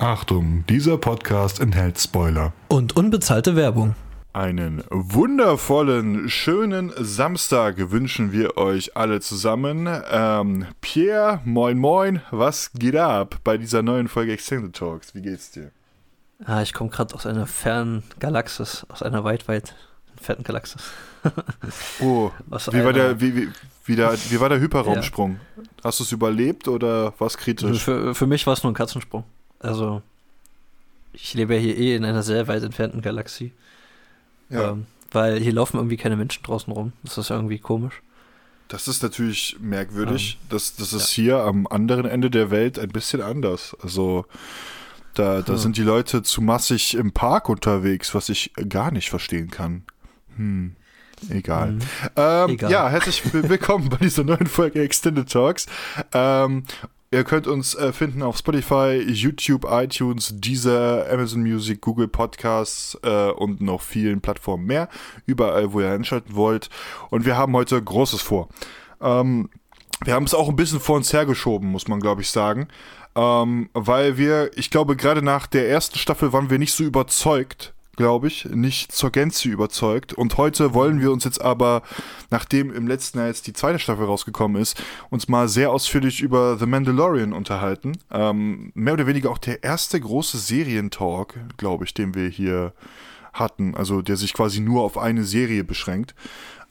Achtung, dieser Podcast enthält Spoiler. Und unbezahlte Werbung. Einen wundervollen, schönen Samstag wünschen wir euch alle zusammen. Ähm, Pierre, moin moin, was geht ab bei dieser neuen Folge Extended Talks? Wie geht's dir? Ah, ich komme gerade aus einer fernen Galaxis, aus einer weit, weit entfernten Galaxis. oh, wie war, der, wie, wie, wie, der, wie war der Hyperraumsprung? Ja. Hast du es überlebt oder was kritisch? Für, für mich war es nur ein Katzensprung. Also, ich lebe ja hier eh in einer sehr weit entfernten Galaxie. Ja. Ähm, weil hier laufen irgendwie keine Menschen draußen rum. Das ist irgendwie komisch. Das ist natürlich merkwürdig. Ähm, das, das ist ja. hier am anderen Ende der Welt ein bisschen anders. Also, da, da hm. sind die Leute zu massig im Park unterwegs, was ich gar nicht verstehen kann. Hm. Egal. Mhm. Ähm, Egal. Ja, herzlich willkommen bei dieser neuen Folge Extended Talks. Ähm, Ihr könnt uns äh, finden auf Spotify, YouTube, iTunes, Deezer, Amazon Music, Google Podcasts äh, und noch vielen Plattformen mehr. Überall, wo ihr einschalten wollt. Und wir haben heute Großes vor. Ähm, wir haben es auch ein bisschen vor uns hergeschoben, muss man glaube ich sagen. Ähm, weil wir, ich glaube, gerade nach der ersten Staffel waren wir nicht so überzeugt glaube ich, nicht zur Gänze überzeugt. Und heute wollen wir uns jetzt aber, nachdem im letzten Jahr jetzt die zweite Staffel rausgekommen ist, uns mal sehr ausführlich über The Mandalorian unterhalten. Ähm, mehr oder weniger auch der erste große Serientalk, glaube ich, den wir hier hatten. Also der sich quasi nur auf eine Serie beschränkt.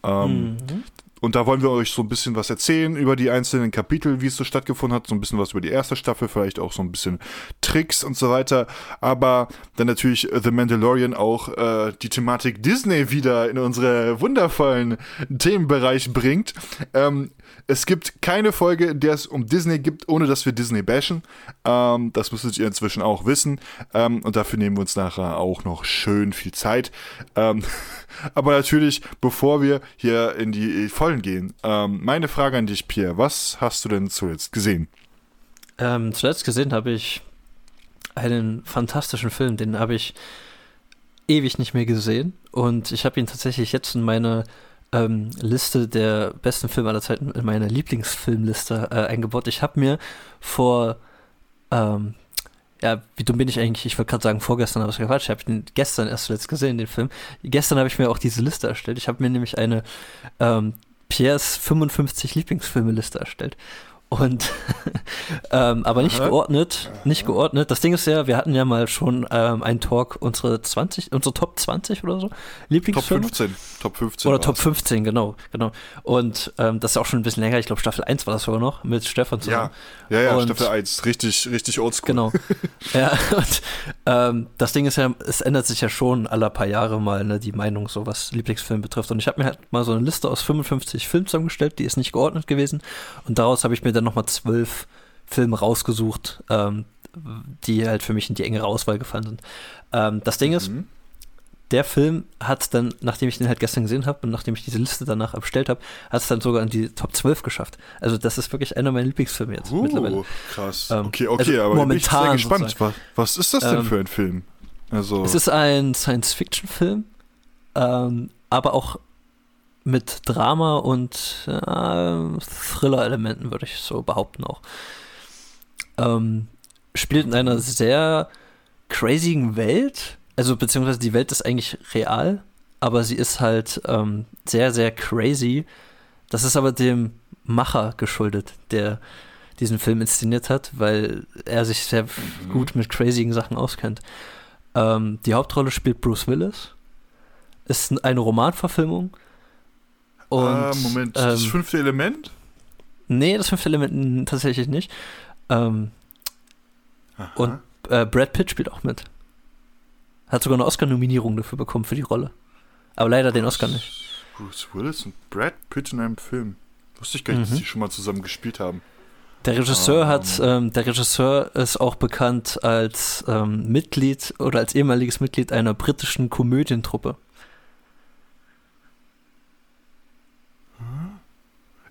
Ähm, mhm. Und da wollen wir euch so ein bisschen was erzählen über die einzelnen Kapitel, wie es so stattgefunden hat, so ein bisschen was über die erste Staffel, vielleicht auch so ein bisschen Tricks und so weiter. Aber dann natürlich The Mandalorian auch äh, die Thematik Disney wieder in unsere wundervollen Themenbereich bringt. Ähm, es gibt keine Folge, in der es um Disney gibt, ohne dass wir Disney bashen. Ähm, das müsstet ihr inzwischen auch wissen. Ähm, und dafür nehmen wir uns nachher auch noch schön viel Zeit. Ähm, aber natürlich, bevor wir hier in die Vollen gehen, ähm, meine Frage an dich, Pierre. Was hast du denn zuletzt gesehen? Ähm, zuletzt gesehen habe ich einen fantastischen Film, den habe ich ewig nicht mehr gesehen. Und ich habe ihn tatsächlich jetzt in meine ähm, Liste der besten Filme aller Zeiten, in meine Lieblingsfilmliste äh, eingebaut. Ich habe mir vor, ähm, ja, wie dumm bin ich eigentlich? Ich wollte gerade sagen, vorgestern habe ich Quatsch. Ich habe den gestern erst zuletzt gesehen, den Film. Gestern habe ich mir auch diese Liste erstellt. Ich habe mir nämlich eine ähm, Piers 55 Lieblingsfilme-Liste erstellt. Und ähm, aber nicht Aha. geordnet, nicht geordnet. Das Ding ist ja, wir hatten ja mal schon ähm, einen Talk, unsere 20, unsere Top 20 oder so, Lieblingsfilme. Top 15, Top 15. Oder Top 15, genau, genau. Und ähm, das ist auch schon ein bisschen länger, ich glaube Staffel 1 war das sogar noch, mit Stefan zusammen. Ja, ja, ja und, Staffel 1, richtig, richtig oldschool. Genau. ja, und ähm, das Ding ist ja, es ändert sich ja schon alle paar Jahre mal, ne, die Meinung, so was Lieblingsfilm betrifft. Und ich habe mir halt mal so eine Liste aus 55 Filmen zusammengestellt, die ist nicht geordnet gewesen. Und daraus habe ich mir dann nochmal zwölf Filme rausgesucht, ähm, die halt für mich in die engere Auswahl gefallen sind. Ähm, das Ding mhm. ist, der Film hat dann, nachdem ich den halt gestern gesehen habe und nachdem ich diese Liste danach erstellt habe, hat es dann sogar in die Top 12 geschafft. Also das ist wirklich einer meiner Lieblingsfilme jetzt uh, mittlerweile. Krass. Ähm, okay, okay, also aber momentan bin ich sehr gespannt. Was, was, ist das denn ähm, für ein Film? Also es ist ein Science-Fiction-Film, ähm, aber auch mit Drama und äh, Thriller-Elementen, würde ich so behaupten auch. Ähm, spielt in einer sehr crazy Welt, also beziehungsweise die Welt ist eigentlich real, aber sie ist halt ähm, sehr, sehr crazy. Das ist aber dem Macher geschuldet, der diesen Film inszeniert hat, weil er sich sehr mhm. gut mit crazy Sachen auskennt. Ähm, die Hauptrolle spielt Bruce Willis. Ist eine Romanverfilmung und, ah, Moment, das ähm, fünfte Element? Nee, das fünfte Element tatsächlich nicht. Ähm, und äh, Brad Pitt spielt auch mit. Hat sogar eine Oscar-Nominierung dafür bekommen für die Rolle. Aber leider den Oscar nicht. Bruce Willis und Brad Pitt in einem Film. Wusste ich gar nicht, mhm. dass die schon mal zusammen gespielt haben. Der Regisseur um. hat, ähm, der Regisseur ist auch bekannt als ähm, Mitglied oder als ehemaliges Mitglied einer britischen Komödientruppe.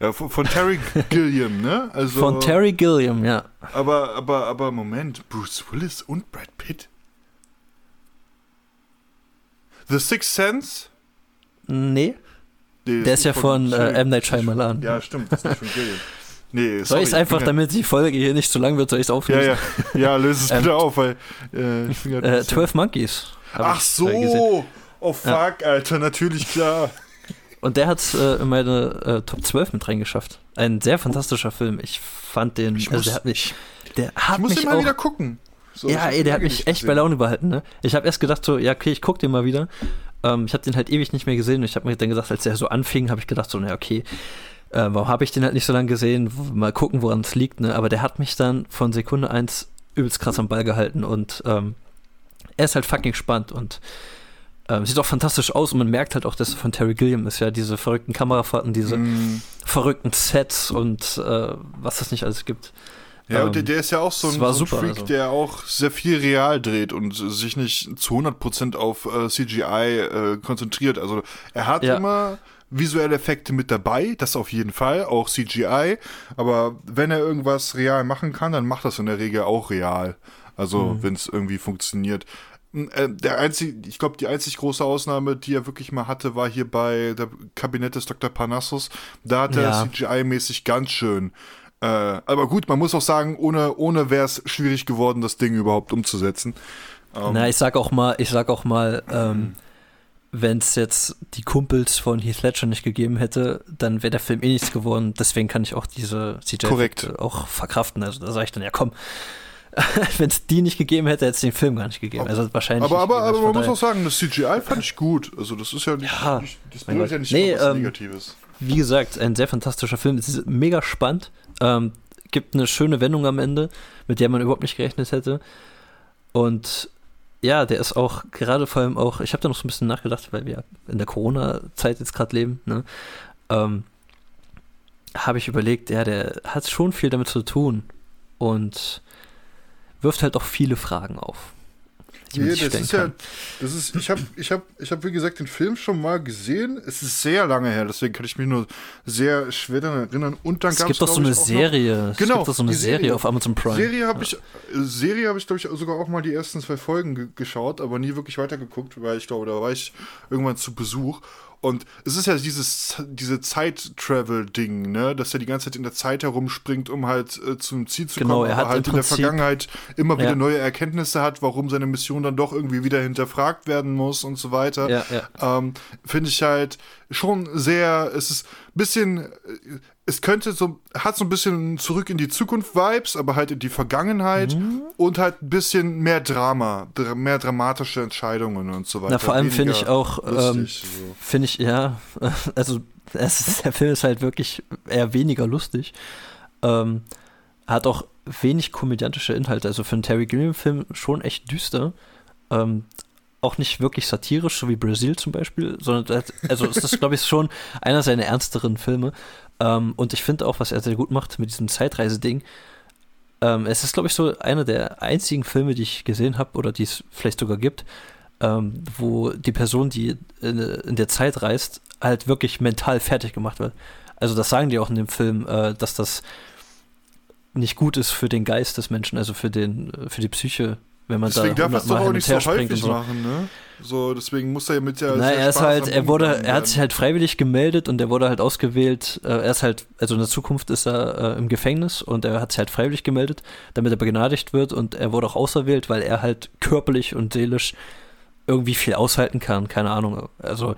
Ja, von, von Terry Gilliam, ne? Also, von Terry Gilliam, ja. Aber, aber, aber Moment, Bruce Willis und Brad Pitt? The Sixth Sense? Nee. nee der ist ja von, von äh, M. Night Shyamalan. Ja, stimmt, das ist von Gilliam. Nee, soll ich es einfach, damit die Folge hier nicht zu lang wird, soll ich es auflösen? Ja, ja. Ja, löse es bitte ähm, auf, weil äh, ich bin äh, 12 Monkeys. Ach so! Oh fuck, ja. Alter, natürlich klar. Und der hat es äh, in meine äh, Top 12 mit reingeschafft. Ein sehr fantastischer Film. Ich fand den. Ich also muss, der hat mich. Der hat ich muss mich den mal auch, wieder gucken. So, ja, ey, der hat mich echt gesehen. bei Laune behalten. Ne? Ich habe erst gedacht, so, ja, okay, ich guck den mal wieder. Ähm, ich habe den halt ewig nicht mehr gesehen. Und ich habe mir dann gesagt, als der so anfing, habe ich gedacht, so, na, okay, äh, warum habe ich den halt nicht so lange gesehen? Mal gucken, woran es liegt. Ne? Aber der hat mich dann von Sekunde 1 übelst krass am Ball gehalten. Und ähm, er ist halt fucking spannend. Und ähm, sieht auch fantastisch aus und man merkt halt auch, dass von Terry Gilliam ist ja diese verrückten Kamerafahrten, diese mm. verrückten Sets und äh, was es nicht alles gibt. Ja, ähm, und der, der, ist ja auch so ein, so ein super, Freak, also. der auch sehr viel real dreht und sich nicht zu 100% auf äh, CGI äh, konzentriert. Also er hat ja. immer visuelle Effekte mit dabei, das auf jeden Fall, auch CGI. Aber wenn er irgendwas real machen kann, dann macht das in der Regel auch real. Also mhm. wenn es irgendwie funktioniert. Äh, der einzige, ich glaube, die einzig große Ausnahme, die er wirklich mal hatte, war hier bei der Kabinett des Dr. Parnassus. Da hat er ja. CGI-mäßig ganz schön. Äh, aber gut, man muss auch sagen, ohne, ohne wäre es schwierig geworden, das Ding überhaupt umzusetzen. Ähm, Na, ich sag auch mal, ich sag auch mal, ähm, wenn es jetzt die Kumpels von Heath Ledger nicht gegeben hätte, dann wäre der Film eh nichts geworden. Deswegen kann ich auch diese CGI auch verkraften. Also da sage ich dann, ja komm, wenn es die nicht gegeben hätte, hätte es den Film gar nicht gegeben. Also wahrscheinlich. Aber, aber, aber man muss auch sagen, das CGI fand ich gut. Also das ist ja nicht, ja, nicht das bedeutet ja nicht nee, was ähm, Negatives. Wie gesagt, ein sehr fantastischer Film. Es ist mega spannend. Ähm, gibt eine schöne Wendung am Ende, mit der man überhaupt nicht gerechnet hätte. Und ja, der ist auch gerade vor allem auch, ich habe da noch so ein bisschen nachgedacht, weil wir in der Corona-Zeit jetzt gerade leben, ne? Ähm, habe ich überlegt, ja, der hat schon viel damit zu tun. Und wirft halt auch viele Fragen auf. Nee, das ist kann. ja, das ist, ich habe, ich habe, ich habe, wie gesagt, den Film schon mal gesehen. Es ist sehr lange her, deswegen kann ich mich nur sehr schwer daran erinnern. Und dann es gibt doch so eine Serie. Noch, genau, es gibt doch so eine Serie, Serie, auf Amazon Prime. Serie habe ja. ich, Serie habe ich, glaube ich, sogar auch mal die ersten zwei Folgen ge geschaut, aber nie wirklich weitergeguckt, weil ich glaube, da war ich irgendwann zu Besuch. Und es ist ja dieses diese Zeit-Travel-Ding, ne, dass er die ganze Zeit in der Zeit herumspringt, um halt äh, zum Ziel zu genau, kommen, aber halt in der Vergangenheit immer wieder ja. neue Erkenntnisse hat, warum seine Mission dann doch irgendwie wieder hinterfragt werden muss und so weiter. Ja, ja. Ähm, Finde ich halt schon sehr, es ist ein bisschen, es könnte so, hat so ein bisschen zurück in die Zukunft Vibes, aber halt in die Vergangenheit mhm. und halt ein bisschen mehr Drama, mehr dramatische Entscheidungen und so weiter. Na, vor allem finde ich auch, ähm, so. finde ich, ja, also ist, der Film ist halt wirklich eher weniger lustig. Ähm, hat auch wenig komödiantische Inhalte, also für einen Terry Gilliam-Film schon echt düster. Ähm, auch nicht wirklich satirisch, so wie Brazil zum Beispiel, sondern also ist das, glaube ich, schon einer seiner ernsteren Filme. Ähm, und ich finde auch, was er sehr gut macht mit diesem Zeitreise-Ding. Ähm, es ist, glaube ich, so einer der einzigen Filme, die ich gesehen habe oder die es vielleicht sogar gibt, ähm, wo die Person, die in, in, der Zeit reist, halt wirklich mental fertig gemacht wird. Also das sagen die auch in dem Film, äh, dass das nicht gut ist für den Geist des Menschen, also für den, für die Psyche wenn man deswegen da darf es doch auch nicht so häufig so. machen, ne? So, deswegen muss er ja mit der. Na, er ist halt, er wurde, er hat sich halt freiwillig gemeldet und er wurde halt ausgewählt. Äh, er ist halt, also in der Zukunft ist er äh, im Gefängnis und er hat sich halt freiwillig gemeldet, damit er begnadigt wird und er wurde auch auserwählt, weil er halt körperlich und seelisch irgendwie viel aushalten kann. Keine Ahnung. Also,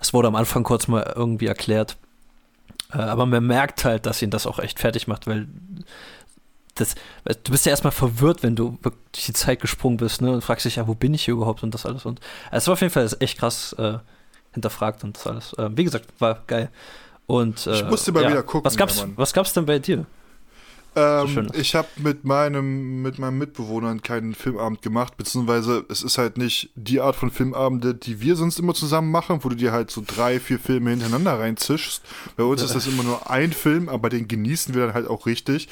es wurde am Anfang kurz mal irgendwie erklärt. Äh, aber man merkt halt, dass ihn das auch echt fertig macht, weil das, du bist ja erstmal verwirrt, wenn du durch die Zeit gesprungen bist, ne? Und fragst dich ja, wo bin ich hier überhaupt und das alles. Und es war auf jeden Fall echt krass äh, hinterfragt und das alles. Äh, wie gesagt, war geil. Und, äh, ich musste mal ja, wieder gucken. Was gab's, ja, was gab's denn bei dir? Ähm, ich habe mit meinem, mit meinem Mitbewohner keinen Filmabend gemacht, beziehungsweise es ist halt nicht die Art von Filmabende, die wir sonst immer zusammen machen, wo du dir halt so drei, vier Filme hintereinander reinzischst. Bei uns ist das immer nur ein Film, aber den genießen wir dann halt auch richtig.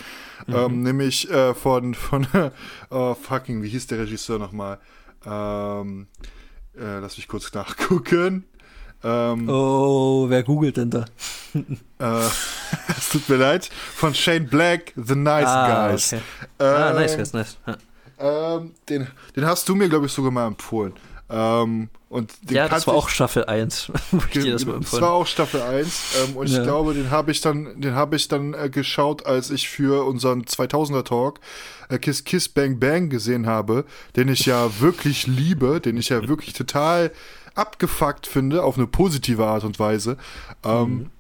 Mhm. Ähm, nämlich äh, von, von oh, fucking, wie hieß der Regisseur nochmal? Ähm, äh, lass mich kurz nachgucken. Ähm, oh, wer googelt denn da? äh, es tut mir leid. Von Shane Black, The Nice ah, Guys. Okay. Ah, ähm, Nice Guys, nice. Ähm, den, den hast du mir, glaube ich, sogar mal empfohlen. Ähm, und ja, das war auch Staffel 1. das, das war auch Staffel 1. Ähm, und ja. ich glaube, den habe ich dann, den habe ich dann äh, geschaut, als ich für unseren 2000er Talk äh, Kiss Kiss Bang Bang gesehen habe, den ich ja wirklich liebe, den ich ja wirklich total abgefuckt finde, auf eine positive Art und Weise. Ähm, mhm.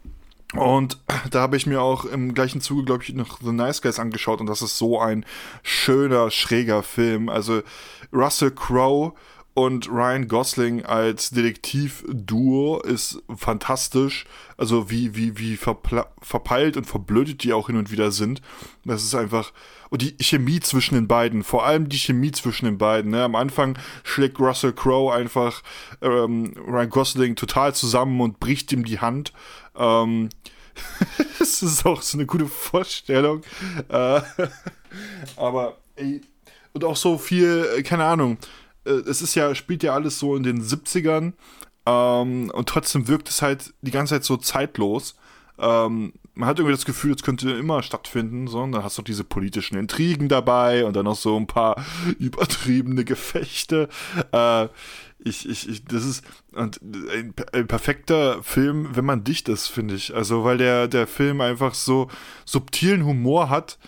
Und da habe ich mir auch im gleichen Zuge, glaube ich, noch The Nice Guys angeschaut und das ist so ein schöner, schräger Film. Also Russell Crowe und Ryan Gosling als Detektiv-Duo ist fantastisch. Also wie, wie, wie verpeilt und verblödet die auch hin und wieder sind. Das ist einfach. Und die Chemie zwischen den beiden, vor allem die Chemie zwischen den beiden. Ne? Am Anfang schlägt Russell Crowe einfach ähm, Ryan Gosling total zusammen und bricht ihm die Hand. Ähm, das ist auch so eine gute Vorstellung. Äh, aber ey, und auch so viel, äh, keine Ahnung, äh, es ist ja, spielt ja alles so in den 70ern ähm, und trotzdem wirkt es halt die ganze Zeit so zeitlos. Ähm, man hat irgendwie das Gefühl, es könnte immer stattfinden, so, und dann hast du diese politischen Intrigen dabei und dann noch so ein paar übertriebene Gefechte. Äh, ich, ich, ich, das ist ein, ein, perfekter Film, wenn man dicht ist, finde ich. Also, weil der, der Film einfach so subtilen Humor hat,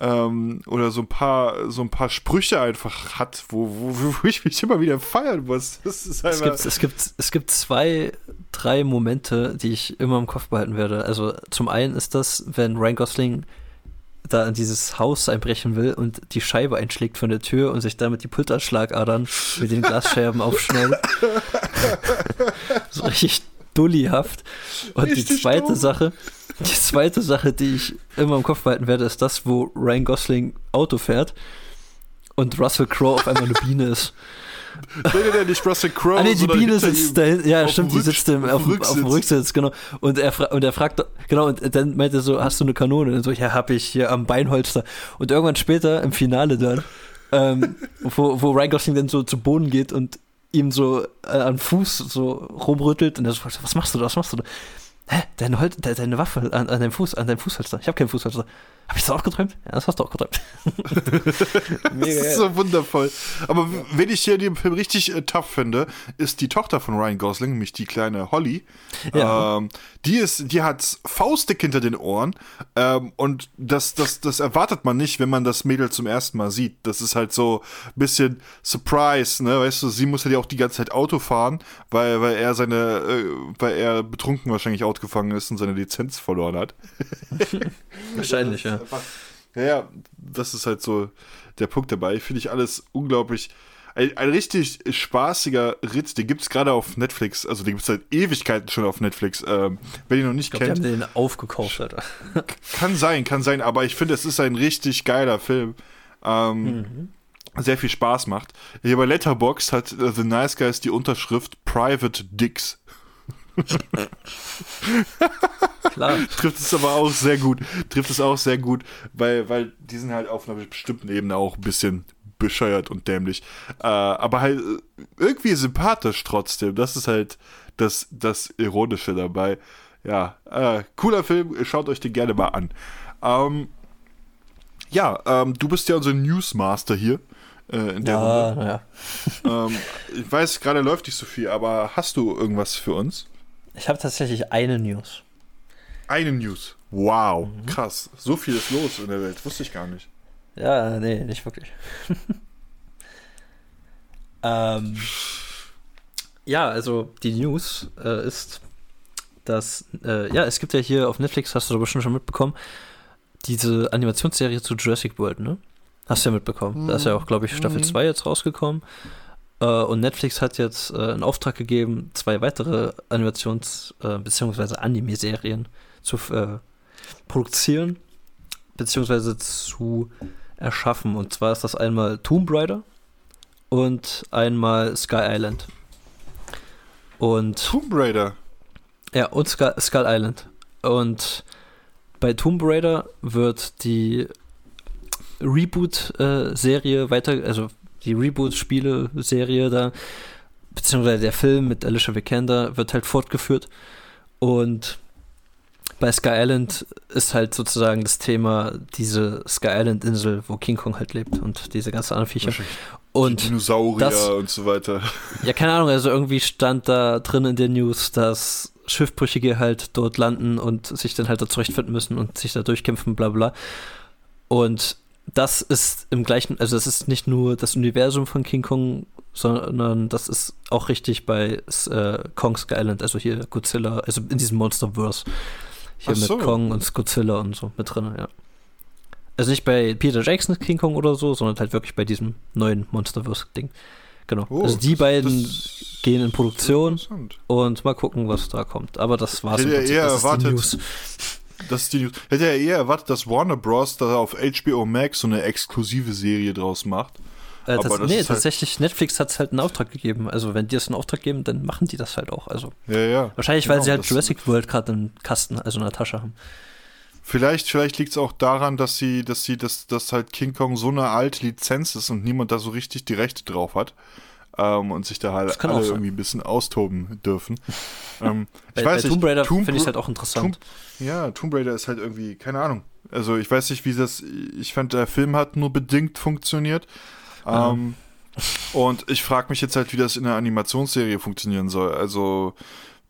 ähm, oder so ein paar so ein paar Sprüche einfach hat, wo, wo, wo ich mich immer wieder feiern muss. es, gibt, es, gibt, es gibt zwei, drei Momente, die ich immer im Kopf behalten werde. Also zum einen ist das, wenn Ryan Gosling da in dieses Haus einbrechen will und die Scheibe einschlägt von der Tür und sich damit die Pulterschlagadern mit den Glasscherben aufschnellt. so richtig dullihaft. Und die zweite dumm. Sache, die zweite Sache, die ich immer im Kopf behalten werde, ist das, wo Ryan Gosling Auto fährt und Russell Crowe auf einmal eine Biene ist. Nee, nee, nicht Russell Crowe. Ah, nee, die Biene sitzt da Ja, stimmt, die sitzt im, auf, auf, dem Rücksitz, genau. Und er, und er fragt, genau, und dann meint er so: Hast du eine Kanone? Und so, ja, hab ich hier am Beinholster. Und irgendwann später, im Finale dann, ähm, wo, wo Ryan Gosling dann so zu Boden geht und ihm so äh, an Fuß so rumrüttelt und er so, was machst du da, was machst du da? Hä, deine, deine Waffe an, an deinem Fuß, an deinem Fußhalter. Ich habe keinen Fußhalter. Habe ich das auch geträumt? Ja, das hast du auch geträumt. Mega das ist so wundervoll. Aber wenn ich hier den Film richtig äh, tough finde, ist die Tochter von Ryan Gosling, nämlich die kleine Holly. Ja. Ähm, die ist, die hat faustdick hinter den Ohren. Ähm, und das, das, das erwartet man nicht, wenn man das Mädel zum ersten Mal sieht. Das ist halt so ein bisschen Surprise, ne? Weißt du, sie muss ja auch die ganze Zeit Auto fahren, weil, weil er seine, äh, weil er betrunken wahrscheinlich Auto gefangen ist und seine Lizenz verloren hat. Wahrscheinlich, ja. Ja, ja, das ist halt so der Punkt dabei. Finde ich alles unglaublich. Ein, ein richtig spaßiger Ritt, den gibt es gerade auf Netflix. Also, den gibt es seit Ewigkeiten schon auf Netflix. Ähm, wenn ihr noch nicht ich glaub, kennt. Die haben den aufgekauft, Alter. Kann sein, kann sein. Aber ich finde, es ist ein richtig geiler Film. Ähm, mhm. Sehr viel Spaß macht. Hier bei Letterboxd hat uh, The Nice Guys die Unterschrift Private Dicks. Klar. Trifft es aber auch sehr gut. Trifft es auch sehr gut, weil, weil die sind halt auf einer bestimmten Ebene auch ein bisschen bescheuert und dämlich. Äh, aber halt äh, irgendwie sympathisch trotzdem. Das ist halt das, das Ironische dabei. Ja, äh, cooler Film. Schaut euch den gerne mal an. Ähm, ja, ähm, du bist ja unser Newsmaster hier. Äh, in der ja, Runde. Ja. ähm, ich weiß, gerade läuft nicht so viel, aber hast du irgendwas für uns? Ich habe tatsächlich eine News. Eine News. Wow, mhm. krass. So viel ist los in der Welt. Wusste ich gar nicht. Ja, nee, nicht wirklich. ähm, ja, also die News äh, ist, dass, äh, ja, es gibt ja hier auf Netflix, hast du aber schon mitbekommen, diese Animationsserie zu Jurassic World, ne? Hast du ja mitbekommen. Mhm. Da ist ja auch, glaube ich, Staffel 2 mhm. jetzt rausgekommen. Äh, und Netflix hat jetzt äh, einen Auftrag gegeben, zwei weitere Animations- äh, bzw. Anime-Serien zu äh, produzieren bzw. zu erschaffen. Und zwar ist das einmal Tomb Raider und einmal Sky Island. Und Tomb Raider? Ja, und Skull, Skull Island. Und bei Tomb Raider wird die Reboot-Serie äh, weiter, also die Reboot-Spiele-Serie da, beziehungsweise der Film mit Alicia Vikander wird halt fortgeführt. Und bei Sky Island ist halt sozusagen das Thema diese Sky Island Insel, wo King Kong halt lebt und diese ganzen anderen Viecher. Und Dinosaurier das, und so weiter. Ja, keine Ahnung, also irgendwie stand da drin in den News, dass Schiffbrüchige halt dort landen und sich dann halt da zurechtfinden müssen und sich da durchkämpfen, bla bla. Und das ist im gleichen, also das ist nicht nur das Universum von King Kong, sondern das ist auch richtig bei äh, Kong's Island, also hier Godzilla, also in diesem Monsterverse. Hier so. mit Kong und Godzilla und so mit drin, ja. Also nicht bei Peter Jacksons King Kong oder so, sondern halt wirklich bei diesem neuen Monsterverse-Ding. Genau. Oh, also die beiden gehen in Produktion und mal gucken, was da kommt. Aber das war's. Hätte eher das erwartet. Ist das ist die News. Hätte ja eher erwartet, dass Warner Bros. da auf HBO Max so eine exklusive Serie draus macht. Äh, das, das nee, halt tatsächlich, halt Netflix hat es halt einen Auftrag gegeben. Also, wenn die es einen Auftrag geben, dann machen die das halt auch. Also, ja, ja. Wahrscheinlich, genau, weil sie halt Jurassic World gerade im Kasten, also in der Tasche haben. Vielleicht, vielleicht liegt es auch daran, dass sie, dass sie, dass, dass halt King Kong so eine alte Lizenz ist und niemand da so richtig die Rechte drauf hat. Ähm, und sich da halt alle irgendwie ein bisschen austoben dürfen. ähm, ich bei, weiß bei nicht, Tomb Raider Tomb finde ich halt auch interessant. Tomb, ja, Tomb Raider ist halt irgendwie, keine Ahnung. Also ich weiß nicht, wie das, ich fand, der Film hat nur bedingt funktioniert. Ähm, und ich frage mich jetzt halt, wie das in der Animationsserie funktionieren soll. Also,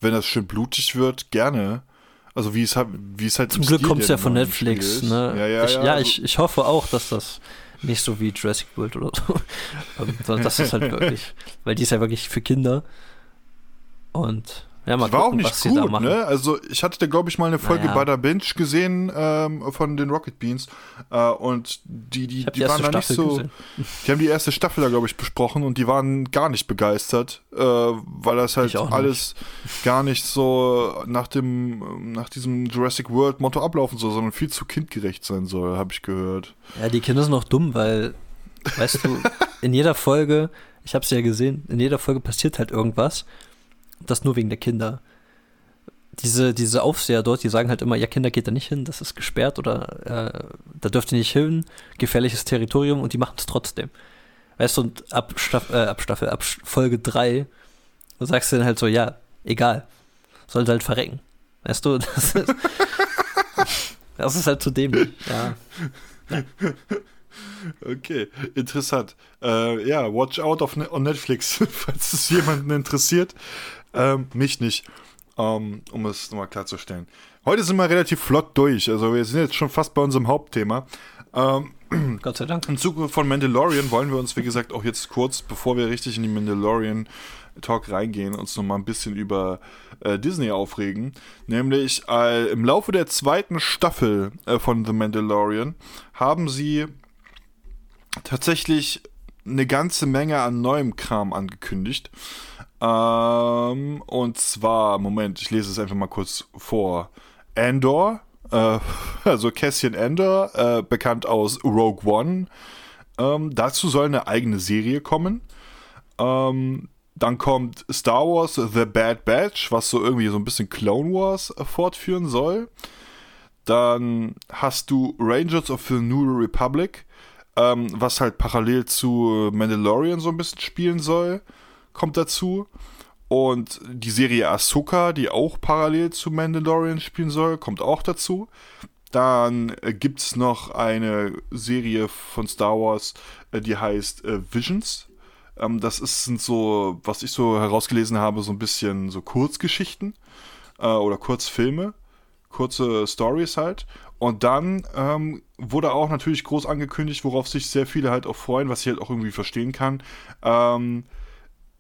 wenn das schön blutig wird, gerne. Also wie es, wie es halt Zum Glück kommt es ja von Netflix, ne? Ja, ja, ich, ja, ja also ich, ich hoffe auch, dass das nicht so wie Jurassic World oder so, ähm, sondern das ist halt wirklich, weil die ist ja wirklich für Kinder und ja, mal war gucken, auch nicht gut, ne? Also ich hatte da, glaube ich, mal eine Folge naja. Bada Binge gesehen ähm, von den Rocket Beans äh, und die, die, die, die waren da nicht so. Gesehen. Die haben die erste Staffel da, glaube ich, besprochen und die waren gar nicht begeistert, äh, weil das halt alles gar nicht so nach dem, nach diesem Jurassic World Motto ablaufen soll, sondern viel zu kindgerecht sein soll, habe ich gehört. Ja, die Kinder sind auch dumm, weil, weißt du, in jeder Folge, ich habe es ja gesehen, in jeder Folge passiert halt irgendwas das nur wegen der Kinder. Diese, diese Aufseher dort, die sagen halt immer, ja, Kinder geht da nicht hin, das ist gesperrt oder äh, da dürft ihr nicht hin, gefährliches Territorium und die machen es trotzdem. Weißt du, und ab, Staff, äh, ab Staffel, ab Folge 3 sagst du dann halt so, ja, egal, sollte halt verrecken. Weißt du, das ist, das ist halt zu dämlich, ja. Okay, interessant. Äh, ja, Watch Out auf ne on Netflix, falls es jemanden interessiert. Ähm, mich nicht, ähm, um es nochmal klarzustellen. Heute sind wir relativ flott durch, also wir sind jetzt schon fast bei unserem Hauptthema. Ähm, Gott sei Dank. Im Zuge von Mandalorian wollen wir uns, wie gesagt, auch jetzt kurz, bevor wir richtig in die Mandalorian Talk reingehen, uns nochmal ein bisschen über äh, Disney aufregen. Nämlich äh, im Laufe der zweiten Staffel äh, von The Mandalorian haben sie tatsächlich eine ganze Menge an neuem Kram angekündigt. Ähm, und zwar, Moment, ich lese es einfach mal kurz vor. Andor, äh, also Cassian Andor, äh, bekannt aus Rogue One. Ähm, dazu soll eine eigene Serie kommen. Ähm, dann kommt Star Wars The Bad Batch, was so irgendwie so ein bisschen Clone Wars fortführen soll. Dann hast du Rangers of the New Republic, ähm, was halt parallel zu Mandalorian so ein bisschen spielen soll, kommt dazu. Und die Serie Ahsoka, die auch parallel zu Mandalorian spielen soll, kommt auch dazu. Dann äh, gibt es noch eine Serie von Star Wars, äh, die heißt äh, Visions. Ähm, das ist, sind so, was ich so herausgelesen habe, so ein bisschen so Kurzgeschichten äh, oder Kurzfilme, kurze Stories halt. Und dann ähm, wurde auch natürlich groß angekündigt, worauf sich sehr viele halt auch freuen, was ich halt auch irgendwie verstehen kann. Ähm,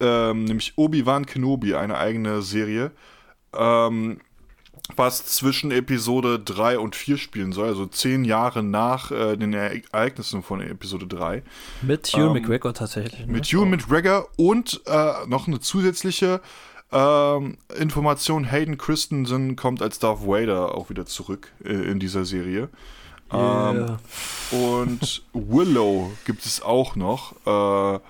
ähm, nämlich Obi-Wan Kenobi, eine eigene Serie, ähm, was zwischen Episode 3 und 4 spielen soll, also zehn Jahre nach äh, den Ereignissen von Episode 3. Mit Ewan ähm, McGregor tatsächlich. Ne? Mit Ewan McGregor und äh, noch eine zusätzliche ähm, Information, Hayden Christensen kommt als Darth Vader auch wieder zurück äh, in dieser Serie. Yeah. Ähm, und Willow gibt es auch noch. Äh,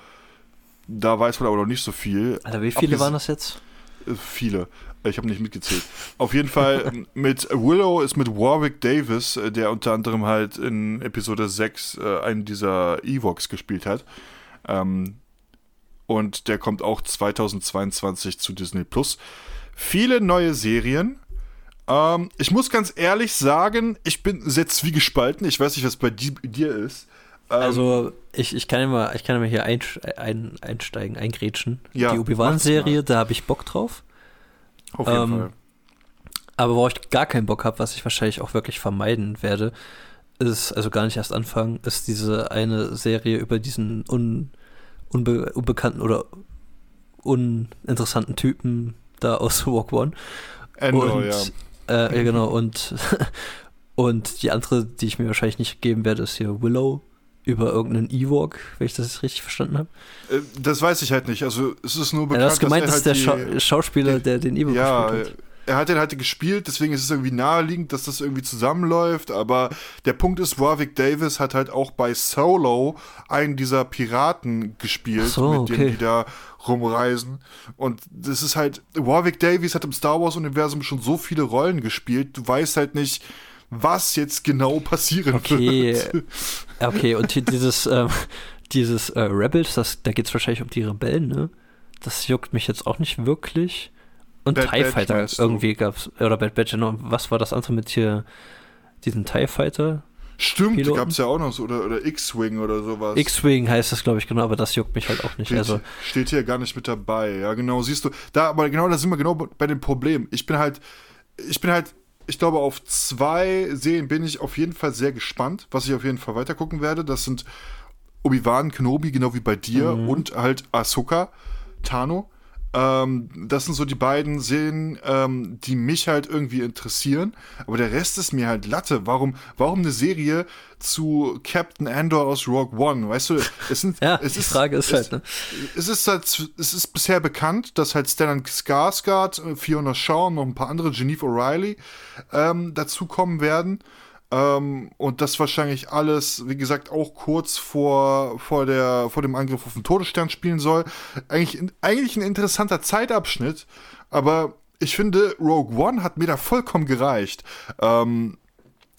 da weiß man aber noch nicht so viel. Alter, wie viele waren das jetzt? Äh, viele. Ich habe nicht mitgezählt. Auf jeden Fall mit Willow ist mit Warwick Davis, äh, der unter anderem halt in Episode 6 äh, einen dieser Evox gespielt hat. Ähm, und der kommt auch 2022 zu Disney Plus. Viele neue Serien. Ähm, ich muss ganz ehrlich sagen, ich bin sehr zwiegespalten. Ich weiß nicht, was bei dir ist. Ähm, Also, ich, ich kann immer, ich kann immer hier ein, ein, einsteigen, eingrätschen. Ja, die Obi-Wan-Serie, da habe ich Bock drauf. auf jeden ähm, Fall. Aber worauf ich gar keinen Bock habe, was ich wahrscheinlich auch wirklich vermeiden werde, ist, also gar nicht erst anfangen, ist diese eine Serie über diesen un, unbe, unbekannten oder uninteressanten Typen da aus Walk One. Endor, und, ja. Äh, ja, genau, und, und die andere, die ich mir wahrscheinlich nicht geben werde, ist hier Willow über irgendeinen Ewok, wenn ich das jetzt richtig verstanden habe. Äh, Das weiß ich halt nicht. Also es ist nur Ja, bekannt, das ist gemeint, dass ist der halt Schau die, Schauspieler, der den Ewok Ja, gespielt hat. er hat den halt gespielt, deswegen ist es irgendwie naheliegend, dass das irgendwie zusammenläuft. Aber der Punkt ist, Warwick Davis hat halt auch bei Solo einen dieser Piraten gespielt, so, mit okay. denen die da rumreisen. Und das ist halt, Warwick Davis hat im Star Wars-Universum schon so viele Rollen gespielt, du weißt halt nicht, was jetzt genau passieren Okay, wird. okay, und dieses, ähm, dieses äh, Rebels, das, da geht es wahrscheinlich um die Rebellen, ne? Das juckt mich jetzt auch nicht wirklich. Und Bad TIE Batch Fighter irgendwie gab's, oder Bad Batch, genau. Was war das andere mit hier, diesen TIE Fighter? Stimmt, Piloten? gab es ja auch noch so, oder, oder X-Wing oder sowas. X-Wing heißt das, glaube ich, genau, aber das juckt mich halt auch nicht. Steht, Also, steht hier gar nicht mit dabei. Ja, genau, siehst du. Da, aber genau, da sind wir genau bei dem Problem. Ich bin halt, ich bin halt, ich glaube, auf zwei Serien bin ich auf jeden Fall sehr gespannt, was ich auf jeden Fall weitergucken werde. Das sind Obi-Wan Kenobi, genau wie bei dir, Mhm. und halt Ahsoka, Tano. Ähm, das sind so die beiden Serien, ähm, die mich halt irgendwie interessieren. Aber der Rest ist mir halt Latte. Warum, warum eine Serie zu Captain Andor aus Rogue One? Weißt du, es sind, ja, es die Frage ist halt, ne? es ist halt, es ist bisher bekannt, dass halt Stellan Skarsgård, äh, Fiona Shaw und noch ein paar andere, Geneve O'Reilly, ähm, dazukommen werden. Ähm, und das wahrscheinlich alles, wie gesagt, auch kurz vor, vor, der, vor dem Angriff auf den Todesstern spielen soll. Eigentlich, eigentlich ein interessanter Zeitabschnitt, aber ich finde, Rogue One hat mir da vollkommen gereicht. Ähm,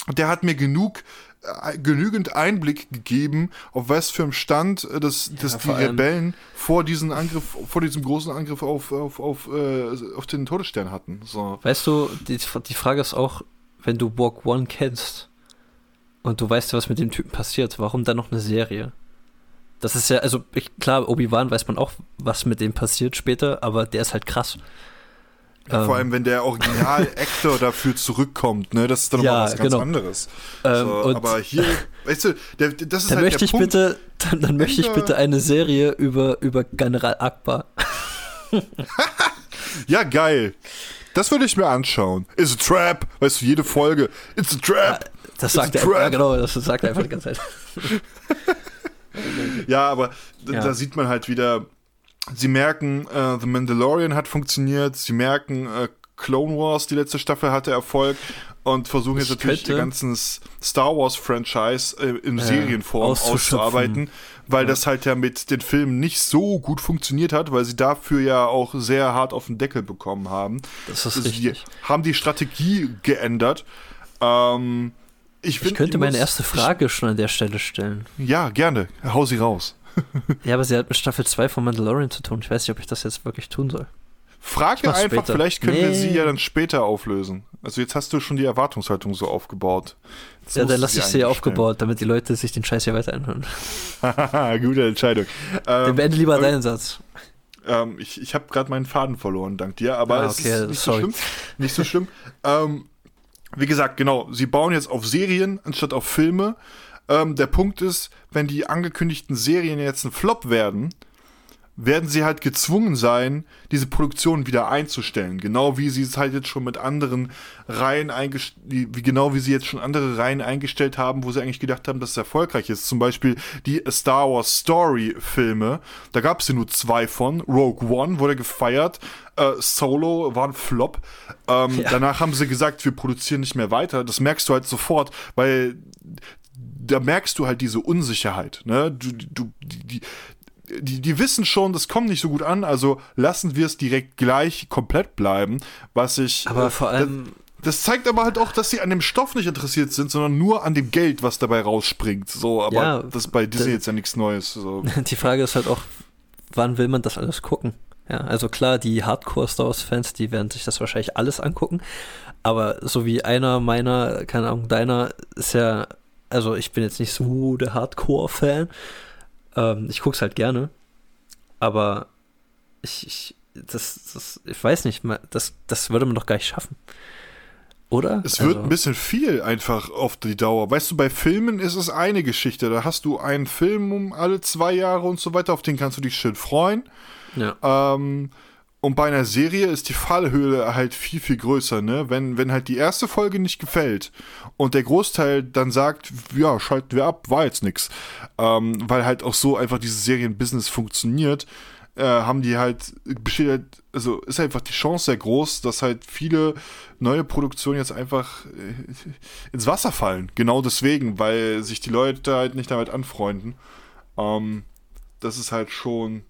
der hat mir genug äh, genügend Einblick gegeben, auf was für einem Stand äh, das, das die vor allem- Rebellen vor diesem Angriff, vor diesem großen Angriff auf, auf, auf, äh, auf den Todesstern hatten. So. Weißt du, die, die Frage ist auch, wenn du Walk One kennst und du weißt ja, was mit dem Typen passiert, warum dann noch eine Serie? Das ist ja, also ich, klar, Obi-Wan weiß man auch, was mit dem passiert später, aber der ist halt krass. Ja, Ähm, vor allem, wenn der Original-Actor dafür zurückkommt, ne? Das ist dann Ja, nochmal was ganz genau. anderes. Ähm, so, aber hier, weißt du, der, das ist dann halt möchte der ich Punkt. bitte, dann, dann möchte ich bitte eine Serie über, über General Akbar. Ja, geil. Das würde ich mir anschauen. It's a trap. Weißt du, jede Folge. It's a trap. Das It's a sagt er, trap. ja genau, das sagt er einfach die ganze Zeit. Ja, aber Ja. da sieht man halt wieder, sie merken, äh, The Mandalorian hat funktioniert, sie merken, äh, Clone Wars, die letzte Staffel hatte Erfolg und versuchen jetzt Ich natürlich könnte- ihr ganzes Star Wars Franchise äh, in Ja, Serienform auszuarbeiten, weil Ja. das halt ja mit den Filmen nicht so gut funktioniert hat, weil sie dafür ja auch sehr hart auf den Deckel bekommen haben. Das ist Also die richtig. haben die Strategie geändert. Ähm, ich, Ich find, könnte meine muss- erste Frage schon an der Stelle stellen. Ich, ja, gerne. Hau sie raus. Ja, aber sie hat mit Staffel 2 von Mandalorian zu tun. Ich weiß nicht, ob ich das jetzt wirklich tun soll. Frage einfach, später. vielleicht können wir Nee. sie ja dann später auflösen. Also jetzt hast du schon die Erwartungshaltung so aufgebaut. Jetzt ja, dann lasse ich sie aufgebaut, damit die Leute sich den Scheiß hier weiter anhören. Gute Entscheidung. Dann Ähm, beende lieber ähm, deinen Satz. ähm, ich ich habe gerade meinen Faden verloren, dank dir, aber Ah, es okay, ist nicht sorry. so schlimm. Nicht so schlimm. ähm, wie gesagt, genau, sie bauen jetzt auf Serien anstatt auf Filme. Ähm, der Punkt ist, wenn die angekündigten Serien jetzt ein Flop werden, werden sie halt gezwungen sein, diese Produktion wieder einzustellen. Genau wie sie es halt jetzt schon mit anderen Reihen eingestellt, wie genau wie sie jetzt schon andere Reihen eingestellt haben, wo sie eigentlich gedacht haben, dass es erfolgreich ist. Zum Beispiel die Star Wars Story Filme. Da gab es ja nur zwei von. Rogue One wurde gefeiert. Äh, Solo war ein Flop. Ähm, Ja. Danach haben sie gesagt, wir produzieren nicht mehr weiter. Das merkst du halt sofort, weil da merkst du halt diese Unsicherheit. Ne? Du, du, die, die, die, wissen schon, das kommt nicht so gut an, also lassen wir es direkt gleich komplett bleiben, was ich. Aber äh, vor allem, Das, zeigt aber halt auch, dass sie an dem Stoff nicht interessiert sind, sondern nur an dem Geld, was dabei rausspringt. So, aber Ja, das ist bei Disney jetzt ja nichts Neues. So. die Frage ist halt auch, wann will man das alles gucken? Ja, also klar, die Hardcore-Star Wars-Fans, die werden sich das wahrscheinlich alles angucken. Aber so wie einer meiner, keine Ahnung, deiner ist ja also ich bin jetzt nicht so der Hardcore-Fan. Ähm, ich gucke es halt gerne. Aber ich, ich, das, das, ich weiß nicht, das, das würde man doch gar nicht schaffen. Oder? Es wird also. ein bisschen viel einfach auf die Dauer. Weißt du, bei Filmen ist es eine Geschichte. Da hast du einen Film um alle zwei Jahre und so weiter, auf den kannst du dich schön freuen. Ja. Ähm, und bei einer Serie ist die Fallhöhe halt viel, viel größer, ne? Wenn, wenn halt die erste Folge nicht gefällt und der Großteil dann sagt, ja, schalten wir ab, war jetzt nix. Ähm, weil halt auch so einfach dieses Serienbusiness funktioniert, äh, haben die halt, besteht halt, also ist einfach die Chance sehr groß, dass halt viele neue Produktionen jetzt einfach äh, ins Wasser fallen. Genau deswegen, weil sich die Leute halt nicht damit anfreunden. Ähm, das ist halt schon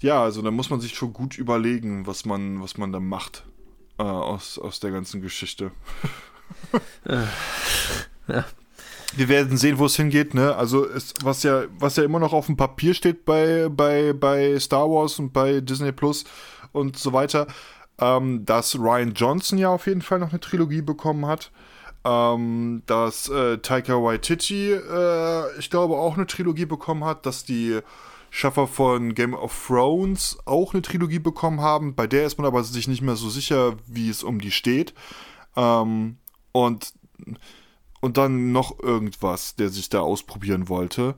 ja, also da muss man sich schon gut überlegen, was man, was man da macht äh, aus, aus der ganzen Geschichte. äh, ja. Wir werden sehen, wo es hingeht, ne? Also es, was ja, was ja immer noch auf dem Papier steht bei, bei, bei Star Wars und bei Disney Plus und so weiter, ähm, dass Ryan Johnson ja auf jeden Fall noch eine Trilogie bekommen hat. Ähm, dass äh, Taika Waititi, äh, ich glaube, auch eine Trilogie bekommen hat, dass die Schaffer von Game of Thrones auch eine Trilogie bekommen haben. Bei der ist man aber sich nicht mehr so sicher, wie es um die steht. Ähm, und, und dann noch irgendwas, der sich da ausprobieren wollte.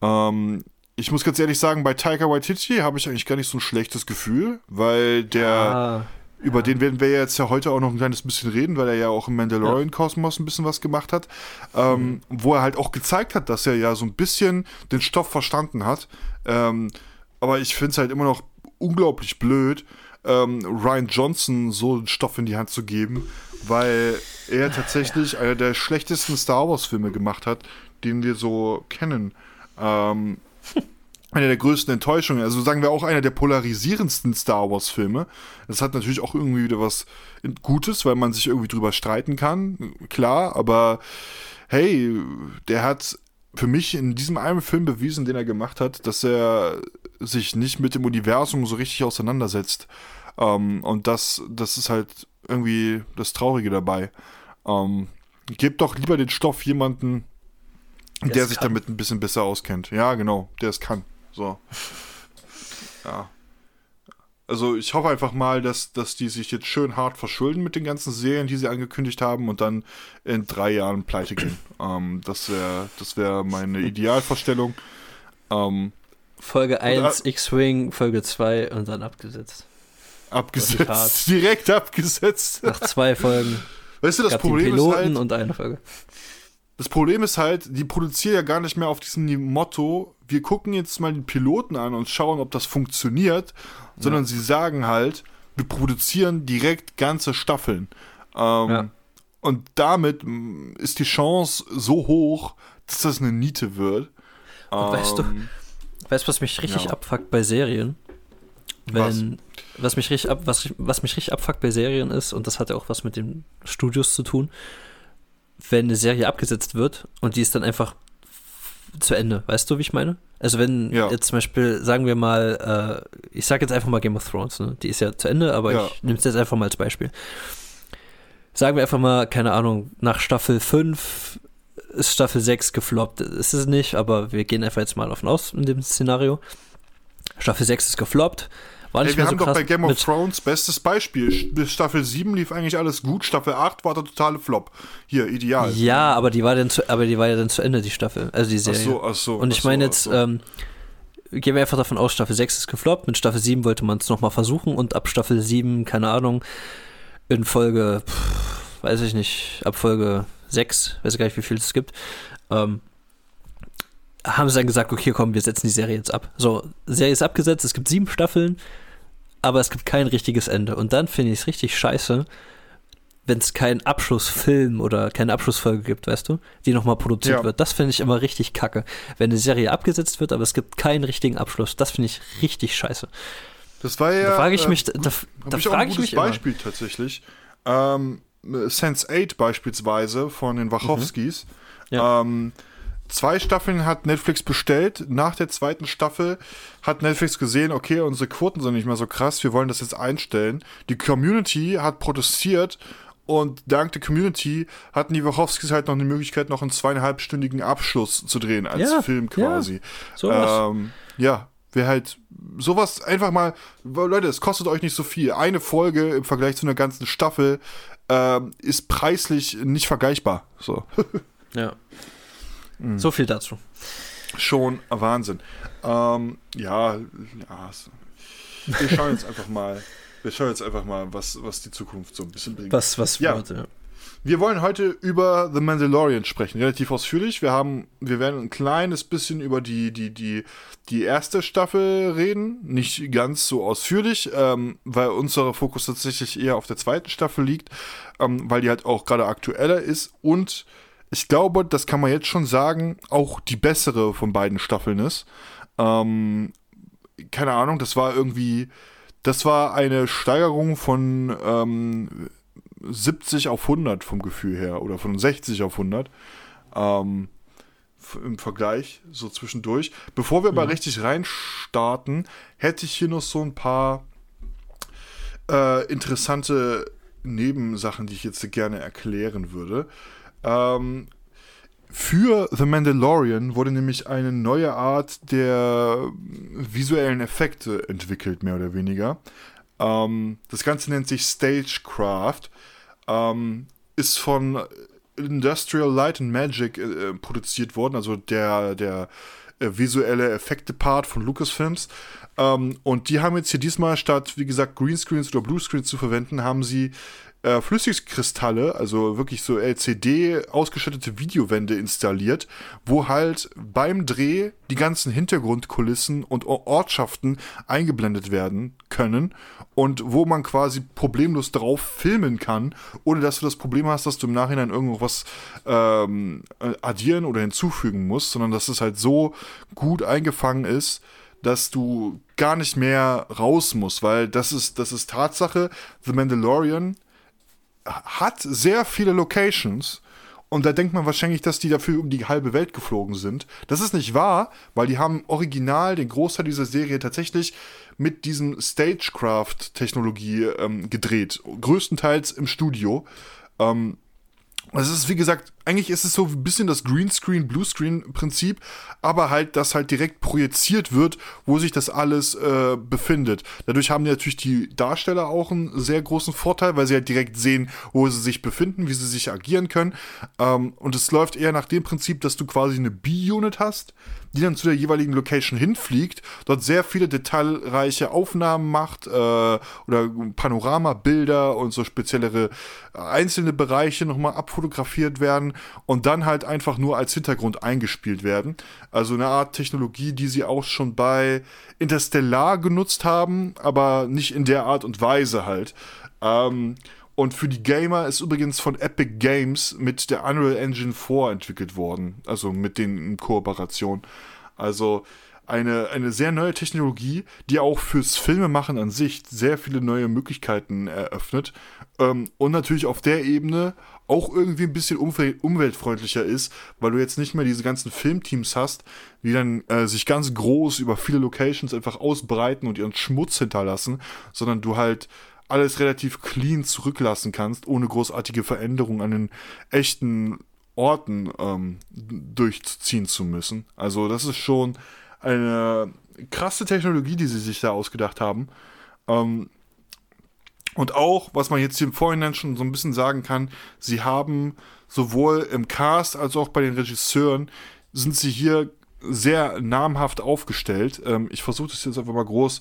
Ähm, ich muss ganz ehrlich sagen, bei Tiger Waititi habe ich eigentlich gar nicht so ein schlechtes Gefühl, weil der, ah. Über den werden wir jetzt ja heute auch noch ein kleines bisschen reden, weil er ja auch im Mandalorian-Kosmos ein bisschen was gemacht hat. Ähm, mhm. Wo er halt auch gezeigt hat, dass er ja so ein bisschen den Stoff verstanden hat. Ähm, aber ich finde es halt immer noch unglaublich blöd, ähm, Ryan Johnson so einen Stoff in die Hand zu geben, weil er tatsächlich einer der schlechtesten Star Wars-Filme gemacht hat, den wir so kennen. Ähm, eine der größten Enttäuschungen. Also sagen wir auch einer der polarisierendsten Star Wars-Filme. Das hat natürlich auch irgendwie wieder was Gutes, weil man sich irgendwie drüber streiten kann, klar, aber hey, der hat für mich in diesem einen Film bewiesen, den er gemacht hat, dass er sich nicht mit dem Universum so richtig auseinandersetzt. Ähm, und das, das ist halt irgendwie das Traurige dabei. Ähm, gebt doch lieber den Stoff jemanden, der, der sich kann. damit ein bisschen besser auskennt. Ja, genau, der es kann. So. Ja. Also ich hoffe einfach mal, dass, dass die sich jetzt schön hart verschulden mit den ganzen Serien, die sie angekündigt haben und dann in drei Jahren pleite gehen. ähm, das wäre das wär meine Idealvorstellung. Ähm, Folge 1 X-Wing, Folge 2 und dann abgesetzt. Abgesetzt. Direkt abgesetzt. Nach zwei Folgen. Weißt du, das Problem Piloten ist halt, und eine Folge. Das Problem ist halt, die produzieren ja gar nicht mehr auf diesem Motto, wir gucken jetzt mal den Piloten an und schauen, ob das funktioniert, ja. sondern sie sagen halt, wir produzieren direkt ganze Staffeln. Ähm, ja. Und damit ist die Chance so hoch, dass das eine Niete wird. Ähm, weißt du, weißt was mich richtig ja. abfuckt bei Serien? Wenn, was? was mich richtig ab, was, was mich richtig abfuckt bei Serien ist, und das hat ja auch was mit den Studios zu tun, wenn eine Serie abgesetzt wird und die ist dann einfach zu Ende. Weißt du, wie ich meine? Also wenn ja. jetzt zum Beispiel, sagen wir mal, äh, ich sage jetzt einfach mal Game of Thrones, ne? die ist ja zu Ende, aber ja. ich nehme es jetzt einfach mal als Beispiel. Sagen wir einfach mal, keine Ahnung, nach Staffel 5 ist Staffel 6 gefloppt. Ist es nicht, aber wir gehen einfach jetzt mal davon aus in dem Szenario. Staffel 6 ist gefloppt. War nicht Ey, wir haben so doch bei Game of Thrones bestes Beispiel. Bis Staffel 7 lief eigentlich alles gut, Staffel 8 war der totale Flop. Hier, ideal. Ja, aber die war dann zu, aber die war ja dann zu Ende, die Staffel, also die Serie. Ach so, ach so. Und ich meine jetzt, so. ähm, gehen wir einfach davon aus, Staffel 6 ist gefloppt, mit Staffel 7 wollte man es nochmal versuchen und ab Staffel 7, keine Ahnung, in Folge, pff, weiß ich nicht, ab Folge 6, weiß ich gar nicht, wie viel es gibt, ähm, haben sie dann gesagt, okay, komm, wir setzen die Serie jetzt ab. So, Serie ist abgesetzt, es gibt sieben Staffeln, aber es gibt kein richtiges Ende. Und dann finde ich es richtig scheiße, wenn es keinen Abschlussfilm oder keine Abschlussfolge gibt, weißt du, die nochmal produziert ja. wird. Das finde ich immer richtig kacke. Wenn eine Serie abgesetzt wird, aber es gibt keinen richtigen Abschluss, das finde ich richtig scheiße. Das war ja. Da frage ich mich, äh, da, da ich frage ich mich. Beispiel immer. tatsächlich. Ähm, Sense 8 beispielsweise von den Wachowskis. Mhm. Ja. Ähm, Zwei Staffeln hat Netflix bestellt. Nach der zweiten Staffel hat Netflix gesehen, okay, unsere Quoten sind nicht mehr so krass, wir wollen das jetzt einstellen. Die Community hat protestiert und dank der Community hatten die Wachowskis halt noch eine Möglichkeit, noch einen zweieinhalbstündigen Abschluss zu drehen als ja, Film quasi. Ja, sowas. Ähm, ja, wäre halt sowas einfach mal, Leute, es kostet euch nicht so viel. Eine Folge im Vergleich zu einer ganzen Staffel ähm, ist preislich nicht vergleichbar. So. ja. Mhm. So viel dazu. Schon Wahnsinn. Ähm, ja, ja, wir schauen jetzt einfach mal. Wir schauen jetzt einfach mal, was, was die Zukunft so ein bisschen bringt. Was, was ja. Wird, ja. Wir wollen heute über The Mandalorian sprechen, relativ ausführlich. Wir haben, wir werden ein kleines bisschen über die, die, die, die erste Staffel reden. Nicht ganz so ausführlich, ähm, weil unser Fokus tatsächlich eher auf der zweiten Staffel liegt, ähm, weil die halt auch gerade aktueller ist und ich glaube, das kann man jetzt schon sagen, auch die bessere von beiden Staffeln ist. Ähm, keine Ahnung, das war irgendwie, das war eine Steigerung von ähm, 70 auf 100 vom Gefühl her oder von 60 auf 100 ähm, im Vergleich so zwischendurch. Bevor wir aber mhm. richtig reinstarten, hätte ich hier noch so ein paar äh, interessante Nebensachen, die ich jetzt gerne erklären würde. Ähm, für The Mandalorian wurde nämlich eine neue Art der visuellen Effekte entwickelt, mehr oder weniger. Ähm, das Ganze nennt sich Stagecraft. Ähm, ist von Industrial Light and Magic äh, produziert worden, also der, der äh, visuelle Effekte-Part von Lucasfilms. Ähm, und die haben jetzt hier diesmal statt, wie gesagt, Greenscreens oder Bluescreens zu verwenden, haben sie äh, Flüssigkristalle, also wirklich so LCD ausgestattete Videowände installiert, wo halt beim Dreh die ganzen Hintergrundkulissen und Ortschaften eingeblendet werden können und wo man quasi problemlos drauf filmen kann, ohne dass du das Problem hast, dass du im Nachhinein irgendwas ähm, addieren oder hinzufügen musst, sondern dass es halt so gut eingefangen ist, dass du gar nicht mehr raus musst, weil das ist, das ist Tatsache. The Mandalorian hat sehr viele Locations. Und da denkt man wahrscheinlich, dass die dafür um die halbe Welt geflogen sind. Das ist nicht wahr, weil die haben original den Großteil dieser Serie tatsächlich mit diesem Stagecraft-Technologie ähm, gedreht. Größtenteils im Studio. Ähm, es ist, wie gesagt, eigentlich ist es so ein bisschen das Greenscreen, Bluescreen-Prinzip, aber halt, dass halt direkt projiziert wird, wo sich das alles äh, befindet. Dadurch haben natürlich die Darsteller auch einen sehr großen Vorteil, weil sie halt direkt sehen, wo sie sich befinden, wie sie sich agieren können. Ähm, und es läuft eher nach dem Prinzip, dass du quasi eine B-Unit hast, die dann zu der jeweiligen Location hinfliegt, dort sehr viele detailreiche Aufnahmen macht äh, oder Panoramabilder und so speziellere einzelne Bereiche nochmal abfotografiert werden und dann halt einfach nur als Hintergrund eingespielt werden. Also eine Art Technologie, die sie auch schon bei Interstellar genutzt haben, aber nicht in der Art und Weise halt. Ähm, und für die Gamer ist übrigens von Epic Games mit der Unreal Engine 4 entwickelt worden. Also mit denen in Kooperation. Also eine, eine sehr neue Technologie, die auch fürs Filmemachen an sich sehr viele neue Möglichkeiten eröffnet. Ähm, und natürlich auf der Ebene auch irgendwie ein bisschen umwel umweltfreundlicher ist, weil du jetzt nicht mehr diese ganzen Filmteams hast, die dann äh, sich ganz groß über viele Locations einfach ausbreiten und ihren Schmutz hinterlassen, sondern du halt alles relativ clean zurücklassen kannst, ohne großartige Veränderungen an den echten Orten ähm, durchziehen zu müssen. Also das ist schon eine krasse Technologie, die sie sich da ausgedacht haben. Ähm, und auch, was man jetzt hier im Vorhinein schon so ein bisschen sagen kann, sie haben sowohl im Cast als auch bei den Regisseuren sind sie hier sehr namhaft aufgestellt. Ähm, ich versuche das jetzt einfach mal groß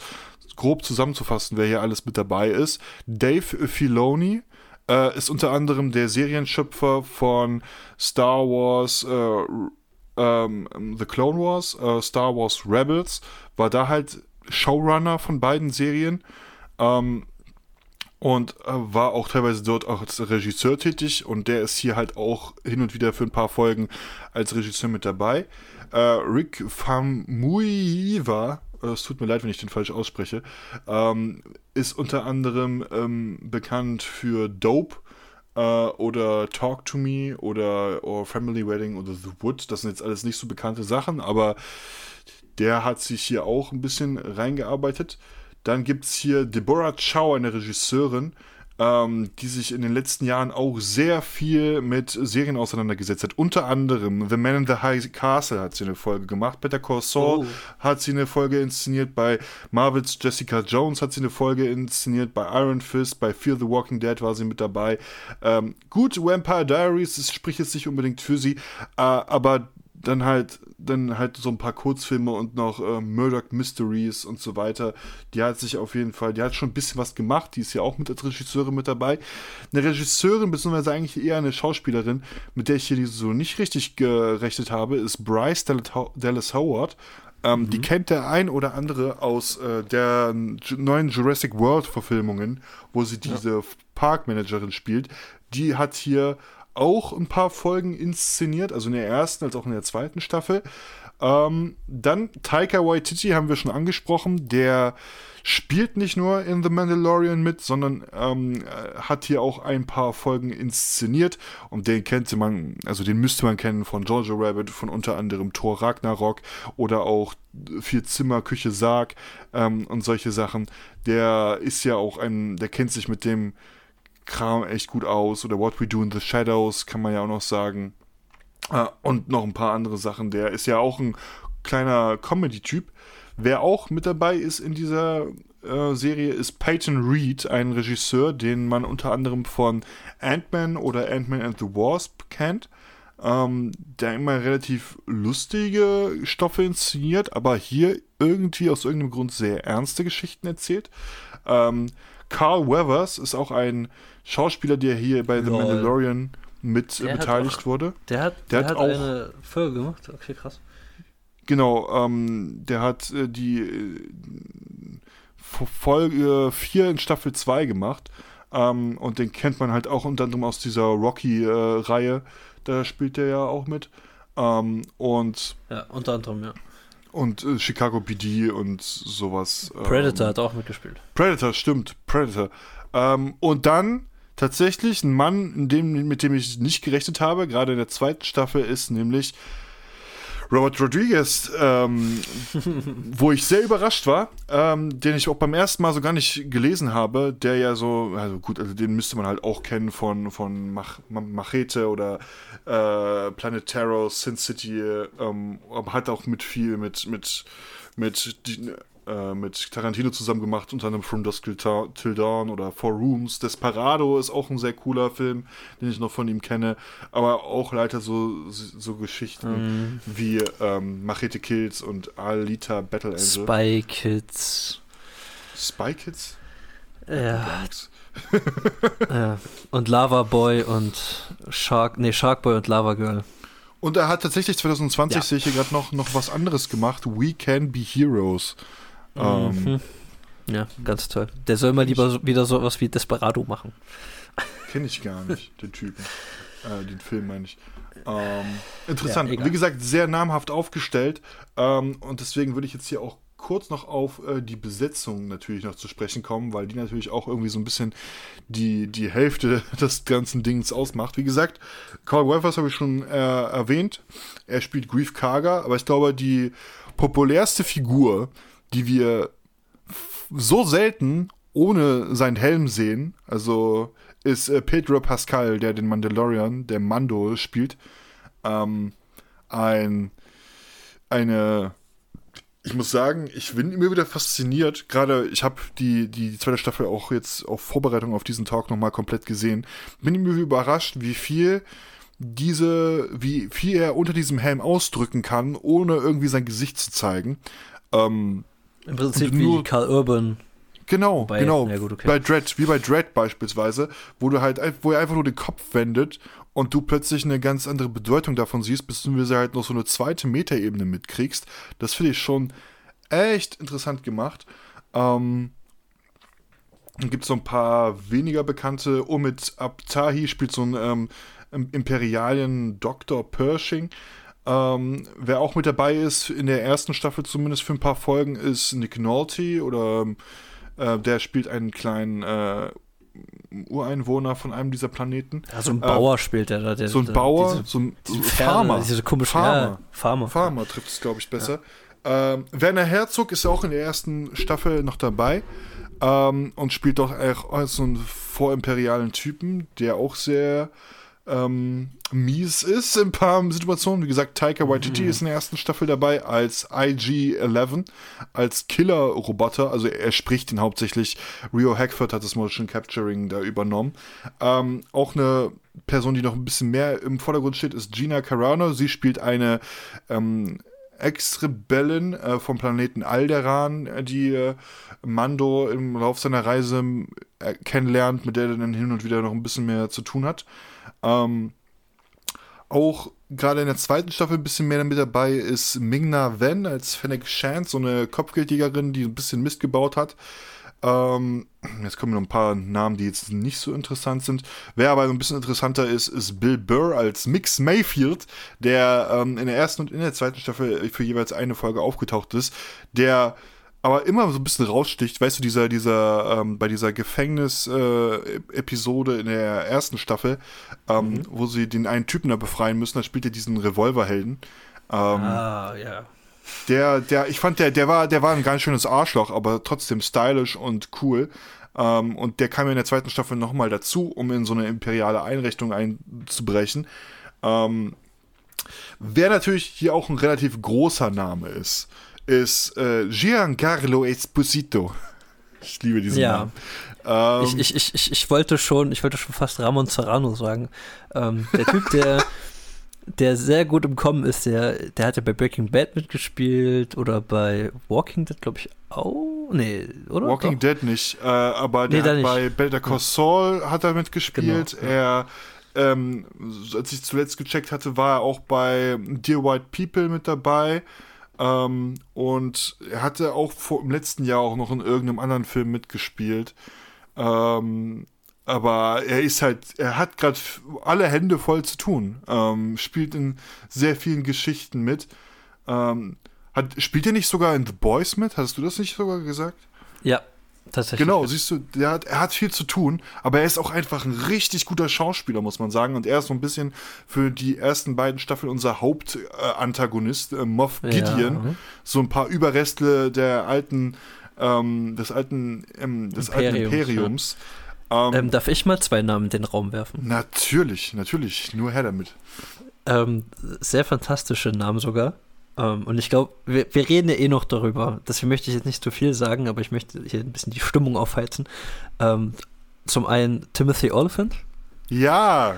grob zusammenzufassen, wer hier alles mit dabei ist. Dave Filoni äh, ist unter anderem der Serienschöpfer von Star Wars äh, ähm, The Clone Wars, äh, Star Wars Rebels, war da halt Showrunner von beiden Serien. Ähm, und äh, war auch teilweise dort auch als Regisseur tätig und der ist hier halt auch hin und wieder für ein paar Folgen als Regisseur mit dabei. Äh, Rick Famuyiwa es tut mir leid, wenn ich den falsch ausspreche, ähm, ist unter anderem ähm, bekannt für Dope äh, oder Talk to Me oder or Family Wedding oder The Wood. Das sind jetzt alles nicht so bekannte Sachen, aber der hat sich hier auch ein bisschen reingearbeitet. Dann gibt es hier Deborah Chow, eine Regisseurin, ähm, die sich in den letzten Jahren auch sehr viel mit Serien auseinandergesetzt hat. Unter anderem The Man in the High Castle hat sie eine Folge gemacht, Better Call Saul oh. hat sie eine Folge inszeniert, bei Marvels Jessica Jones hat sie eine Folge inszeniert, bei Iron Fist, bei Fear the Walking Dead war sie mit dabei. Ähm, gut, Vampire Diaries, das spricht jetzt nicht unbedingt für sie, äh, aber dann halt dann halt so ein paar Kurzfilme und noch äh, Murdoch Mysteries und so weiter. Die hat sich auf jeden Fall, die hat schon ein bisschen was gemacht. Die ist ja auch mit als Regisseurin mit dabei. Eine Regisseurin, beziehungsweise eigentlich eher eine Schauspielerin, mit der ich hier so nicht richtig gerechnet habe, ist Bryce Dallas Howard. Ähm, mhm. Die kennt der ein oder andere aus äh, der neuen Jurassic World Verfilmungen, wo sie diese ja. Parkmanagerin spielt. Die hat hier auch ein paar Folgen inszeniert, also in der ersten als auch in der zweiten Staffel. Ähm, dann Taika Waititi haben wir schon angesprochen, der spielt nicht nur in The Mandalorian mit, sondern ähm, hat hier auch ein paar Folgen inszeniert und den kennt man, also den müsste man kennen von Georgia Rabbit, von unter anderem Thor Ragnarok oder auch Vier Zimmer, Küche, Sarg ähm, und solche Sachen. Der ist ja auch ein, der kennt sich mit dem Kram echt gut aus. Oder What We Do in the Shadows kann man ja auch noch sagen. Uh, und noch ein paar andere Sachen. Der ist ja auch ein kleiner Comedy-Typ. Wer auch mit dabei ist in dieser äh, Serie ist Peyton Reed, ein Regisseur, den man unter anderem von Ant-Man oder Ant-Man and the Wasp kennt. Ähm, der immer relativ lustige Stoffe inszeniert, aber hier irgendwie aus irgendeinem Grund sehr ernste Geschichten erzählt. Ähm, Carl Weathers ist auch ein Schauspieler, der hier bei The Lol. Mandalorian mit der beteiligt auch, wurde. Der hat, der, der hat, hat, auch eine Folge gemacht. Okay, krass. Genau, ähm, der hat äh, die äh, Folge 4 in Staffel 2 gemacht. Ähm, und den kennt man halt auch unter anderem aus dieser Rocky-Reihe. Äh, da spielt er ja auch mit. Ähm, und ja, unter anderem, ja. Und äh, Chicago PD und sowas. Predator ähm, hat auch mitgespielt. Predator, stimmt, Predator. Ähm, und dann tatsächlich ein Mann, dem, mit dem ich nicht gerechnet habe, gerade in der zweiten Staffel, ist nämlich Robert Rodriguez, ähm, wo ich sehr überrascht war, ähm, den ich auch beim ersten Mal so gar nicht gelesen habe, der ja so, also gut, also den müsste man halt auch kennen von, von Mach, Machete oder äh, Planet Terror, Sin City, ähm, aber hat auch mit viel, mit, mit, mit die, äh, mit Tarantino zusammen gemacht, unter anderem From Dusk Till Dawn oder Four Rooms. Desperado ist auch ein sehr cooler Film, den ich noch von ihm kenne, aber auch leider so, so Geschichten mm. wie ähm, Machete Kills und Alita Battle Angel. Spy Kids. Spy Kids? Ja. ja. Und Lava Boy und Shark, nee, Shark Boy und Lava Girl. Und er hat tatsächlich 2020, ja. sehe ich hier gerade noch, noch was anderes gemacht. We Can Be Heroes. Ähm, mhm. Ja, ganz toll. Der soll mal lieber wieder so was wie Desperado machen. Kenne ich gar nicht, den Typen. Äh, den Film meine ich. Ähm, interessant. Ja, wie gesagt, sehr namhaft aufgestellt. Ähm, und deswegen würde ich jetzt hier auch kurz noch auf äh, die Besetzung natürlich noch zu sprechen kommen, weil die natürlich auch irgendwie so ein bisschen die, die Hälfte des ganzen Dings ausmacht. Wie gesagt, Carl Weathers habe ich schon äh, erwähnt. Er spielt Grief Karger, aber ich glaube, die populärste Figur, die wir so selten ohne seinen Helm sehen. Also ist äh, Pedro Pascal, der den Mandalorian, der Mando spielt, ähm, ein eine ich muss sagen, ich bin immer wieder fasziniert. Gerade, ich habe die, die zweite Staffel auch jetzt auf Vorbereitung auf diesen Talk nochmal komplett gesehen. Bin immer wieder überrascht, wie viel diese, wie viel er unter diesem Helm ausdrücken kann, ohne irgendwie sein Gesicht zu zeigen. Ähm, im Prinzip wie Karl Urban. Genau, bei, genau. Ja gut, okay. Bei Dread, wie bei Dread beispielsweise, wo du halt, wo er einfach nur den Kopf wendet und du plötzlich eine ganz andere Bedeutung davon siehst, bis du halt noch so eine zweite Metaebene mitkriegst. Das finde ich schon echt interessant gemacht. Ähm, dann gibt es so ein paar weniger bekannte. Omid Abtahi spielt so einen ähm, Imperialien Dr. Pershing. Ähm, wer auch mit dabei ist, in der ersten Staffel zumindest für ein paar Folgen, ist Nick Nolte oder äh, der spielt einen kleinen äh, Ureinwohner von einem dieser Planeten. Ja, so ein Bauer äh, spielt er da. Der, so ein Bauer, diese, so ein diese Farmer. Diese komische Farmer. Ja, Farmer. Farmer trifft es, glaube ich, besser. Ähm, Werner Herzog ist auch in der ersten Staffel noch dabei ähm, und spielt doch auch als so einen vorimperialen Typen, der auch sehr ähm, mies ist in ein paar Situationen. Wie gesagt, Taika Waititi mhm. ist in der ersten Staffel dabei als IG-11, als Killer-Roboter. Also er spricht ihn hauptsächlich. Rio Hackford hat das Motion Capturing da übernommen. Ähm, auch eine Person, die noch ein bisschen mehr im Vordergrund steht, ist Gina Carano. Sie spielt eine ähm, Ex-Rebellen äh, vom Planeten Alderan, die äh, Mando im Lauf seiner Reise äh, kennenlernt, mit der er dann hin und wieder noch ein bisschen mehr zu tun hat. Ähm, auch gerade in der zweiten Staffel ein bisschen mehr mit dabei ist Mingna Wen als Fennec Shand, so eine Kopfgeldjägerin, die ein bisschen Mist gebaut hat. Ähm, jetzt kommen noch ein paar Namen, die jetzt nicht so interessant sind. Wer aber ein bisschen interessanter ist, ist Bill Burr als Mix Mayfield, der ähm, in der ersten und in der zweiten Staffel für jeweils eine Folge aufgetaucht ist, der aber immer so ein bisschen raussticht, weißt du, dieser, dieser, ähm, bei dieser Gefängnis-Episode äh, in der ersten Staffel, ähm, mhm. wo sie den einen Typen da befreien müssen, da spielt er diesen Revolverhelden. Ähm, ah, ja. Der, der, ich fand, der, der war, der war ein ganz schönes Arschloch, aber trotzdem stylisch und cool. Ähm, und der kam in der zweiten Staffel nochmal dazu, um in so eine imperiale Einrichtung einzubrechen. Ähm, wer natürlich hier auch ein relativ großer Name ist, ist äh, Giancarlo Esposito. Ich liebe diesen ja. Namen. Ähm, ich, ich, ich, ich, wollte schon, ich wollte schon fast Ramon Serrano sagen. Ähm, der Typ, der der sehr gut im Kommen ist, der, der hat ja bei Breaking Bad mitgespielt oder bei Walking Dead, glaube ich, auch. Nee, oder? Walking Doch. Dead nicht, äh, aber der nee, hat bei Better Call Saul hat er mitgespielt. Genau, ja. Er, ähm, als ich zuletzt gecheckt hatte, war er auch bei Dear White People mit dabei. Ähm, und er hatte auch vor, im letzten Jahr auch noch in irgendeinem anderen Film mitgespielt. Ähm, aber er ist halt, er hat gerade alle Hände voll zu tun. Ähm, spielt in sehr vielen Geschichten mit. Ähm, hat, spielt er nicht sogar in The Boys mit? Hast du das nicht sogar gesagt? Ja, tatsächlich. Genau, siehst du, der hat, er hat viel zu tun, aber er ist auch einfach ein richtig guter Schauspieler, muss man sagen. Und er ist so ein bisschen für die ersten beiden Staffeln unser Hauptantagonist, äh, Moff Gideon. Ja, so ein paar Überreste der alten, ähm, des alten, ähm, des Imperiums, alten Imperiums. Ja ähm, ähm, darf ich mal zwei Namen in den Raum werfen? Natürlich, natürlich. Nur her damit. Ähm, sehr fantastische Namen sogar. Ähm, und ich glaube, wir, wir, reden ja eh noch darüber. Deswegen möchte ich jetzt nicht zu viel sagen, aber ich möchte hier ein bisschen die Stimmung aufheizen. Ähm, zum einen Timothy Oliphant. Ja,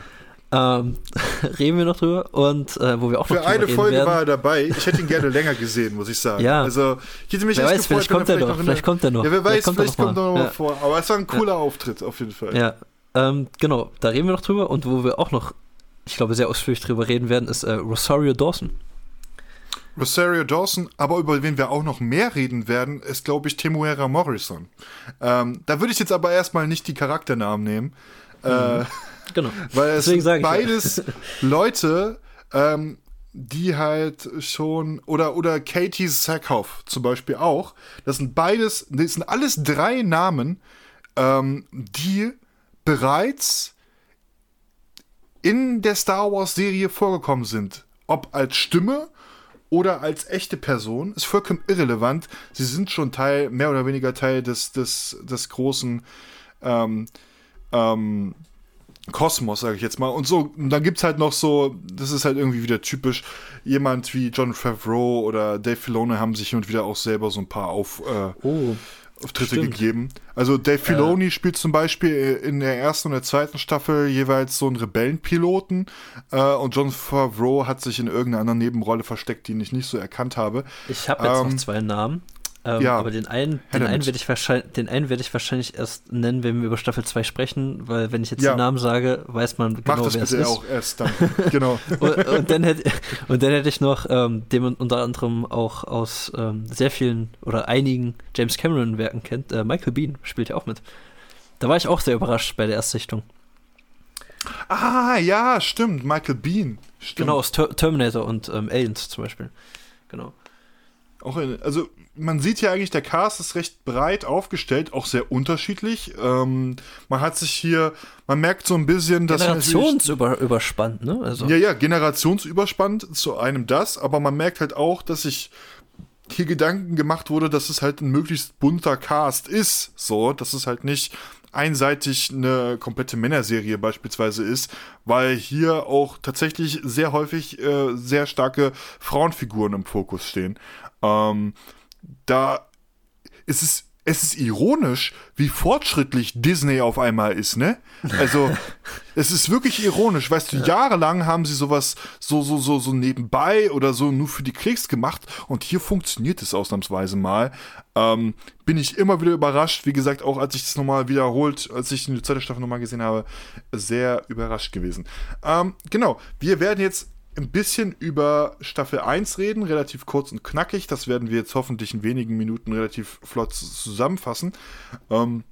ähm, reden wir noch drüber und äh, wo wir auch Für noch eine Folge werden. war er dabei. Ich hätte ihn gerne länger gesehen, muss ich sagen. Ja. Also, ich hätte mich wer weiß, gefreut, vielleicht kommt er noch. Vielleicht kommt er noch. Ja, wer weiß, vielleicht kommt, vielleicht er, noch kommt er noch mal ja. vor. Aber es war ein cooler ja. Auftritt auf jeden Fall. Ja, genau. Da reden wir noch drüber und wo wir auch noch, ich glaube, sehr ausführlich drüber reden werden, ist äh, Rosario Dawson. Rosario Dawson, aber über wen wir auch noch mehr reden werden, ist, glaube ich, Temuera Morrison. Ähm, da würde ich jetzt aber erstmal nicht die Charakternamen nehmen. Äh, mhm. Genau. Weil es sind beides ja. Leute, ähm, die halt schon, oder, oder Katie Sackhoff zum Beispiel auch. Das sind beides, das sind alles drei Namen, ähm, die bereits in der Star Wars-Serie vorgekommen sind. Ob als Stimme oder als echte Person, ist vollkommen irrelevant. Sie sind schon Teil, mehr oder weniger Teil des, des, des großen ähm, ähm, Kosmos, sage ich jetzt mal. Und so, und dann gibt es halt noch so, das ist halt irgendwie wieder typisch, jemand wie John Favreau oder Dave Filoni haben sich hin und wieder auch selber so ein paar auf, äh, oh, Auftritte stimmt. gegeben. Also Dave Filoni äh. spielt zum Beispiel in der ersten und der zweiten Staffel jeweils so einen Rebellenpiloten äh, und John Favreau hat sich in irgendeiner anderen Nebenrolle versteckt, die ich nicht so erkannt habe. Ich habe jetzt ähm, noch zwei Namen. Ähm, ja, aber den einen, den einen werde ich wahrscheinlich, den einen werde ich wahrscheinlich erst nennen, wenn wir über Staffel 2 sprechen, weil wenn ich jetzt ja. den Namen sage, weiß man genau, Mach das wer bitte es ist. auch erst dann. genau. und, und, dann hätte, und dann hätte ich noch, ähm, den man unter anderem auch aus ähm, sehr vielen oder einigen James Cameron Werken kennt, äh, Michael Bean spielt ja auch mit. Da war ich auch sehr überrascht bei der Erstsichtung. Ah, ja, stimmt, Michael Bean. Stimmt. Genau, aus Ter Terminator und ähm, Aliens zum Beispiel. Genau. Auch in, also man sieht ja eigentlich, der Cast ist recht breit aufgestellt, auch sehr unterschiedlich. Ähm, man hat sich hier, man merkt so ein bisschen, dass generationsüberspannt, ne? Also. Ja, ja, generationsüberspannt zu einem das, aber man merkt halt auch, dass sich hier Gedanken gemacht wurde, dass es halt ein möglichst bunter Cast ist. So, dass es halt nicht einseitig eine komplette Männerserie beispielsweise ist, weil hier auch tatsächlich sehr häufig äh, sehr starke Frauenfiguren im Fokus stehen. Ähm, da ist es es ist ironisch, wie fortschrittlich Disney auf einmal ist, ne? Also, es ist wirklich ironisch. Weißt du, jahrelang haben sie sowas so, so, so, so nebenbei oder so nur für die Klicks gemacht und hier funktioniert es ausnahmsweise mal. Ähm, bin ich immer wieder überrascht. Wie gesagt, auch als ich das nochmal wiederholt, als ich die zweite Staffel nochmal gesehen habe, sehr überrascht gewesen. Ähm, genau, wir werden jetzt ein bisschen über Staffel 1 reden, relativ kurz und knackig. Das werden wir jetzt hoffentlich in wenigen Minuten relativ flott zusammenfassen. Ähm,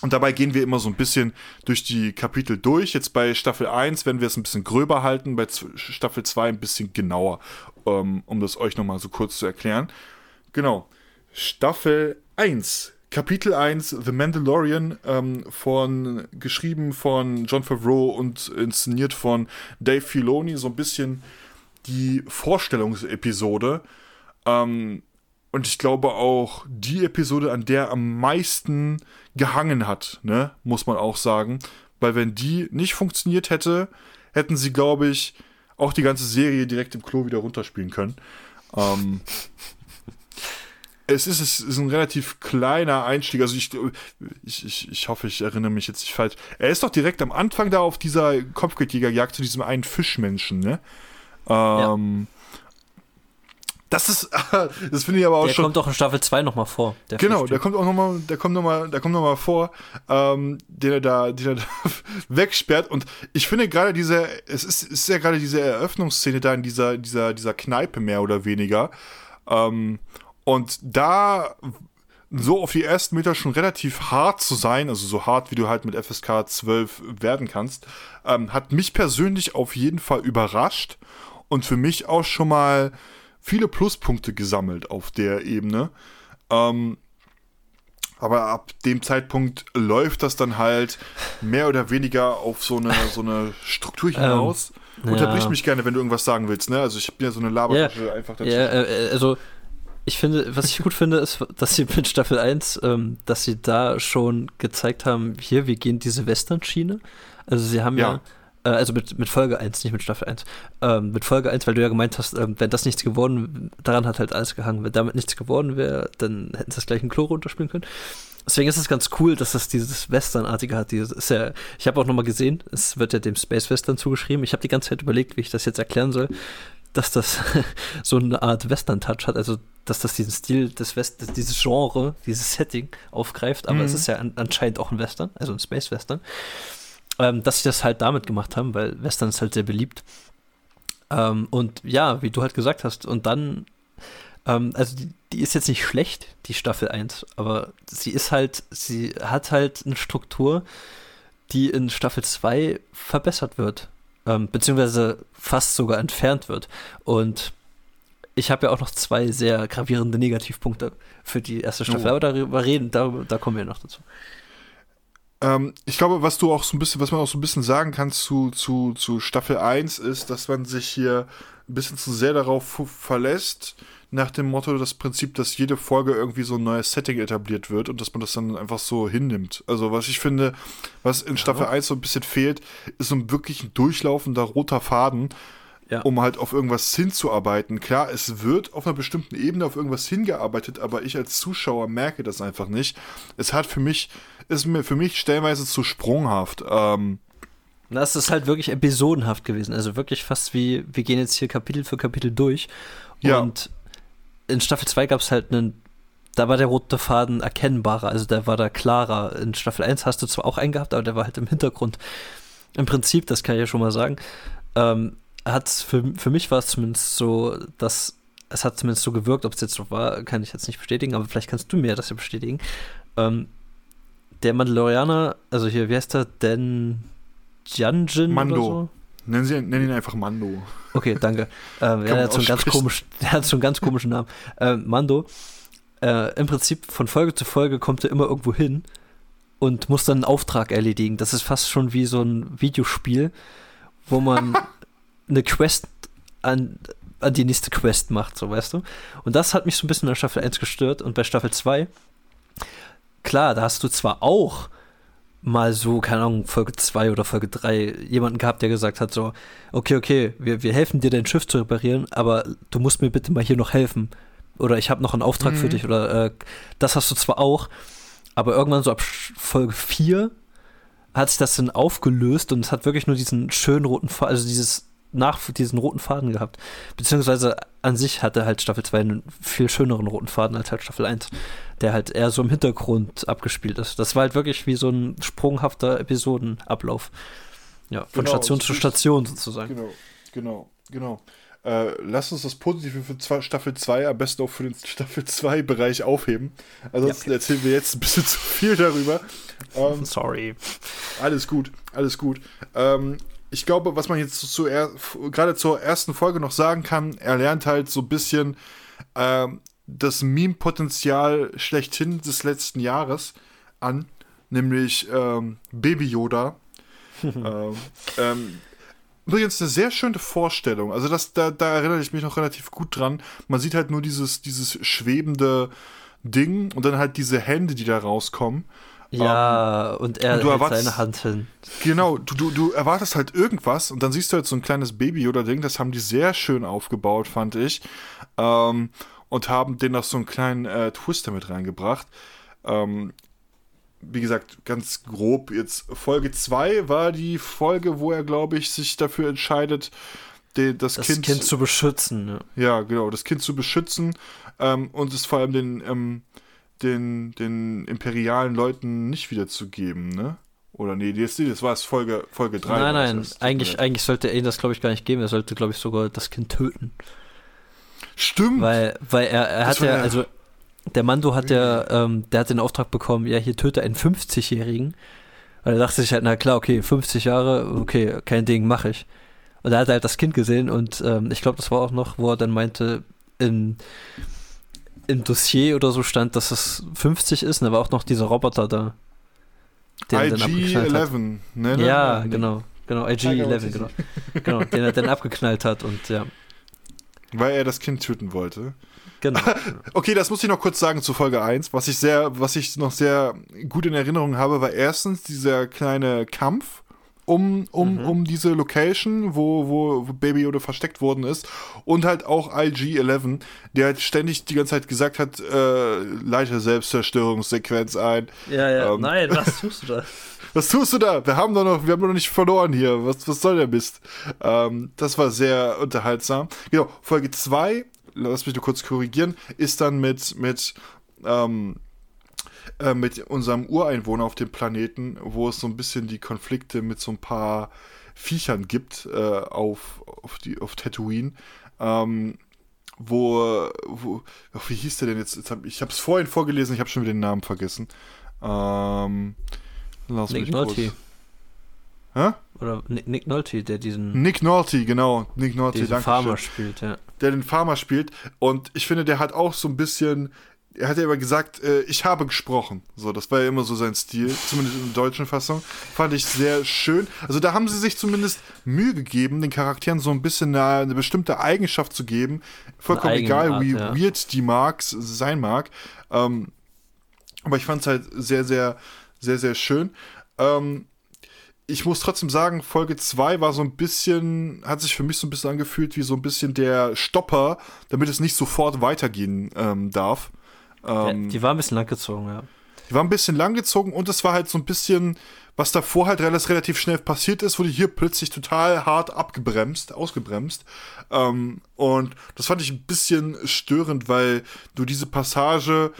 und dabei gehen wir immer so ein bisschen durch die Kapitel durch. Jetzt bei Staffel 1 werden wir es ein bisschen gröber halten, bei Staffel 2 ein bisschen genauer, ähm, um das euch nochmal so kurz zu erklären. Genau. Staffel 1 Kapitel 1, The Mandalorian, ähm, von, geschrieben von John Favreau und inszeniert von Dave Filoni, so ein bisschen die Vorstellungsepisode. Ähm, und ich glaube auch die Episode, an der am meisten gehangen hat, ne, muss man auch sagen. Weil wenn die nicht funktioniert hätte, hätten sie, glaube ich, auch die ganze Serie direkt im Klo wieder runterspielen können. Ähm, es ist, es ist ein relativ kleiner Einstieg. Also ich, ich, ich, ich hoffe, ich erinnere mich jetzt nicht falsch. Er ist doch direkt am Anfang da auf dieser Kopfgeldjägerjagd zu diesem einen Fischmenschen, ne? Ähm, ja. Das ist, das finde ich aber auch der schon. Der kommt doch in Staffel 2 nochmal vor. genau, der kommt auch nochmal, der kommt nochmal, der kommt nochmal vor, ähm, den er da, den er da wegsperrt. Und ich finde gerade diese, es ist, ist ja gerade diese Eröffnungsszene da in dieser, dieser, dieser Kneipe mehr oder weniger. Ähm, und da so auf die ersten Meter schon relativ hart zu sein, also so hart, wie du halt mit FSK 12 werden kannst, ähm, hat mich persönlich auf jeden Fall überrascht und für mich auch schon mal viele Pluspunkte gesammelt auf der Ebene. Ähm, aber ab dem Zeitpunkt läuft das dann halt mehr oder weniger auf so eine, so eine Struktur hinaus. Ähm, Unterbrich ja. mich gerne, wenn du irgendwas sagen willst, ne? Also ich bin ja so eine Labertasche yeah. einfach dazu. Ja, äh, also ich finde, was ich gut finde, ist, dass sie mit Staffel 1, ähm, dass sie da schon gezeigt haben, hier, wir gehen diese Western-Schiene. Also sie haben ja, ja äh, also mit, mit Folge 1, nicht mit Staffel 1, ähm, mit Folge 1, weil du ja gemeint hast, ähm, wenn das nichts geworden, daran hat halt alles gehangen. Wenn damit nichts geworden wäre, dann hätten sie das gleich in Chlor runterspielen können. Deswegen ist es ganz cool, dass das dieses Westernartige hat. Dieses ja, ich habe auch nochmal gesehen, es wird ja dem Space Western zugeschrieben. Ich habe die ganze Zeit überlegt, wie ich das jetzt erklären soll dass das so eine Art Western-Touch hat, also dass das diesen Stil des West, dieses Genre, dieses Setting aufgreift, aber mhm. es ist ja an, anscheinend auch ein Western, also ein Space-Western, ähm, dass sie das halt damit gemacht haben, weil Western ist halt sehr beliebt. Ähm, und ja, wie du halt gesagt hast, und dann, ähm, also die, die, ist jetzt nicht schlecht, die Staffel 1, aber sie ist halt, sie hat halt eine Struktur, die in Staffel 2 verbessert wird ähm, beziehungsweise fast sogar entfernt wird. Und ich habe ja auch noch zwei sehr gravierende Negativpunkte für die erste Staffel, oh. aber darüber reden, da, da kommen wir noch dazu. Ähm, ich glaube, was du auch so ein bisschen, was man auch so ein bisschen sagen kann zu, zu, zu Staffel 1 ist, dass man sich hier ein bisschen zu sehr darauf verlässt, nach dem Motto, das Prinzip, dass jede Folge irgendwie so ein neues Setting etabliert wird und dass man das dann einfach so hinnimmt. Also, was ich finde, was in Staffel ja. 1 so ein bisschen fehlt, ist so ein wirklich ein durchlaufender roter Faden, ja. um halt auf irgendwas hinzuarbeiten. Klar, es wird auf einer bestimmten Ebene auf irgendwas hingearbeitet, aber ich als Zuschauer merke das einfach nicht. Es hat für mich, ist mir für mich stellenweise zu sprunghaft. Ähm, das ist halt wirklich episodenhaft gewesen. Also wirklich fast wie, wir gehen jetzt hier Kapitel für Kapitel durch. Ja. In Staffel 2 gab es halt einen, da war der rote Faden erkennbarer, also der war da klarer. In Staffel 1 hast du zwar auch einen gehabt, aber der war halt im Hintergrund. Im Prinzip, das kann ich ja schon mal sagen, ähm, hat für, für mich war es zumindest so, dass es hat zumindest so gewirkt, ob es jetzt so war, kann ich jetzt nicht bestätigen, aber vielleicht kannst du mir das ja bestätigen. Ähm, der Mandalorianer, also hier, wie heißt der? Den Janjin Mando. Oder so? Nennen, Sie, nennen ihn einfach Mando. Okay, danke. Ähm, er, hat so einen ganz komisch, hat so einen ganz komischen Namen. Ähm, Mando, äh, im Prinzip von Folge zu Folge kommt er immer irgendwo hin und muss dann einen Auftrag erledigen. Das ist fast schon wie so ein Videospiel, wo man eine Quest an, an die nächste Quest macht, so weißt du. Und das hat mich so ein bisschen an Staffel 1 gestört und bei Staffel 2, klar, da hast du zwar auch mal so, keine Ahnung, Folge 2 oder Folge 3 jemanden gehabt, der gesagt hat, so, okay, okay, wir, wir helfen dir dein Schiff zu reparieren, aber du musst mir bitte mal hier noch helfen. Oder ich habe noch einen Auftrag mhm. für dich. Oder äh, das hast du zwar auch, aber irgendwann so ab Folge 4 hat sich das dann aufgelöst und es hat wirklich nur diesen schönen roten also dieses nach diesen roten Faden gehabt. Beziehungsweise an sich hatte halt Staffel 2 einen viel schöneren roten Faden als halt Staffel 1, der halt eher so im Hintergrund abgespielt ist. Das war halt wirklich wie so ein sprunghafter Episodenablauf. Ja, von genau, Station zu Station sozusagen. Genau, genau, genau. Äh, lass uns das Positive für Staffel 2 am besten auch für den Staffel 2 Bereich aufheben. Ansonsten ja. erzählen wir jetzt ein bisschen zu viel darüber. Ähm, Sorry. Alles gut, alles gut. Ähm, ich glaube, was man jetzt zu, gerade zur ersten Folge noch sagen kann, er lernt halt so ein bisschen ähm, das Meme-Potenzial schlechthin des letzten Jahres an, nämlich ähm, Baby Yoda. ähm, ähm, übrigens eine sehr schöne Vorstellung. Also das, da, da erinnere ich mich noch relativ gut dran. Man sieht halt nur dieses, dieses schwebende Ding und dann halt diese Hände, die da rauskommen. Ja, um, und er und hält seine Hand hin. Genau, du, du, du erwartest halt irgendwas und dann siehst du halt so ein kleines Baby oder Ding, das haben die sehr schön aufgebaut, fand ich. Ähm, und haben den noch so einen kleinen äh, Twister mit reingebracht. Ähm, wie gesagt, ganz grob jetzt Folge 2 war die Folge, wo er, glaube ich, sich dafür entscheidet, den, das, das kind, kind, zu beschützen. Ja. ja, genau, das Kind zu beschützen ähm, und es vor allem den ähm, den, den imperialen Leuten nicht wiederzugeben, ne? Oder nee, das, das war es Folge, Folge 3. Nein, nein, eigentlich, eigentlich sollte er ihn das, glaube ich, gar nicht geben. Er sollte, glaube ich, sogar das Kind töten. Stimmt. Weil, weil er, er hat ja, also der Mando hat ja, ähm, der hat den Auftrag bekommen, ja, hier töte einen 50-Jährigen. Und er dachte sich halt, na klar, okay, 50 Jahre, okay, kein Ding, mache ich. Und er hat halt das Kind gesehen und ähm, ich glaube, das war auch noch, wo er dann meinte, in, im Dossier oder so stand, dass es 50 ist, und da war auch noch dieser Roboter da. IG-11, ne, ne? Ja, ne, genau. Genau, IG-11, genau. genau. Den er dann abgeknallt hat und ja. Weil er das Kind töten wollte. Genau. okay, das muss ich noch kurz sagen zu Folge 1. Was ich sehr, was ich noch sehr gut in Erinnerung habe, war erstens dieser kleine Kampf um, um, mhm. um diese Location, wo, wo, wo Baby Yoda versteckt worden ist. Und halt auch IG-11, der halt ständig die ganze Zeit gesagt hat, äh, leite Selbstzerstörungssequenz ein. Ja, ja, ähm, nein, was tust du da? was tust du da? Wir haben doch noch, wir haben doch noch nicht verloren hier. Was, was soll der Mist? Ähm, das war sehr unterhaltsam. Genau, Folge 2, lass mich nur kurz korrigieren, ist dann mit, mit, ähm, äh, mit unserem Ureinwohner auf dem Planeten, wo es so ein bisschen die Konflikte mit so ein paar Viechern gibt äh, auf, auf, die, auf Tatooine. Ähm, wo, wo ach, wie hieß der denn jetzt? jetzt hab, ich habe es vorhin vorgelesen, ich habe schon wieder den Namen vergessen. Ähm, lass Nick mich Nolte. Hä? Oder Nick, Nick Nolte, der diesen. Nick Nolte, genau. Nick Nolte, danke. Farmer spielt, ja. Der den Farmer spielt. Und ich finde, der hat auch so ein bisschen er hat ja immer gesagt, äh, ich habe gesprochen. So, das war ja immer so sein Stil, zumindest in der deutschen Fassung. Fand ich sehr schön. Also da haben sie sich zumindest Mühe gegeben, den Charakteren so ein bisschen eine, eine bestimmte Eigenschaft zu geben. Vollkommen egal, Art, wie ja. weird die mag, sein mag. Ähm, aber ich fand es halt sehr, sehr, sehr, sehr schön. Ähm, ich muss trotzdem sagen, Folge 2 war so ein bisschen, hat sich für mich so ein bisschen angefühlt wie so ein bisschen der Stopper, damit es nicht sofort weitergehen ähm, darf. Ähm, die war ein bisschen langgezogen, ja. Die war ein bisschen langgezogen und es war halt so ein bisschen, was davor halt relativ schnell passiert ist, wurde hier plötzlich total hart abgebremst, ausgebremst. Ähm, und das fand ich ein bisschen störend, weil du diese Passage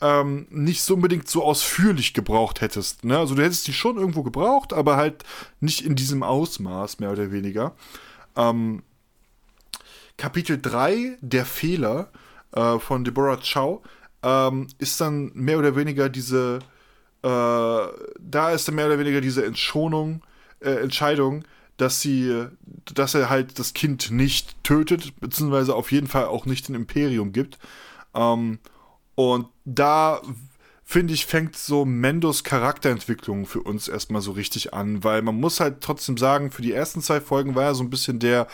ähm, nicht so unbedingt so ausführlich gebraucht hättest. Ne? Also du hättest die schon irgendwo gebraucht, aber halt nicht in diesem Ausmaß, mehr oder weniger. Ähm, Kapitel 3, der Fehler äh, von Deborah Chow, ähm, ist dann mehr oder weniger diese, äh, da ist dann mehr oder weniger diese Entschonung, äh, Entscheidung, dass sie, dass er halt das Kind nicht tötet, beziehungsweise auf jeden Fall auch nicht ein Imperium gibt. Ähm, und da finde ich, fängt so Mendos Charakterentwicklung für uns erstmal so richtig an, weil man muss halt trotzdem sagen, für die ersten zwei Folgen war er so ein bisschen der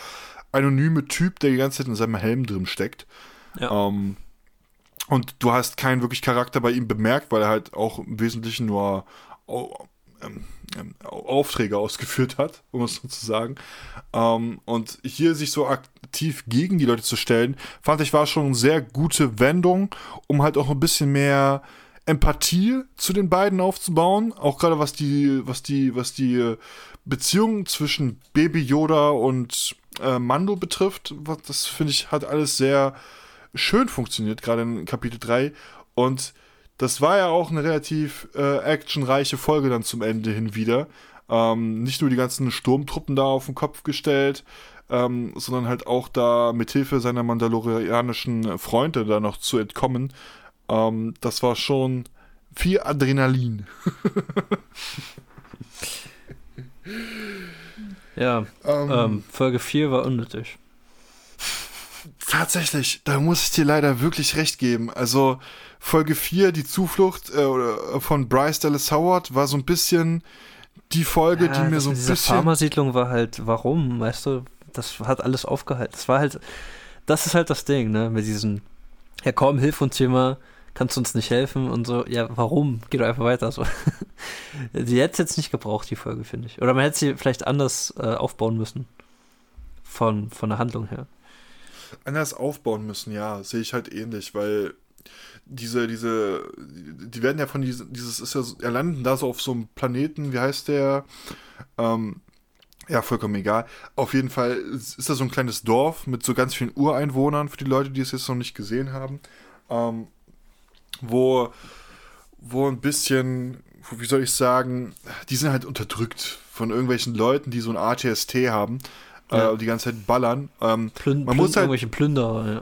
anonyme Typ, der die ganze Zeit in seinem Helm drin steckt. Ja. Ähm, und du hast keinen wirklich Charakter bei ihm bemerkt, weil er halt auch im Wesentlichen nur ähm, ähm, Aufträge ausgeführt hat, um es so zu sagen. Ähm, und hier sich so aktiv gegen die Leute zu stellen, fand ich war schon eine sehr gute Wendung, um halt auch ein bisschen mehr Empathie zu den beiden aufzubauen, auch gerade was die, was die, was die Beziehung zwischen Baby Yoda und äh, Mando betrifft. Das finde ich hat alles sehr schön funktioniert, gerade in Kapitel 3. Und das war ja auch eine relativ äh, actionreiche Folge dann zum Ende hin wieder. Ähm, nicht nur die ganzen Sturmtruppen da auf den Kopf gestellt, ähm, sondern halt auch da mithilfe seiner mandalorianischen Freunde da noch zu entkommen. Ähm, das war schon viel Adrenalin. ja, ähm, ähm, Folge 4 war unnötig. Tatsächlich, da muss ich dir leider wirklich recht geben. Also Folge 4, die Zuflucht äh, äh, von Bryce Dallas Howard, war so ein bisschen die Folge, ja, die mir so ein diese bisschen. Die Pharmasiedlung war halt, warum, weißt du, das hat alles aufgehalten. Das war halt, das ist halt das Ding, ne, mit diesem, ja komm, hilf uns hier mal, kannst du uns nicht helfen und so, ja, warum? Geh doch einfach weiter. So. die hätte es jetzt nicht gebraucht, die Folge, finde ich. Oder man hätte sie vielleicht anders äh, aufbauen müssen. Von, von der Handlung her anders aufbauen müssen, ja, sehe ich halt ähnlich, weil diese, diese, die werden ja von diesem, dieses ist ja, er landen da so auf so einem Planeten, wie heißt der? Ähm, ja, vollkommen egal. Auf jeden Fall ist da so ein kleines Dorf mit so ganz vielen Ureinwohnern für die Leute, die es jetzt noch nicht gesehen haben, ähm, wo, wo ein bisschen, wie soll ich sagen, die sind halt unterdrückt von irgendwelchen Leuten, die so ein ATST haben ja. äh, die ganze Zeit ballern. Ähm, Plün man muss halt irgendwelche Plünderer, ja.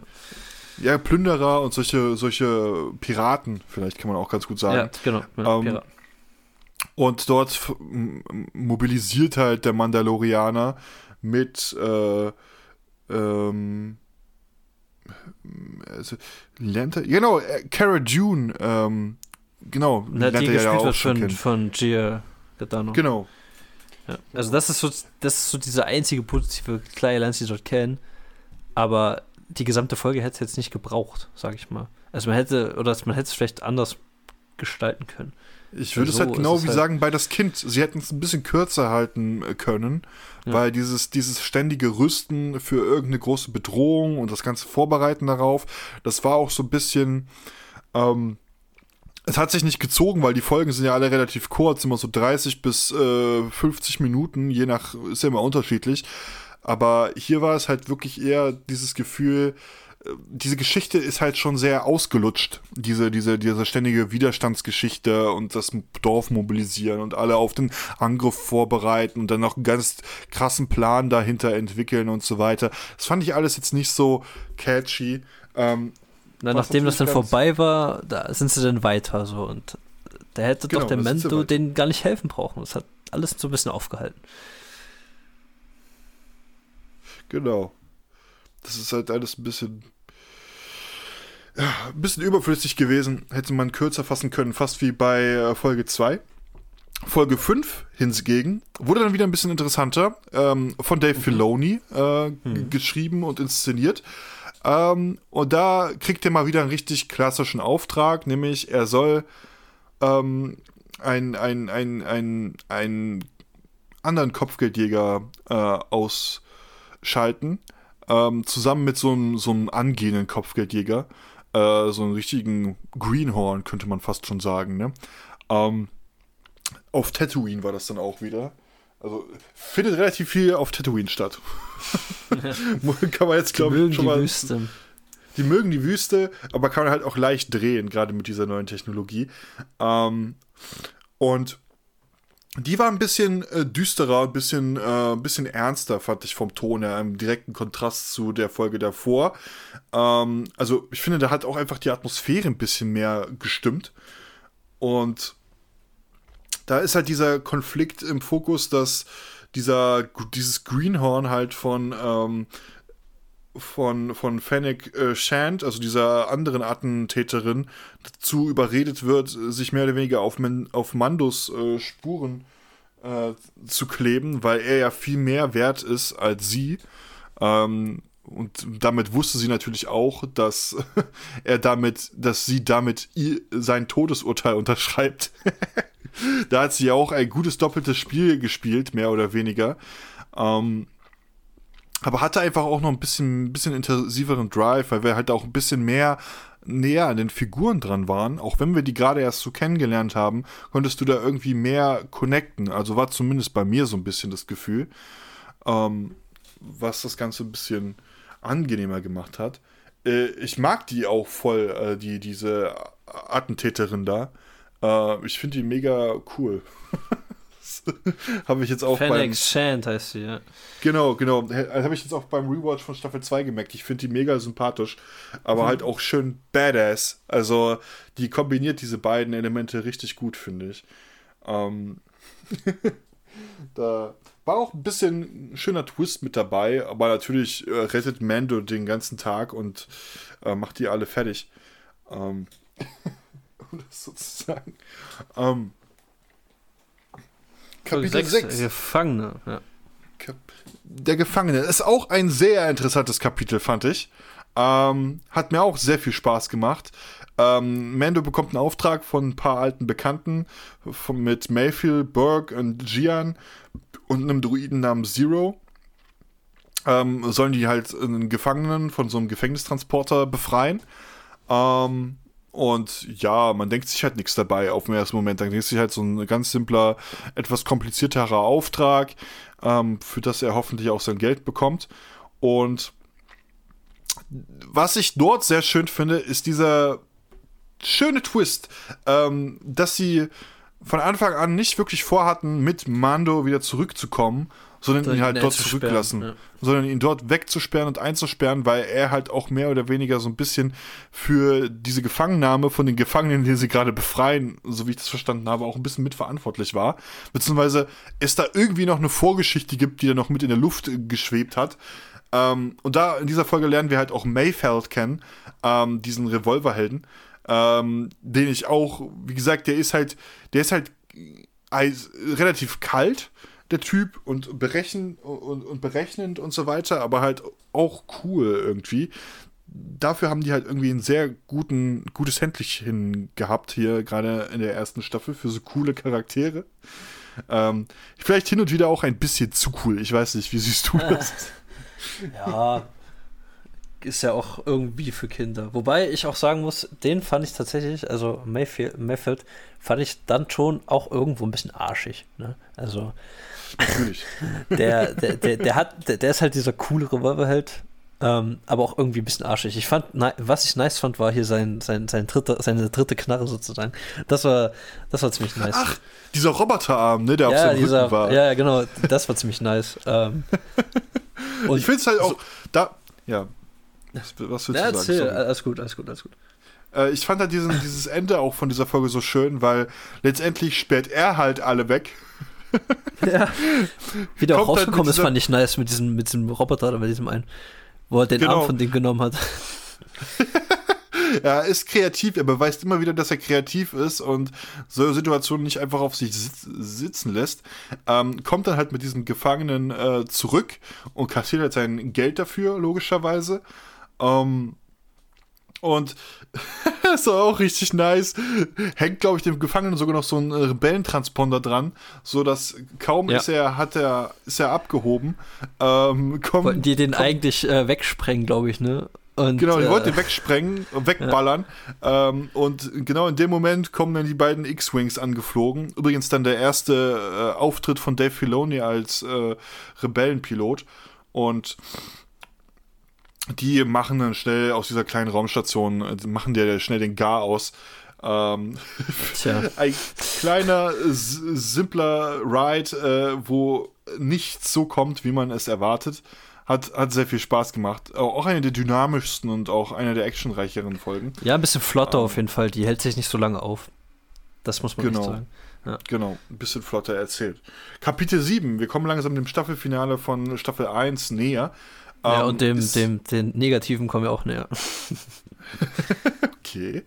Ja, Plünderer und solche, solche Piraten, vielleicht kann man auch ganz gut sagen. Ja, genau. Ja, ähm, und dort mobilisiert halt der Mandalorianer mit äh, ähm, also, lernt er, genau, äh, Cara June, ähm, genau, Na, lernt die er ja auch schon von, von Gia Gadano. Genau, ja. Also das ist so, das ist so diese einzige positive kleine Lanze, die sie dort kennen. Aber die gesamte Folge hätte es jetzt nicht gebraucht, sag ich mal. Also man hätte, oder man hätte es vielleicht anders gestalten können. Ich würde so es halt genau wie halt sagen bei das Kind. Sie hätten es ein bisschen kürzer halten äh, können, ja. weil dieses, dieses ständige Rüsten für irgendeine große Bedrohung und das ganze Vorbereiten darauf, das war auch so ein bisschen, ähm, es hat sich nicht gezogen, weil die Folgen sind ja alle relativ kurz, immer so 30 bis äh, 50 Minuten, je nach, ist ja immer unterschiedlich. Aber hier war es halt wirklich eher dieses Gefühl, äh, diese Geschichte ist halt schon sehr ausgelutscht. Diese, diese, diese ständige Widerstandsgeschichte und das Dorf mobilisieren und alle auf den Angriff vorbereiten und dann noch einen ganz krassen Plan dahinter entwickeln und so weiter. Das fand ich alles jetzt nicht so catchy. Ähm, na, nachdem das dann vorbei war, da sind sie dann weiter so und da hätte genau, doch der Mento denen gar nicht helfen brauchen. Das hat alles so ein bisschen aufgehalten. Genau. Das ist halt alles ein bisschen ja, ein bisschen überflüssig gewesen. Hätte man kürzer fassen können, fast wie bei äh, Folge 2. Folge 5 hingegen wurde dann wieder ein bisschen interessanter. Ähm, von Dave mhm. Filoni äh, mhm. geschrieben und inszeniert. Ähm, und da kriegt er mal wieder einen richtig klassischen Auftrag, nämlich er soll ähm, einen ein, ein, ein, ein anderen Kopfgeldjäger äh, ausschalten, ähm, zusammen mit so einem, so einem angehenden Kopfgeldjäger. Äh, so einen richtigen Greenhorn, könnte man fast schon sagen. Ne? Ähm, auf Tatooine war das dann auch wieder. Also findet relativ viel auf Tatooine statt. kann man jetzt, glaube ich, schon mal. Wüste. Die mögen die Wüste, aber kann man halt auch leicht drehen, gerade mit dieser neuen Technologie. Ähm, und die war ein bisschen äh, düsterer, ein bisschen, äh, ein bisschen ernster, fand ich vom Ton her, im direkten Kontrast zu der Folge davor. Ähm, also, ich finde, da hat auch einfach die Atmosphäre ein bisschen mehr gestimmt. Und da ist halt dieser Konflikt im Fokus, dass dieser, dieses Greenhorn halt von, ähm, von, von Fennec äh, Shand, also dieser anderen Attentäterin, dazu überredet wird, sich mehr oder weniger auf, Man auf Mandos äh, Spuren äh, zu kleben, weil er ja viel mehr wert ist als sie. Ähm, und damit wusste sie natürlich auch, dass er damit, dass sie damit ihr, sein Todesurteil unterschreibt. da hat sie auch ein gutes doppeltes Spiel gespielt, mehr oder weniger. Ähm, aber hatte einfach auch noch ein bisschen, bisschen intensiveren Drive, weil wir halt auch ein bisschen mehr näher an den Figuren dran waren. Auch wenn wir die gerade erst so kennengelernt haben, konntest du da irgendwie mehr connecten. Also war zumindest bei mir so ein bisschen das Gefühl, ähm, was das Ganze ein bisschen angenehmer gemacht hat. Äh, ich mag die auch voll, äh, die, diese Attentäterin da. Äh, ich finde die mega cool. habe ich jetzt auch Fennec Shand heißt sie, ja. Genau, genau. Habe ich jetzt auch beim Rewatch von Staffel 2 gemerkt. Ich finde die mega sympathisch, aber mhm. halt auch schön badass. Also, die kombiniert diese beiden Elemente richtig gut, finde ich. Ähm da war auch ein bisschen ein schöner Twist mit dabei, aber natürlich äh, rettet Mando den ganzen Tag und äh, macht die alle fertig. Ähm um das sozusagen. Ähm Kapitel 6. Gefangene, ja. Der Gefangene ist auch ein sehr interessantes Kapitel, fand ich. Ähm, hat mir auch sehr viel Spaß gemacht. Ähm, Mando bekommt einen Auftrag von ein paar alten Bekannten von, mit Mayfield, Burke und Gian und einem Druiden namens Zero. Ähm, sollen die halt einen Gefangenen von so einem Gefängnistransporter befreien. Ähm, und ja, man denkt sich halt nichts dabei auf den ersten Moment. Dann denkt sich halt so ein ganz simpler, etwas komplizierterer Auftrag, ähm, für das er hoffentlich auch sein Geld bekommt. Und was ich dort sehr schön finde, ist dieser schöne Twist, ähm, dass sie von Anfang an nicht wirklich vorhatten, mit Mando wieder zurückzukommen, sondern ihn halt dort zurücklassen. Ja. Sondern ihn dort wegzusperren und einzusperren, weil er halt auch mehr oder weniger so ein bisschen für diese Gefangennahme von den Gefangenen, die sie gerade befreien, so wie ich das verstanden habe, auch ein bisschen mitverantwortlich war. Beziehungsweise es da irgendwie noch eine Vorgeschichte gibt, die da noch mit in der Luft geschwebt hat. Ähm, und da in dieser Folge lernen wir halt auch Mayfeld kennen, ähm, diesen Revolverhelden, ähm, den ich auch, wie gesagt, der ist halt, der ist halt äh, relativ kalt der Typ und, berechen, und, und berechnend und so weiter, aber halt auch cool irgendwie. Dafür haben die halt irgendwie ein sehr guten, gutes Händchen gehabt hier, gerade in der ersten Staffel, für so coole Charaktere. Ähm, vielleicht hin und wieder auch ein bisschen zu cool. Ich weiß nicht, wie siehst du das? ja, ist ja auch irgendwie für Kinder. Wobei ich auch sagen muss, den fand ich tatsächlich, also Mayfield, Mayfield fand ich dann schon auch irgendwo ein bisschen arschig. Ne? Also Natürlich. der, der, der, der, hat, der, der ist halt dieser coole Revolverheld, ähm, aber auch irgendwie ein bisschen arschig. Ich fand, was ich nice fand, war hier sein, sein, sein dritte, seine dritte Knarre sozusagen. Das war, das war ziemlich nice. Ach, dieser Roboterarm, ne, der ja, auf seinem dieser, Rücken war. Ja, genau, das war ziemlich nice. Ähm, ich finde es halt auch, so, da, ja. Was, willst du sagen? Erzähl, alles gut, alles gut, alles gut. Äh, ich fand halt diesen, dieses Ende auch von dieser Folge so schön, weil letztendlich sperrt er halt alle weg ja. Wie der auch rausgekommen halt ist, fand ich nice mit diesem, mit diesem Roboter oder mit diesem einen, wo er den genau. Arm von dem genommen hat. er ist kreativ, er beweist immer wieder, dass er kreativ ist und so Situationen nicht einfach auf sich sitz sitzen lässt. Ähm, kommt dann halt mit diesem Gefangenen äh, zurück und kassiert halt sein Geld dafür, logischerweise. Ähm, und das ist auch richtig nice. Hängt, glaube ich, dem Gefangenen sogar noch so ein Rebellentransponder dran, so dass kaum ja. ist er, hat er, ist er abgehoben. Ähm, komm, Wollten die den komm, eigentlich äh, wegsprengen, glaube ich, ne? Und, genau, die äh, wollten ihn wegsprengen wegballern. Ja. Ähm, und genau in dem Moment kommen dann die beiden X-Wings angeflogen. Übrigens dann der erste äh, Auftritt von Dave Filoni als äh, Rebellenpilot. Und die machen dann schnell aus dieser kleinen Raumstation, äh, machen der schnell den Gar aus. Ähm, ein kleiner, simpler Ride, äh, wo nichts so kommt, wie man es erwartet. Hat, hat sehr viel Spaß gemacht. Auch eine der dynamischsten und auch eine der actionreicheren Folgen. Ja, ein bisschen flotter ähm, auf jeden Fall. Die hält sich nicht so lange auf. Das muss man genau. sagen. Ja. Genau, ein bisschen flotter erzählt. Kapitel 7. Wir kommen langsam dem Staffelfinale von Staffel 1 näher. Ja, um, und ähm, dem, dem, den Negativen kommen wir auch näher. Okay.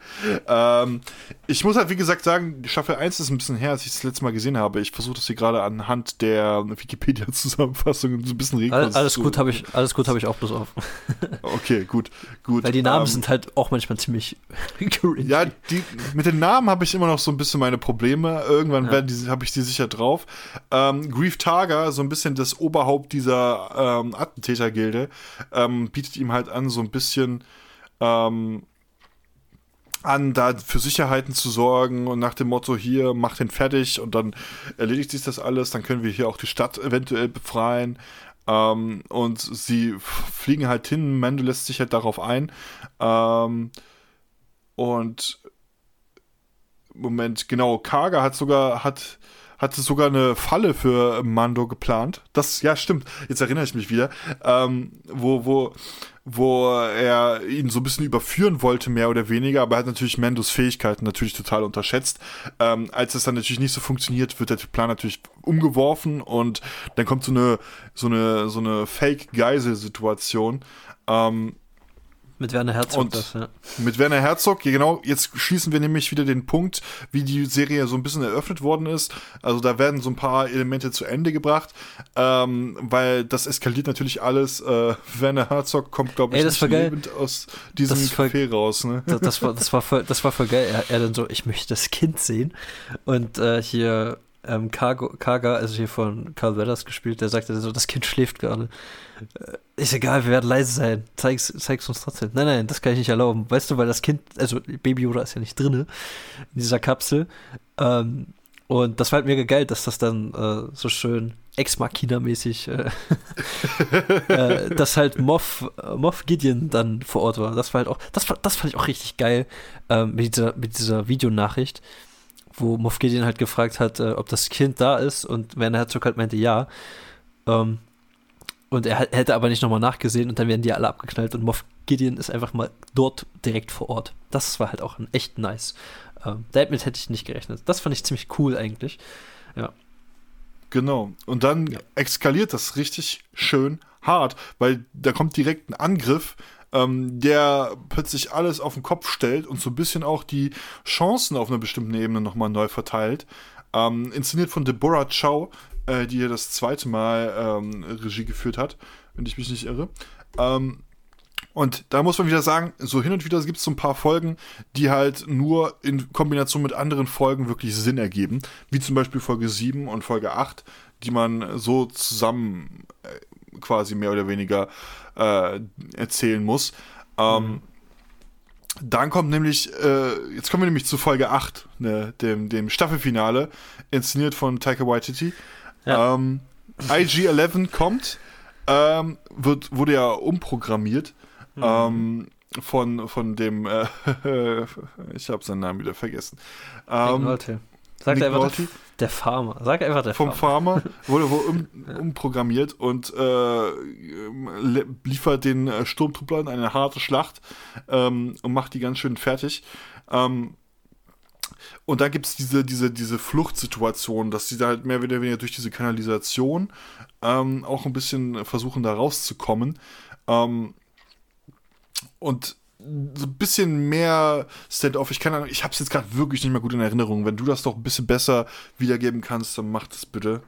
Ähm, ich muss halt, wie gesagt, sagen, Staffel 1 ist ein bisschen her, als ich das letzte Mal gesehen habe. Ich versuche das hier gerade anhand der Wikipedia-Zusammenfassung so ein bisschen rekonstruieren. Alles gut habe ich, alles gut habe ich auch bloß auf. okay, gut, gut. Weil die Namen ähm, sind halt auch manchmal ziemlich cringy. Ja, die, mit den Namen habe ich immer noch so ein bisschen meine Probleme. Irgendwann ja. habe ich die sicher drauf. Ähm, Grief Targa, so ein bisschen das Oberhaupt dieser ähm, Attentätergilde, ähm, bietet ihm halt an, so ein bisschen ähm, an, da für Sicherheiten zu sorgen und nach dem Motto, hier, mach den fertig und dann erledigt sich das alles, dann können wir hier auch die Stadt eventuell befreien. Ähm, und sie fliegen halt hin, Mando lässt sich halt darauf ein. Ähm, und Moment, genau, Kaga hat sogar, hat hatte sogar eine Falle für Mando geplant. Das, ja, stimmt. Jetzt erinnere ich mich wieder. Ähm, wo, wo, wo er ihn so ein bisschen überführen wollte, mehr oder weniger, aber er hat natürlich Mandos Fähigkeiten natürlich total unterschätzt. Ähm, als es dann natürlich nicht so funktioniert, wird der Plan natürlich umgeworfen und dann kommt so eine, so eine, so eine Fake-Geisel-Situation. Ähm, mit Werner Herzog und das, ja. Mit Werner Herzog, genau, jetzt schließen wir nämlich wieder den Punkt, wie die Serie so ein bisschen eröffnet worden ist. Also da werden so ein paar Elemente zu Ende gebracht, ähm, weil das eskaliert natürlich alles. Äh, Werner Herzog kommt, glaube ich, Ey, nicht lebend aus diesem Café raus. Ne? Das, das, war, das, war voll, das war voll geil. Er, er dann so, ich möchte das Kind sehen. Und äh, hier ähm, Cargo, Kaga, also hier von Carl Weathers gespielt, der sagte so, das Kind schläft gerade. Äh, ist egal, wir werden leise sein. Zeig's, zeig's uns trotzdem. Nein, nein, das kann ich nicht erlauben. Weißt du, weil das Kind, also Baby Yoda ist ja nicht drin in dieser Kapsel. Ähm, und das war halt mega geil, dass das dann äh, so schön Ex Machina-mäßig, äh, äh, dass halt Moff, Moff Gideon dann vor Ort war. Das war halt auch, das, das fand ich auch richtig geil ähm, mit dieser, mit dieser Videonachricht wo Moff Gideon halt gefragt hat, äh, ob das Kind da ist und Werner Herzog halt meinte, ja. Ähm, und er hätte aber nicht nochmal nachgesehen und dann werden die alle abgeknallt und Moff Gideon ist einfach mal dort direkt vor Ort. Das war halt auch ein echt nice. Ähm, damit hätte ich nicht gerechnet. Das fand ich ziemlich cool eigentlich. Ja. Genau. Und dann ja. eskaliert das richtig schön hart, weil da kommt direkt ein Angriff ähm, der plötzlich alles auf den Kopf stellt und so ein bisschen auch die Chancen auf einer bestimmten Ebene nochmal neu verteilt. Ähm, inszeniert von Deborah Chow, äh, die hier das zweite Mal ähm, Regie geführt hat, wenn ich mich nicht irre. Ähm, und da muss man wieder sagen, so hin und wieder gibt es so ein paar Folgen, die halt nur in Kombination mit anderen Folgen wirklich Sinn ergeben. Wie zum Beispiel Folge 7 und Folge 8, die man so zusammen äh, quasi mehr oder weniger äh, erzählen muss. Ähm, mhm. Dann kommt nämlich, äh, jetzt kommen wir nämlich zu Folge 8, ne, dem, dem Staffelfinale, inszeniert von Taika Waititi. Ja. Ähm, IG-11 kommt, ähm, wird, wurde ja umprogrammiert mhm. ähm, von, von dem, äh, ich habe seinen Namen wieder vergessen. Ähm, Sagt er einfach der, Farmer. Sag einfach der Vom Farmer. Farmer wurde, wurde um, ja. umprogrammiert und äh, liefert den äh, Sturmtrupplern eine harte Schlacht ähm, und macht die ganz schön fertig. Ähm, und da gibt es diese, diese, diese Fluchtsituation, dass sie da halt mehr oder weniger durch diese Kanalisation ähm, auch ein bisschen versuchen, da rauszukommen. Ähm, und so ein bisschen mehr Stand-off. Ich kann, ich habe es jetzt gerade wirklich nicht mehr gut in Erinnerung. Wenn du das doch ein bisschen besser wiedergeben kannst, dann mach das bitte.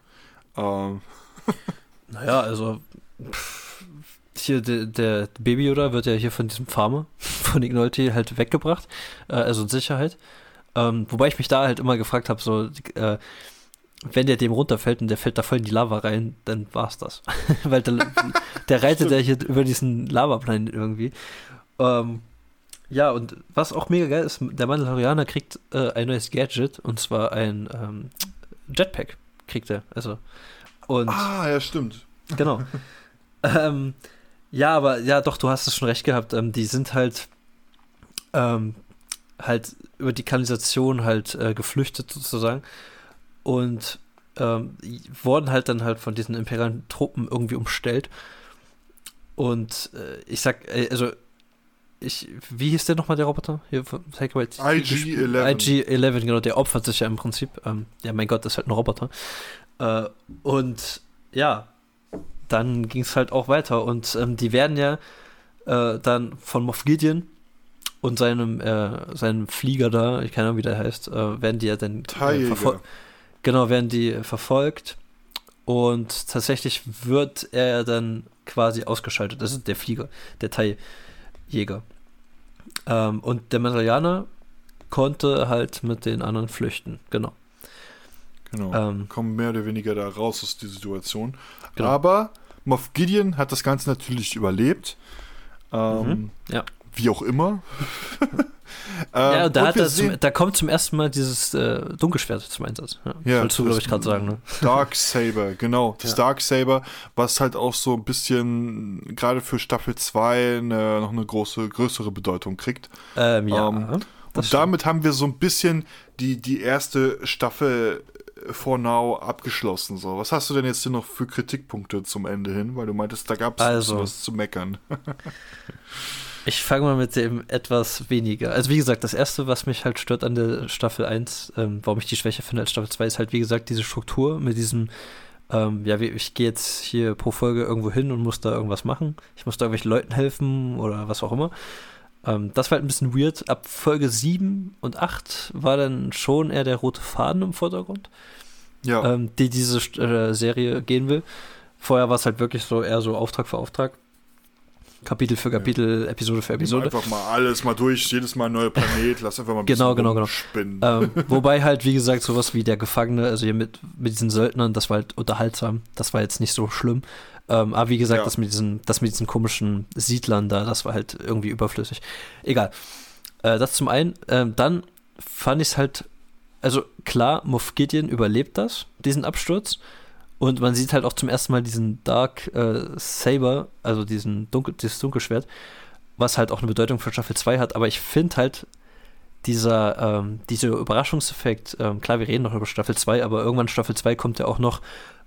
Ähm. Naja, also hier der, der Baby Yoda wird ja hier von diesem Farmer von Ignolte halt weggebracht, äh, also in Sicherheit. Ähm, wobei ich mich da halt immer gefragt habe, so äh, wenn der dem runterfällt und der fällt da voll in die Lava rein, dann war's das. Weil der, der reitet ja hier über diesen Lavaplan irgendwie. Ähm, ja, und was auch mega geil ist, der Mandalorianer kriegt äh, ein neues Gadget und zwar ein ähm, Jetpack kriegt er. Also. Und, ah, ja, stimmt. Genau. ähm, ja, aber ja, doch, du hast es schon recht gehabt. Ähm, die sind halt ähm, halt über die Kanalisation halt äh, geflüchtet sozusagen und ähm, wurden halt dann halt von diesen imperialen Truppen irgendwie umstellt. Und äh, ich sag, äh, also ich, wie hieß der nochmal, der Roboter? Hier von IG-11. IG-11, genau, der opfert sich ja im Prinzip. Ähm, ja, mein Gott, das ist halt ein Roboter. Äh, und ja, dann ging es halt auch weiter. Und ähm, die werden ja äh, dann von Moff Gideon und seinem, äh, seinem Flieger da, ich keine Ahnung, wie der heißt, äh, werden die ja dann äh, verfolgt. Genau, werden die verfolgt und tatsächlich wird er dann quasi ausgeschaltet. Das ist der Flieger, der Thai-Jäger. Ähm, und der Mandalorianer konnte halt mit den anderen flüchten, genau. Genau. Ähm, Kommen mehr oder weniger da raus aus der Situation. Genau. Aber Moff Gideon hat das Ganze natürlich überlebt. Ähm, mhm, ja. Wie auch immer. ähm, ja, da, zum, da kommt zum ersten Mal dieses äh, Dunkelschwert zum Einsatz. Ja, wolltest du, glaube ich, gerade sagen. Ne? Dark Saber, genau. Das ja. Dark Saber, was halt auch so ein bisschen, gerade für Staffel 2, eine, noch eine große, größere Bedeutung kriegt. Ähm, ja. Ähm, und damit haben wir so ein bisschen die, die erste Staffel for now abgeschlossen. So. Was hast du denn jetzt hier noch für Kritikpunkte zum Ende hin? Weil du meintest, da gab es also, was zu meckern. ich fange mal mit dem etwas weniger. Also wie gesagt, das Erste, was mich halt stört an der Staffel 1, ähm, warum ich die Schwäche finde als Staffel 2, ist halt wie gesagt diese Struktur mit diesem ähm, ja, ich gehe jetzt hier pro Folge irgendwo hin und muss da irgendwas machen. Ich muss da irgendwelchen Leuten helfen oder was auch immer. Ähm, das war halt ein bisschen weird. Ab Folge 7 und 8 war dann schon eher der rote Faden im Vordergrund, ja. ähm, die diese äh, Serie gehen will. Vorher war es halt wirklich so eher so Auftrag für Auftrag. Kapitel für Kapitel, ja. Episode für Episode. Einfach mal alles mal durch, jedes Mal ein neuer Planet, lass einfach mal ein bisschen genau, genau, genau. spinnen. Ähm, wobei halt, wie gesagt, sowas wie der Gefangene, also hier mit, mit diesen Söldnern, das war halt unterhaltsam. Das war jetzt nicht so schlimm. Ähm, aber wie gesagt, ja. das, mit diesen, das mit diesen komischen Siedlern da, das war halt irgendwie überflüssig. Egal. Äh, das zum einen. Ähm, dann fand ich es halt, also klar, Moff Gideon überlebt das, diesen Absturz. Und man sieht halt auch zum ersten Mal diesen Dark äh, Saber, also diesen Dunkel, dieses Dunkelschwert, was halt auch eine Bedeutung für Staffel 2 hat. Aber ich finde halt, dieser, ähm, dieser Überraschungseffekt, ähm, klar, wir reden noch über Staffel 2, aber irgendwann Staffel 2 kommt ja auch noch,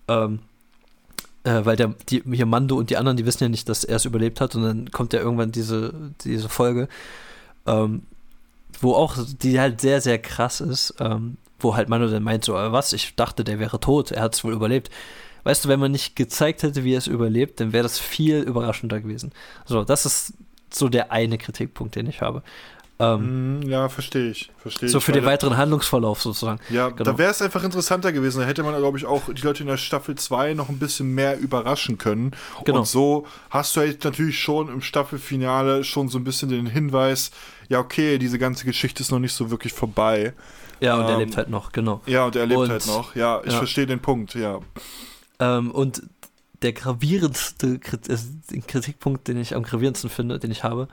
ähm, äh, weil der, die, hier Mando und die anderen, die wissen ja nicht, dass er es überlebt hat und dann kommt ja irgendwann diese, diese Folge, ähm, wo auch, die halt sehr, sehr krass ist, ähm, wo halt Mando dann meint, so, äh, was, ich dachte, der wäre tot, er hat es wohl überlebt. Weißt du, wenn man nicht gezeigt hätte, wie er es überlebt, dann wäre das viel überraschender gewesen. So, das ist so der eine Kritikpunkt, den ich habe. Ähm, mm, ja, verstehe ich. Versteh so für den weiteren Handlungsverlauf sozusagen. Ja, genau. da wäre es einfach interessanter gewesen. Da hätte man, glaube ich, auch die Leute in der Staffel 2 noch ein bisschen mehr überraschen können. Genau. Und so hast du halt natürlich schon im Staffelfinale schon so ein bisschen den Hinweis, ja, okay, diese ganze Geschichte ist noch nicht so wirklich vorbei. Ja, und ähm, er lebt halt noch, genau. Ja, und er lebt und, halt noch. Ja, ich ja. verstehe den Punkt, ja. Ähm, und der gravierendste Kritikpunkt, den ich am gravierendsten finde, den ich habe,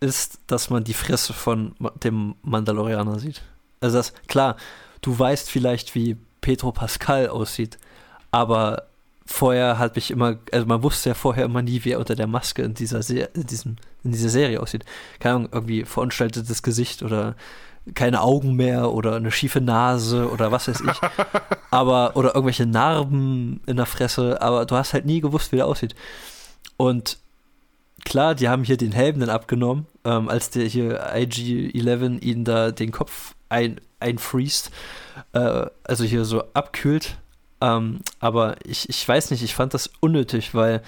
ist, dass man die Fresse von dem Mandalorianer sieht. Also das, klar, du weißt vielleicht, wie Petro Pascal aussieht, aber vorher hat mich immer, also man wusste ja vorher immer nie, wie er unter der Maske in dieser, Se in diesem, in dieser Serie aussieht. Keine Ahnung, irgendwie verunstaltetes Gesicht oder keine Augen mehr oder eine schiefe Nase oder was weiß ich. aber, oder irgendwelche Narben in der Fresse, aber du hast halt nie gewusst, wie der aussieht. Und klar, die haben hier den Helm dann abgenommen, ähm, als der hier IG-11 ihn da den Kopf ein, einfriest, äh, also hier so abkühlt. Ähm, aber ich, ich weiß nicht, ich fand das unnötig, weil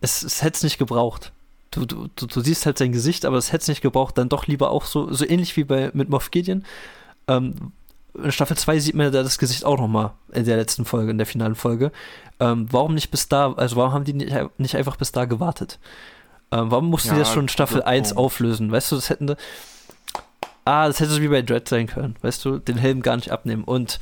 es, es hätte es nicht gebraucht. Du, du, du, siehst halt sein Gesicht, aber es hätte es nicht gebraucht. Dann doch lieber auch so, so ähnlich wie bei mit Moff Gideon. Ähm, in Staffel 2 sieht man ja das Gesicht auch nochmal in der letzten Folge, in der finalen Folge. Ähm, warum nicht bis da, also warum haben die nicht, nicht einfach bis da gewartet? Ähm, warum mussten ja, die das schon Staffel 1 auflösen? Weißt du, das hätten. Ah, das hätte so wie bei Dread sein können. Weißt du, den Helm gar nicht abnehmen. Und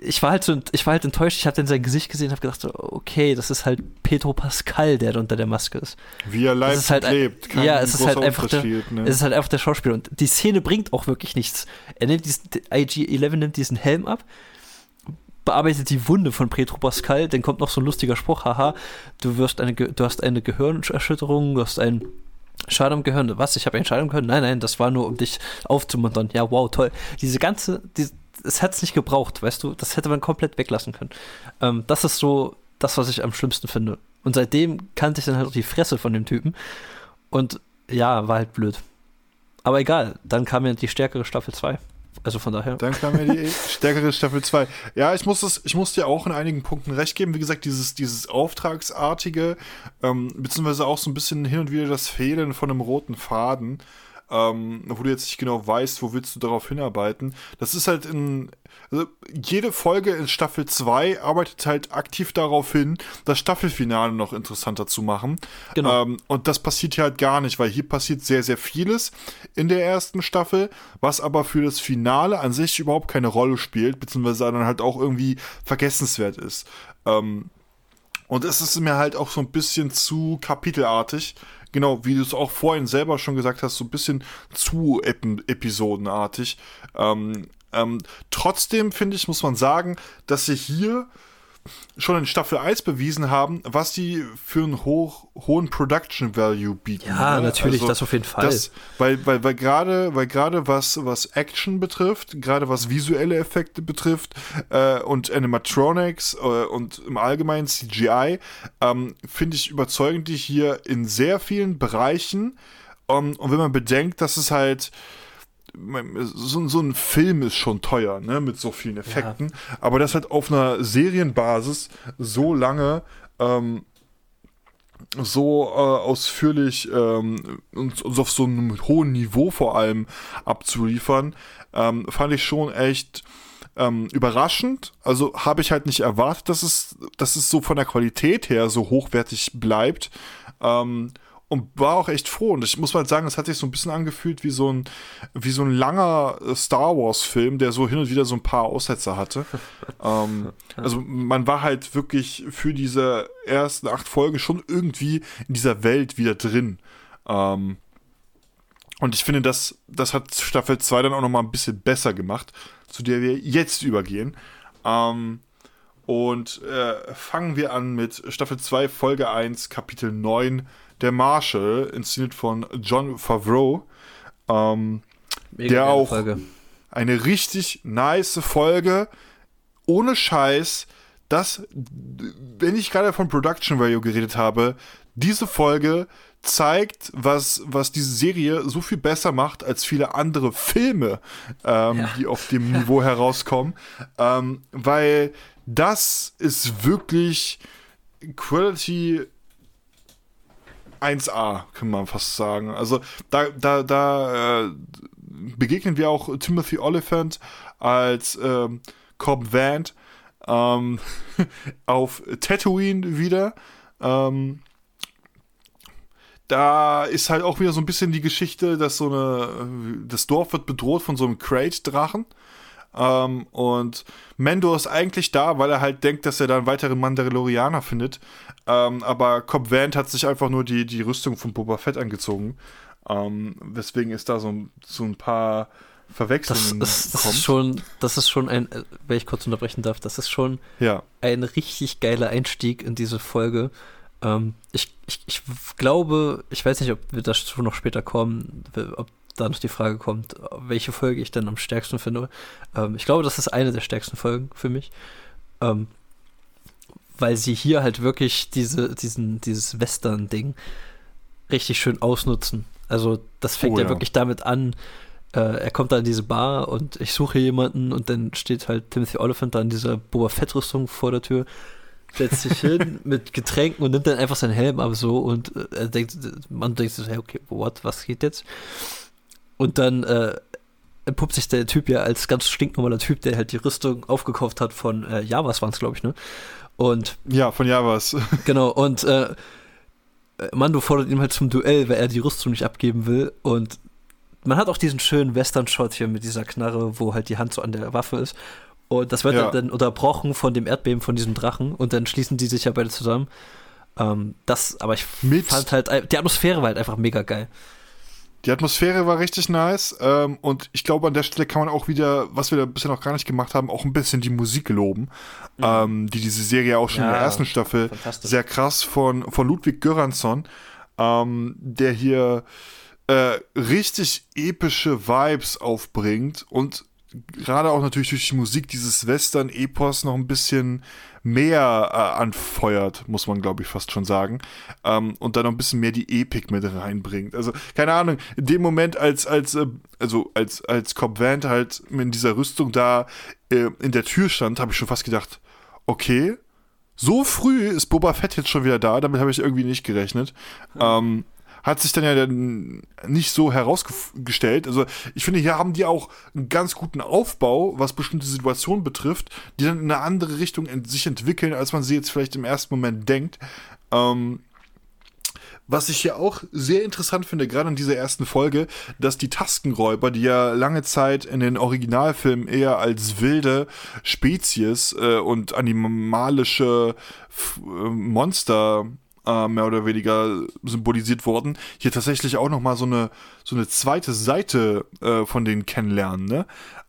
ich war halt so, ich war halt enttäuscht. Ich habe dann sein Gesicht gesehen und habe gedacht, okay, das ist halt Pedro Pascal, der unter der Maske ist. Wie er live halt lebt. Kein ja, es ist halt einfach der, ne? es ist halt einfach der Schauspieler. Und die Szene bringt auch wirklich nichts. Er nimmt diesen, IG-11 nimmt diesen Helm ab bearbeitet die Wunde von Petro Pascal, dann kommt noch so ein lustiger Spruch, haha, du wirst eine, du hast eine Gehirnerschütterung, du hast einen Schaden am Gehirn. Was? Ich habe einen Schaden am Gehirn? Nein, nein, das war nur, um dich aufzumuntern. Ja, wow, toll. Diese ganze, die, es hat es nicht gebraucht, weißt du? Das hätte man komplett weglassen können. Ähm, das ist so das, was ich am schlimmsten finde. Und seitdem kannte ich dann halt auch die Fresse von dem Typen. Und ja, war halt blöd. Aber egal, dann kam ja die stärkere Staffel 2. Also von daher. Dann kam ja die stärkere Staffel 2. Ja, ich muss, das, ich muss dir auch in einigen Punkten recht geben. Wie gesagt, dieses, dieses Auftragsartige, ähm, beziehungsweise auch so ein bisschen hin und wieder das Fehlen von einem roten Faden. Ähm, wo du jetzt nicht genau weißt, wo willst du darauf hinarbeiten. Das ist halt in, also jede Folge in Staffel 2 arbeitet halt aktiv darauf hin, das Staffelfinale noch interessanter zu machen. Genau. Ähm, und das passiert hier halt gar nicht, weil hier passiert sehr, sehr vieles in der ersten Staffel, was aber für das Finale an sich überhaupt keine Rolle spielt, beziehungsweise dann halt auch irgendwie vergessenswert ist. Ähm, und es ist mir halt auch so ein bisschen zu kapitelartig. Genau, wie du es auch vorhin selber schon gesagt hast, so ein bisschen zu ep episodenartig. Ähm, ähm, trotzdem finde ich, muss man sagen, dass sie hier schon in Staffel 1 bewiesen haben, was die für einen hoch, hohen Production Value bieten. Ja, ne? natürlich, also, das auf jeden Fall. Das, weil weil, weil gerade weil was, was Action betrifft, gerade was visuelle Effekte betrifft äh, und Animatronics äh, und im Allgemeinen CGI, ähm, finde ich überzeugend die hier in sehr vielen Bereichen. Um, ähm, und wenn man bedenkt, dass es halt so, so ein Film ist schon teuer, ne, mit so vielen Effekten. Ja. Aber das halt auf einer Serienbasis so lange ähm, so äh, ausführlich ähm, und, und, auf so einem hohen Niveau vor allem abzuliefern, ähm, fand ich schon echt ähm, überraschend. Also habe ich halt nicht erwartet, dass es, dass es so von der Qualität her so hochwertig bleibt. Ähm, und war auch echt froh. Und ich muss mal sagen, es hat sich so ein bisschen angefühlt wie so ein, wie so ein langer äh, Star Wars-Film, der so hin und wieder so ein paar Aussetzer hatte. ähm, also man war halt wirklich für diese ersten acht Folgen schon irgendwie in dieser Welt wieder drin. Ähm, und ich finde, das, das hat Staffel 2 dann auch noch mal ein bisschen besser gemacht, zu der wir jetzt übergehen. Ähm, und äh, fangen wir an mit Staffel 2, Folge 1, Kapitel 9, der Marshall, inszeniert von John Favreau, ähm, der auch Folge. eine richtig nice Folge, ohne Scheiß, das, wenn ich gerade von Production Value geredet habe, diese Folge zeigt, was, was diese Serie so viel besser macht als viele andere Filme, ähm, ja. die auf dem Niveau herauskommen. Ähm, weil das ist wirklich Quality 1A, kann man fast sagen. Also da, da, da äh, begegnen wir auch Timothy Oliphant als ähm, Cobb Vant ähm, auf Tatooine wieder. Ähm, da ist halt auch wieder so ein bisschen die Geschichte, dass so eine, das Dorf wird bedroht von so einem Crate-Drachen. Ähm, und Mendo ist eigentlich da, weil er halt denkt, dass er da einen weiteren Mandalorianer findet. Ähm, aber Cobb Vant hat sich einfach nur die, die Rüstung von Boba Fett angezogen. Ähm, weswegen ist da so, so ein paar Verwechslungen das ist, das kommt. Ist schon, das ist schon ein, äh, wenn ich kurz unterbrechen darf, das ist schon ja. ein richtig geiler Einstieg in diese Folge. Ähm, ich, ich, ich glaube, ich weiß nicht, ob wir dazu noch später kommen, ob da noch die Frage kommt, welche Folge ich dann am stärksten finde. Ähm, ich glaube, das ist eine der stärksten Folgen für mich. Ähm, weil sie hier halt wirklich diese, diesen, dieses Western-Ding richtig schön ausnutzen. Also das fängt oh, ja. ja. wirklich damit an, äh, er kommt da in diese Bar und ich suche jemanden und dann steht halt Timothy Oliphant da in dieser Boba Fett-Rüstung vor der Tür, setzt sich hin mit Getränken und nimmt dann einfach seinen Helm ab so und äh, er denkt, man denkt sich, hey, okay, what, was geht jetzt? Und dann äh, entpuppt sich der Typ ja als ganz stinknormaler Typ, der halt die Rüstung aufgekauft hat von äh, Javas waren es, glaube ich, ne? Und ja, von Javas. Genau, und äh, Mando fordert ihn halt zum Duell, weil er die Rüstung nicht abgeben will. Und man hat auch diesen schönen Western-Shot hier mit dieser Knarre, wo halt die Hand so an der Waffe ist. Und das wird ja. dann unterbrochen von dem Erdbeben von diesem Drachen. Und dann schließen die sich ja beide zusammen. Ähm, das, aber ich mit fand halt, die Atmosphäre war halt einfach mega geil. Die Atmosphäre war richtig nice ähm, und ich glaube, an der Stelle kann man auch wieder, was wir da bisher noch gar nicht gemacht haben, auch ein bisschen die Musik loben, mhm. ähm, die diese Serie auch schon ja, in der ersten Staffel sehr krass von, von Ludwig Göransson, ähm, der hier äh, richtig epische Vibes aufbringt und gerade auch natürlich durch die Musik dieses Western-Epos noch ein bisschen mehr äh, anfeuert, muss man glaube ich fast schon sagen. Ähm, und dann noch ein bisschen mehr die Epik mit reinbringt. Also, keine Ahnung, in dem Moment, als, als, äh, also als, als Cobb Vant halt in dieser Rüstung da äh, in der Tür stand, habe ich schon fast gedacht, okay, so früh ist Boba Fett jetzt schon wieder da, damit habe ich irgendwie nicht gerechnet. Hm. Ähm, hat sich dann ja dann nicht so herausgestellt. Also ich finde, hier haben die auch einen ganz guten Aufbau, was bestimmte Situationen betrifft, die dann in eine andere Richtung ent sich entwickeln, als man sie jetzt vielleicht im ersten Moment denkt. Ähm, was ich hier auch sehr interessant finde, gerade in dieser ersten Folge, dass die Taskenräuber, die ja lange Zeit in den Originalfilmen eher als wilde Spezies äh, und animalische F äh, Monster äh, mehr oder weniger symbolisiert wurden, hier tatsächlich auch nochmal so eine, so eine zweite Seite äh, von denen kennenlernen. Ne?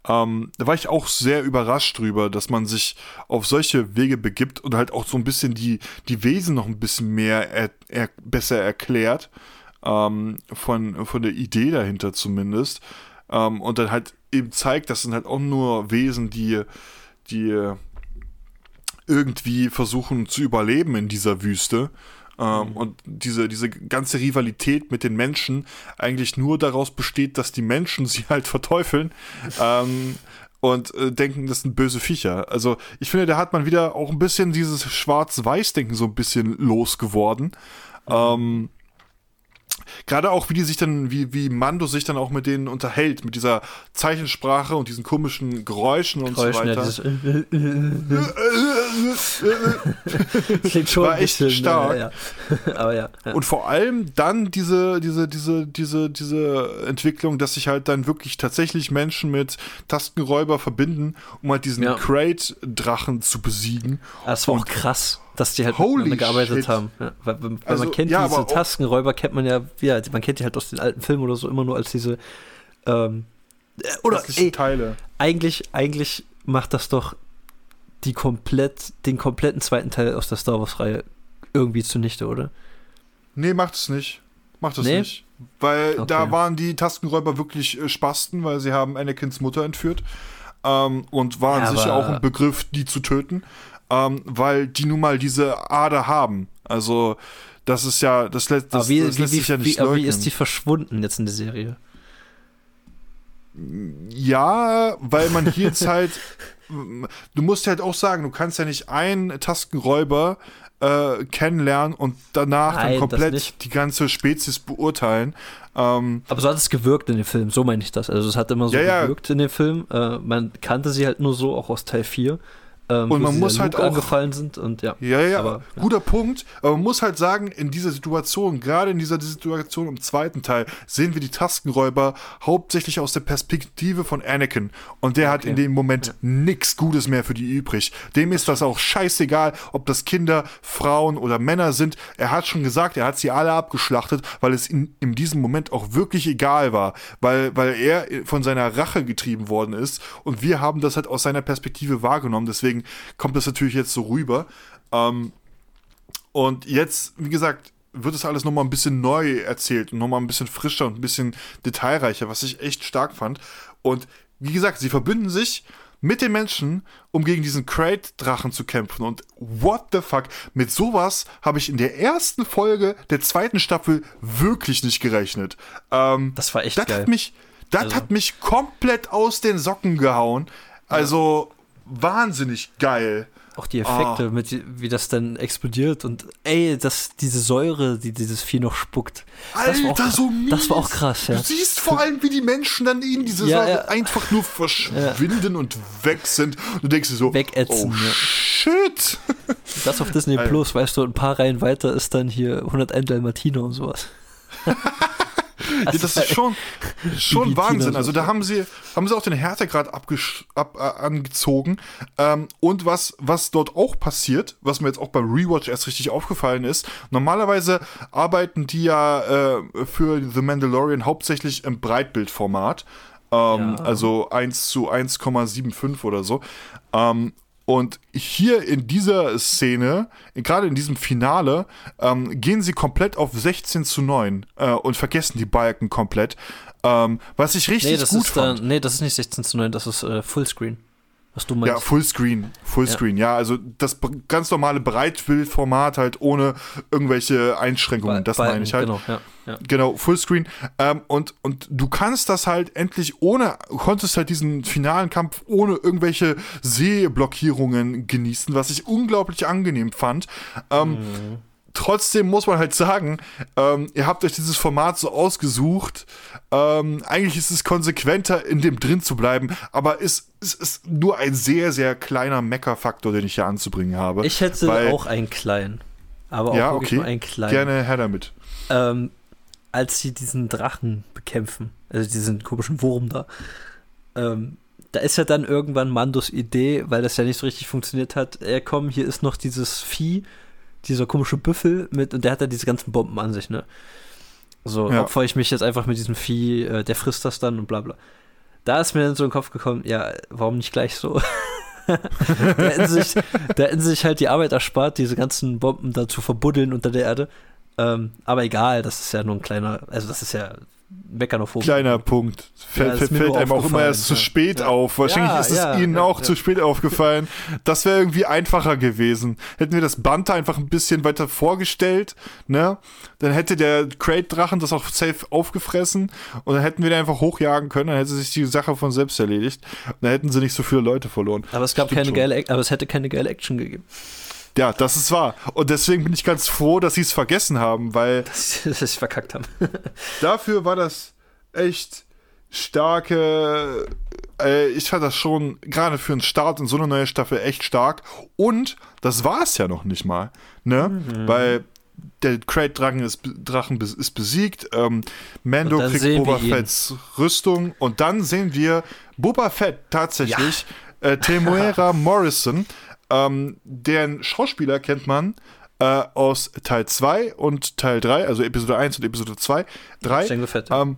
Ähm, da war ich auch sehr überrascht drüber, dass man sich auf solche Wege begibt und halt auch so ein bisschen die, die Wesen noch ein bisschen mehr er, er, besser erklärt. Ähm, von, von der Idee dahinter zumindest. Ähm, und dann halt eben zeigt, das sind halt auch nur Wesen, die, die irgendwie versuchen zu überleben in dieser Wüste. Ähm, mhm. Und diese, diese ganze Rivalität mit den Menschen eigentlich nur daraus besteht, dass die Menschen sie halt verteufeln. ähm, und äh, denken, das sind böse Viecher. Also ich finde, da hat man wieder auch ein bisschen dieses Schwarz-Weiß-Denken so ein bisschen losgeworden. Mhm. Ähm, Gerade auch, wie die sich dann, wie, wie Mando sich dann auch mit denen unterhält, mit dieser Zeichensprache und diesen komischen Geräuschen und Geräuschen, so weiter. Ja, Klingt schon War echt bisschen, stark. Ja, ja. Aber ja, ja, Und vor allem dann diese, diese, diese, diese, diese Entwicklung, dass sich halt dann wirklich tatsächlich Menschen mit Tastenräuber verbinden, um halt diesen Crate-Drachen zu besiegen. Das war auch krass dass die halt Holy gearbeitet shit. haben. Ja, weil, weil also, man kennt ja, diese Tastenräuber, kennt man ja, ja, man kennt die halt aus den alten Filmen oder so immer nur als diese ähm, äh, oder ey, Teile. Eigentlich, eigentlich macht das doch die komplett, den kompletten zweiten Teil aus der Star Wars-Reihe irgendwie zunichte, oder? Nee, macht es nicht. Macht es nee? nicht. Weil okay. da waren die Tastenräuber wirklich äh, Spasten, weil sie haben Anakins Mutter entführt. Ähm, und waren ja, sicher auch im Begriff, die zu töten ähm, weil die nun mal diese Ader haben. Also, das ist ja, das, das, das wie, das lässt wie, sich ja nicht wie, aber wie ist die verschwunden jetzt in der Serie? Ja, weil man hier jetzt halt, du musst halt auch sagen, du kannst ja nicht einen Taskenräuber äh, kennenlernen und danach Nein, dann komplett die ganze Spezies beurteilen. Ähm, aber so hat es gewirkt in dem Film, so meine ich das. Also es hat immer so ja, gewirkt ja. in dem Film. Äh, man kannte sie halt nur so, auch aus Teil 4. Ähm, und man muss halt auch angefallen sind und ja. Ja, ja, aber, ja. guter Punkt. Aber man muss halt sagen, in dieser Situation, gerade in dieser Situation im zweiten Teil, sehen wir die Taskenräuber hauptsächlich aus der Perspektive von Anakin. Und der okay. hat in dem Moment ja. nichts Gutes mehr für die übrig. Dem ist das auch scheißegal, ob das Kinder, Frauen oder Männer sind. Er hat schon gesagt, er hat sie alle abgeschlachtet, weil es in, in diesem Moment auch wirklich egal war. Weil, weil er von seiner Rache getrieben worden ist. Und wir haben das halt aus seiner Perspektive wahrgenommen. Deswegen deswegen kommt das natürlich jetzt so rüber. Ähm, und jetzt, wie gesagt, wird es alles nochmal ein bisschen neu erzählt und nochmal ein bisschen frischer und ein bisschen detailreicher, was ich echt stark fand. Und wie gesagt, sie verbünden sich mit den Menschen, um gegen diesen Crate-Drachen zu kämpfen. Und what the fuck, mit sowas habe ich in der ersten Folge der zweiten Staffel wirklich nicht gerechnet. Ähm, das war echt das geil. Hat mich, das also. hat mich komplett aus den Socken gehauen. Also, wahnsinnig geil. Auch die Effekte, oh. mit, wie das dann explodiert und ey, das, diese Säure, die dieses Vieh noch spuckt. Alter, das auch, so mies. Das war auch krass, ja. Du siehst vor allem, wie die Menschen dann in diese ja, Säure ja. einfach nur verschwinden ja. und weg sind. Du denkst dir so, Wegätzen, oh shit. Das auf Disney Plus, weißt du, ein paar Reihen weiter ist dann hier 101 Dalmatiner und sowas. Also das ist schon, schon Wahnsinn. Also da haben sie, haben sie auch den Härtegrad ab, äh, angezogen. Ähm, und was, was dort auch passiert, was mir jetzt auch beim Rewatch erst richtig aufgefallen ist, normalerweise arbeiten die ja äh, für The Mandalorian hauptsächlich im Breitbildformat. Ähm, ja. Also 1 zu 1,75 oder so. Ähm, und hier in dieser Szene, gerade in diesem Finale, ähm, gehen sie komplett auf 16 zu 9 äh, und vergessen die Balken komplett. Ähm, was ich richtig nee, gut fand. Dann, nee, das ist nicht 16 zu 9, das ist äh, Fullscreen was du meinst. Ja, Fullscreen, Fullscreen, ja. ja. also das ganz normale Breitbildformat halt ohne irgendwelche Einschränkungen, das meine ich halt. Genau, ja, ja. Genau, Fullscreen. Ähm, und, und du kannst das halt endlich ohne, konntest halt diesen finalen Kampf ohne irgendwelche Sehblockierungen genießen, was ich unglaublich angenehm fand. Ähm, mhm trotzdem muss man halt sagen, ähm, ihr habt euch dieses Format so ausgesucht. Ähm, eigentlich ist es konsequenter, in dem drin zu bleiben, aber es, es ist nur ein sehr, sehr kleiner Meckerfaktor, den ich hier anzubringen habe. Ich hätte weil, auch einen kleinen. Aber auch ja, okay. nur einen kleinen. Gerne her damit. Ähm, als sie diesen Drachen bekämpfen, also diesen komischen Wurm da, ähm, da ist ja dann irgendwann Mandos Idee, weil das ja nicht so richtig funktioniert hat, ey komm, hier ist noch dieses Vieh, dieser komische Büffel mit, und der hat ja diese ganzen Bomben an sich, ne? So, Ja. opfer ich mich jetzt einfach mit diesem Vieh, äh, der frisst das dann und bla bla. Da ist mir dann so in den Kopf gekommen, ja, warum nicht gleich so? da, hätten sich, da hätten sich halt die Arbeit erspart, diese ganzen Bomben da zu verbuddeln unter der Erde. Ähm, aber egal, das ist ja nur ein kleiner, also das ist ja Meckern auf hohem Kleiner Punkt. Fällt, ist fällt, einem auch immer erst zu ja. spät Ja. auf. Wahrscheinlich Ja, ist es ja, ihnen ja, auch ja. zu spät aufgefallen. Das wäre irgendwie einfacher gewesen. Hätten wir das Band einfach ein bisschen weiter vorgestellt, ne? Dann hätte der Crate-Drachen das auch safe aufgefressen und dann hätten wir den einfach hochjagen können. Dann hätte sich die Sache von selbst erledigt. Und dann hätten sie nicht so viele Leute verloren. Aber es gab Stimmt keine schon. geile, aber es hätte keine geile Action gegeben. Ja, das ist wahr. Und deswegen bin ich ganz froh, dass sie es vergessen haben, weil Dass sie es verkackt haben. dafür war das echt starke. Äh, ich fand das schon gerade für einen Start in so eine neue Staffel echt stark. Und das war es ja noch nicht mal, ne? Mhm. Weil der Crate-Drachen ist, Drachen ist besiegt. Ähm, Mando kriegt Boba. Fetts Rüstung und dann sehen wir Boba Fett tatsächlich. Äh, Temuera Morrison, ähm, deren Schauspieler kennt man äh, aus Teil 2 und Teil 3, also Episode 1 und Episode 2, 3. Django Fett. Ähm,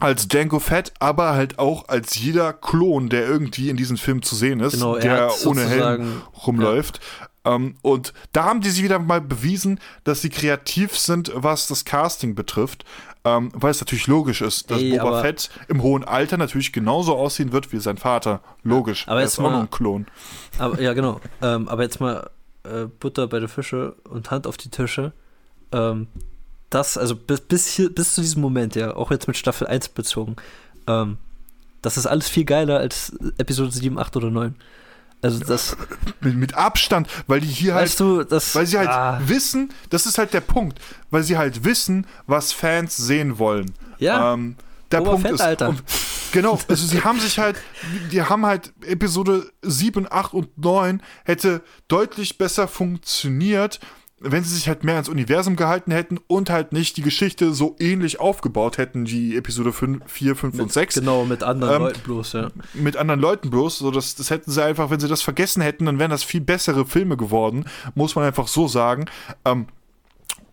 als Django Fett, aber halt auch als jeder Klon, der irgendwie in diesem Film zu sehen ist, Genau, er der ohne Helm rumläuft. Ähm, und da haben die sie wieder mal bewiesen, dass sie kreativ sind, was das Casting betrifft. Ähm, weil es natürlich logisch ist, dass Ey, Boba Fett im hohen Alter natürlich genauso aussehen wird wie sein Vater. Logisch. Aber er jetzt ist auch mal- noch ein Klon. Aber ja, genau. Ähm, aber jetzt mal äh, Butter bei der Fische und Hand auf die Tische. Ähm, das, also bis, bis, hier, bis zu diesem Moment, ja, auch jetzt mit Staffel 1 bezogen, ähm, das ist alles viel geiler als Episode 7, 8 oder 9. Also das, Mit, mit Abstand, weil die hier halt weißt du, das. Weil sie halt ah, wissen, das ist halt der Punkt, weil sie halt wissen, was Fans sehen wollen. Ja. Ähm, der Boba Punkt Fett, ist, Alter. Und, genau, also sie haben sich halt, die haben halt Episode 7, 8 und 9 hätte deutlich besser funktioniert, wenn sie sich halt mehr ans Universum gehalten hätten und halt nicht die Geschichte so ähnlich aufgebaut hätten wie Episode 5, 4, 5 und 6 Genau, mit anderen Ähm, Leuten bloß, ja. mit anderen Leuten bloß. So, das, das hätten sie einfach, wenn sie das vergessen hätten, dann wären das viel bessere Filme geworden, muss man einfach so sagen. Ähm,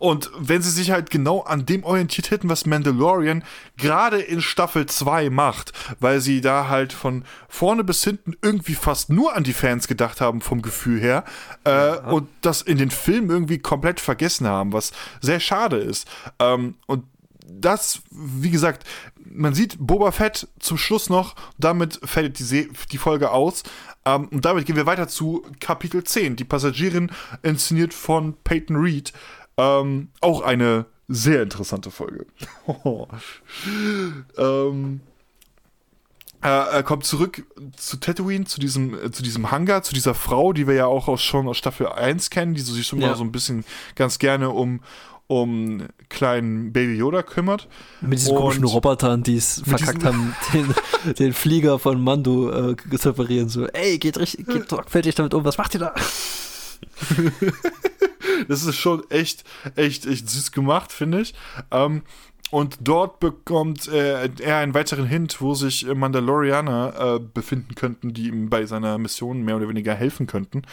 und wenn sie sich halt genau an dem orientiert hätten, was Mandalorian gerade in Staffel 2 macht, weil sie da halt von vorne bis hinten irgendwie fast nur an die Fans gedacht haben vom Gefühl her äh, und das in den Filmen irgendwie komplett vergessen haben, was sehr schade ist. Ähm, und das, wie gesagt, man sieht Boba Fett zum Schluss noch, damit fällt die, Se die Folge aus. Ähm, und damit gehen wir weiter zu Kapitel 10, die Passagierin, inszeniert von Peyton Reed. Ähm, auch eine sehr interessante Folge. ähm, er, er kommt zurück zu Tatooine, zu diesem, äh, zu diesem Hangar, zu dieser Frau, die wir ja auch aus, schon aus Staffel 1 kennen, die so sich immer Ja. so ein bisschen ganz gerne um, um kleinen Baby Yoda kümmert. Mit diesen Und komischen Robotern, die es verkackt haben, den, den Flieger von Mando äh, zu reparieren. So, ey, geht, richtig, geht sorgfältig damit um, was macht ihr da? Das ist schon echt, echt, echt süß gemacht, finde ich. Ähm, und dort bekommt äh, er einen weiteren Hint, wo sich Mandalorianer äh, befinden könnten, die ihm bei seiner Mission mehr oder weniger helfen könnten.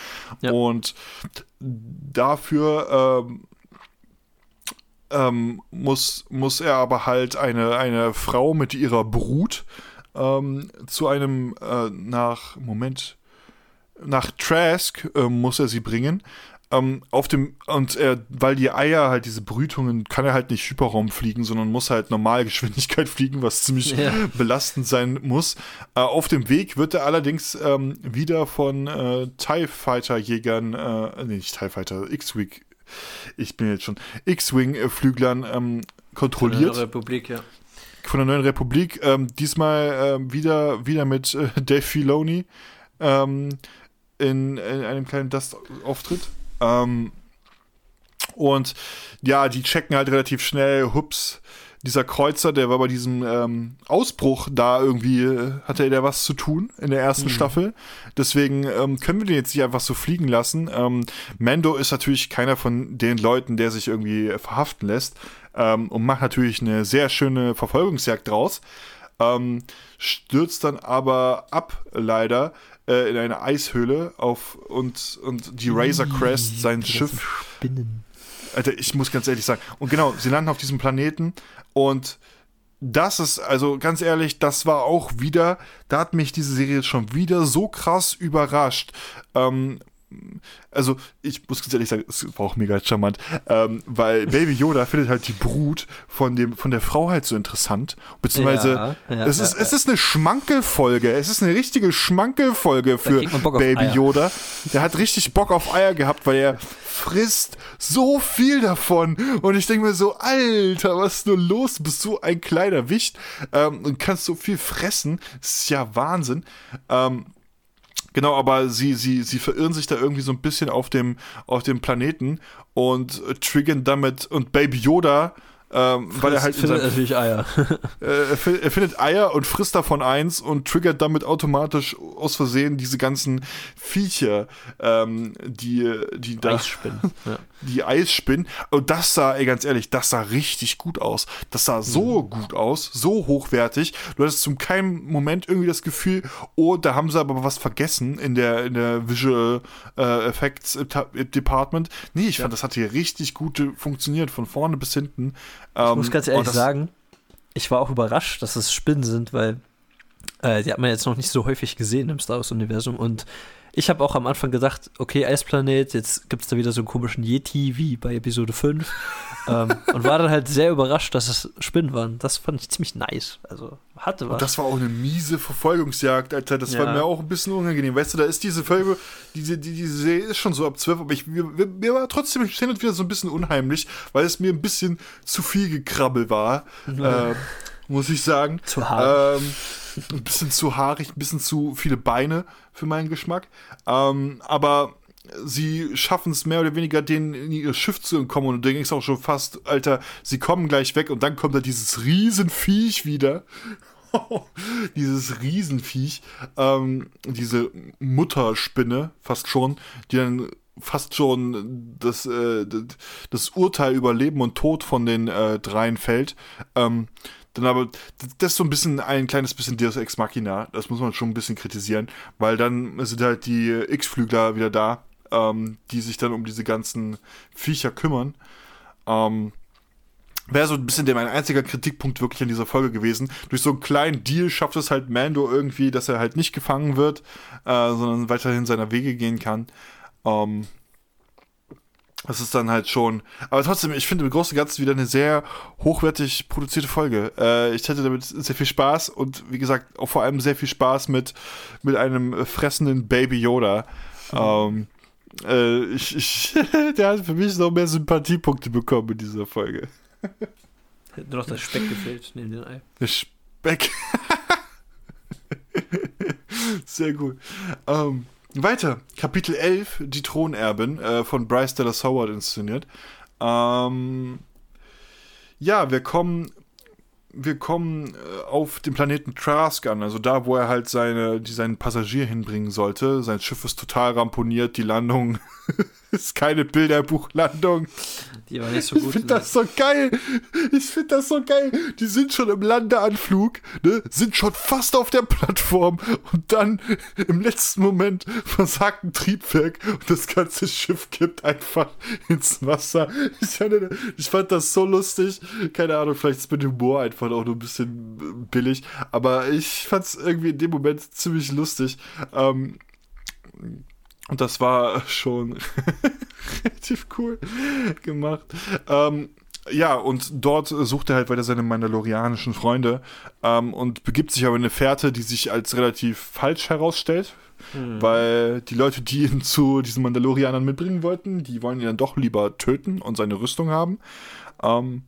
Ja. Und dafür ähm, ähm, muss, muss er aber halt eine, eine Frau mit ihrer Brut ähm, zu einem äh, nach Moment nach Trask äh, muss er sie bringen. Ähm, auf dem, und er, weil die Eier halt diese Brütungen, kann er halt nicht Hyperraum fliegen, sondern muss halt Normalgeschwindigkeit fliegen, was ziemlich Ja. belastend sein muss. Äh, auf dem Weg wird er allerdings ähm, wieder von äh, TIE Fighter Jägern, äh, nee, nicht TIE Fighter, X-Wing, ich bin jetzt schon, X-Wing-Flüglern ähm, kontrolliert Republik, ja. von der neuen Republik. Ähm, diesmal ähm, wieder, wieder mit äh, Dave Filoni ähm, in, in einem kleinen Dust-Auftritt. Ähm, Und ja, die checken halt relativ schnell, hups, dieser Kreuzer, der war bei diesem ähm, Ausbruch da irgendwie, äh, hatte der was zu tun in der ersten mhm. Staffel. Deswegen ähm, können wir den jetzt nicht einfach so fliegen lassen. Ähm, Mando ist natürlich keiner von den Leuten, der sich irgendwie verhaften lässt ähm, und macht natürlich eine sehr schöne Verfolgungsjagd draus. Ähm, stürzt dann aber ab, leider, äh, in eine Eishöhle auf und, und die Razor Crest, sein Schiff. Spinnen. Alter, ich muss ganz ehrlich sagen. Und genau, sie landen auf diesem Planeten und das ist, also ganz ehrlich, das war auch wieder, da hat mich diese Serie schon wieder so krass überrascht. Ähm, also ich muss ganz ehrlich sagen, es war auch mega charmant, ähm, weil Baby Yoda findet halt die Brut von dem von der Frau halt so interessant, beziehungsweise ja, ja, es ist ja, es ist eine Schmankelfolge, es ist eine richtige Schmankelfolge für Baby Yoda. Der hat richtig Bock auf Eier gehabt, weil er frisst so viel davon und ich denke mir so, Alter, was ist nur los? Du bist so ein kleiner Wicht ähm, und kannst so viel fressen, das ist ja Wahnsinn. Ähm, Genau, aber sie, sie, sie verirren sich da irgendwie so ein bisschen auf dem, auf dem Planeten und äh, triggern damit und Baby Yoda ähm, weil er halt findet natürlich Eier. äh, er, findet Eier und frisst davon eins und triggert damit automatisch aus Versehen diese ganzen Viecher, ähm, die, die da. Eisspinnen. Ja. Die Eisspinnen. Und das sah, ey, ganz ehrlich, das sah richtig gut aus. Das sah so mhm. gut aus, so hochwertig. Du hattest zum keinen Moment irgendwie das Gefühl, oh, da haben sie aber was vergessen in der, in der Visual äh, Effects Department. Nee, ich ja. fand, das hat hier richtig gut funktioniert, von vorne bis hinten. Ich muss ähm, ganz ehrlich sagen, ich war auch überrascht, dass es Spinnen sind, weil äh, die hat man jetzt noch nicht so häufig gesehen im Star Wars-Universum und ich habe auch am Anfang gedacht, okay, Eisplanet, jetzt gibt es da wieder so einen komischen Yeti wie bei Episode 5. ähm, und war dann halt sehr überrascht, dass es Spinnen waren. Das fand ich ziemlich nice. Also hatte was. Und das war auch eine miese Verfolgungsjagd, Alter. Das ja. war mir auch ein bisschen unangenehm. Weißt du, da ist diese Folge, diese, die, diese Serie ist schon so ab 12, aber ich, mir, mir war trotzdem hin und wieder so ein bisschen unheimlich, weil es mir ein bisschen zu viel gekrabbel war. Mhm. Äh, muss ich sagen. Zu hart. Ähm, ein bisschen zu haarig, ein bisschen zu viele Beine für meinen Geschmack. Ähm, aber sie schaffen es mehr oder weniger, denen in ihr Schiff zu entkommen. Und du denkst auch schon fast, Alter, sie kommen gleich weg und dann kommt da dieses Riesenviech wieder. dieses Riesenviech, ähm, diese Mutterspinne, fast schon, die dann fast schon das, äh, das Urteil über Leben und Tod von den äh, dreien fällt. Ähm, dann aber, das ist so ein bisschen ein kleines bisschen Deus Ex Machina. Das muss man schon ein bisschen kritisieren, weil dann sind halt die X-Flügler wieder da, ähm, die sich dann um diese ganzen Viecher kümmern. Ähm, Wäre so ein bisschen mein einziger Kritikpunkt wirklich an dieser Folge gewesen. Durch so einen kleinen Deal schafft es halt Mando irgendwie, dass er halt nicht gefangen wird, äh, sondern weiterhin seiner Wege gehen kann. Ähm, das ist dann halt schon. Aber trotzdem, ich finde im Großen und Ganzen wieder eine sehr hochwertig produzierte Folge. Äh, ich hatte damit sehr viel Spaß und wie gesagt, auch vor allem sehr viel Spaß mit, mit einem fressenden Baby Yoda. Mhm. Ähm, äh, ich, ich der hat für mich noch mehr Sympathiepunkte bekommen in dieser Folge. Hätte noch das Speck gefehlt neben den Ei. Der Speck. sehr gut. Ähm, weiter, Kapitel 11, die Thronerbin, äh, von Bryce Dallas Howard inszeniert. Ähm, ja, wir kommen, wir kommen äh, auf den Planeten Trask an, also da, wo er halt seine, die, seinen Passagier hinbringen sollte. Sein Schiff ist total ramponiert, die Landung ist keine Bilderbuchlandung. Die war nicht so gut. Ich finde das so geil. Ich finde das so geil. Die sind schon im Landeanflug, ne? sind schon fast auf der Plattform und dann im letzten Moment versagt ein Triebwerk und das ganze Schiff kippt einfach ins Wasser. Ich fand, ich fand das so lustig. Keine Ahnung, vielleicht ist mit dem Humor einfach auch nur ein bisschen billig, aber ich fand es irgendwie in dem Moment ziemlich lustig. Ähm, und das war schon relativ cool gemacht. Ähm, ja, und dort sucht er halt weiter seine mandalorianischen Freunde ähm, und begibt sich aber in eine Fährte, die sich als relativ falsch herausstellt. Hm. Weil die Leute, die ihn zu diesen Mandalorianern mitbringen wollten, die wollen ihn dann doch lieber töten und seine Rüstung haben. Ähm,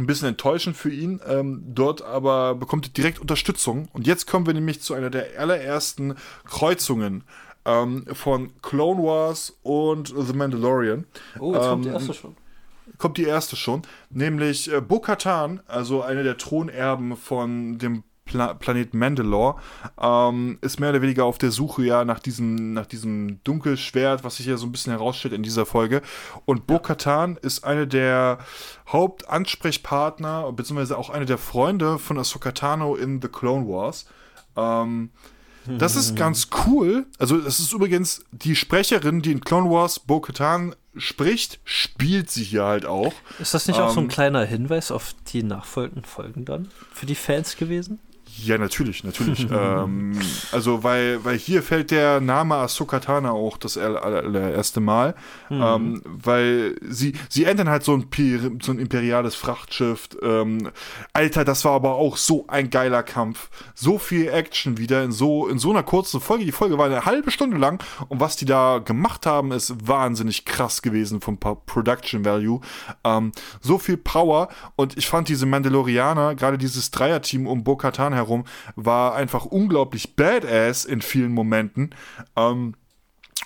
ein bisschen enttäuschend für ihn. Ähm, dort aber bekommt er direkt Unterstützung. Und jetzt kommen wir nämlich zu einer der allerersten Kreuzungen ähm, von Clone Wars und The Mandalorian. Oh, jetzt ähm, kommt die erste schon. Kommt die erste schon, nämlich äh, Bo-Katan, also eine der Thronerben von dem Pla Planet Mandalore, ähm, ist mehr oder weniger auf der Suche ja nach diesem, nach diesem Dunkelschwert, was sich ja so ein bisschen herausstellt in dieser Folge. Und Bo-Katan ist eine der Hauptansprechpartner, beziehungsweise auch eine der Freunde von Ahsoka Tano in The Clone Wars. Ähm, das ist ganz cool. Also, das ist übrigens die Sprecherin, die in Clone Wars Bo-Katan spricht, spielt sie hier halt auch. Ist das nicht ähm, auch so ein ähm, kleiner Hinweis auf die nachfolgenden Folgen dann für die Fans gewesen? Ja, natürlich, natürlich. ähm, also, weil, weil hier fällt der Name Ahsoka Tana auch das allererste Mal, mhm. ähm, weil sie, sie ändern halt so ein, so ein imperiales Frachtschiff. Ähm, Alter, das war aber auch so ein geiler Kampf. So viel Action wieder in so, in so einer kurzen Folge. Die Folge war eine halbe Stunde lang und was die da gemacht haben, ist wahnsinnig krass gewesen vom Production Value. Ähm, so viel Power und ich fand diese Mandalorianer, gerade dieses Dreierteam um Bo-Katan herum, herum, war einfach unglaublich badass in vielen Momenten. Ähm,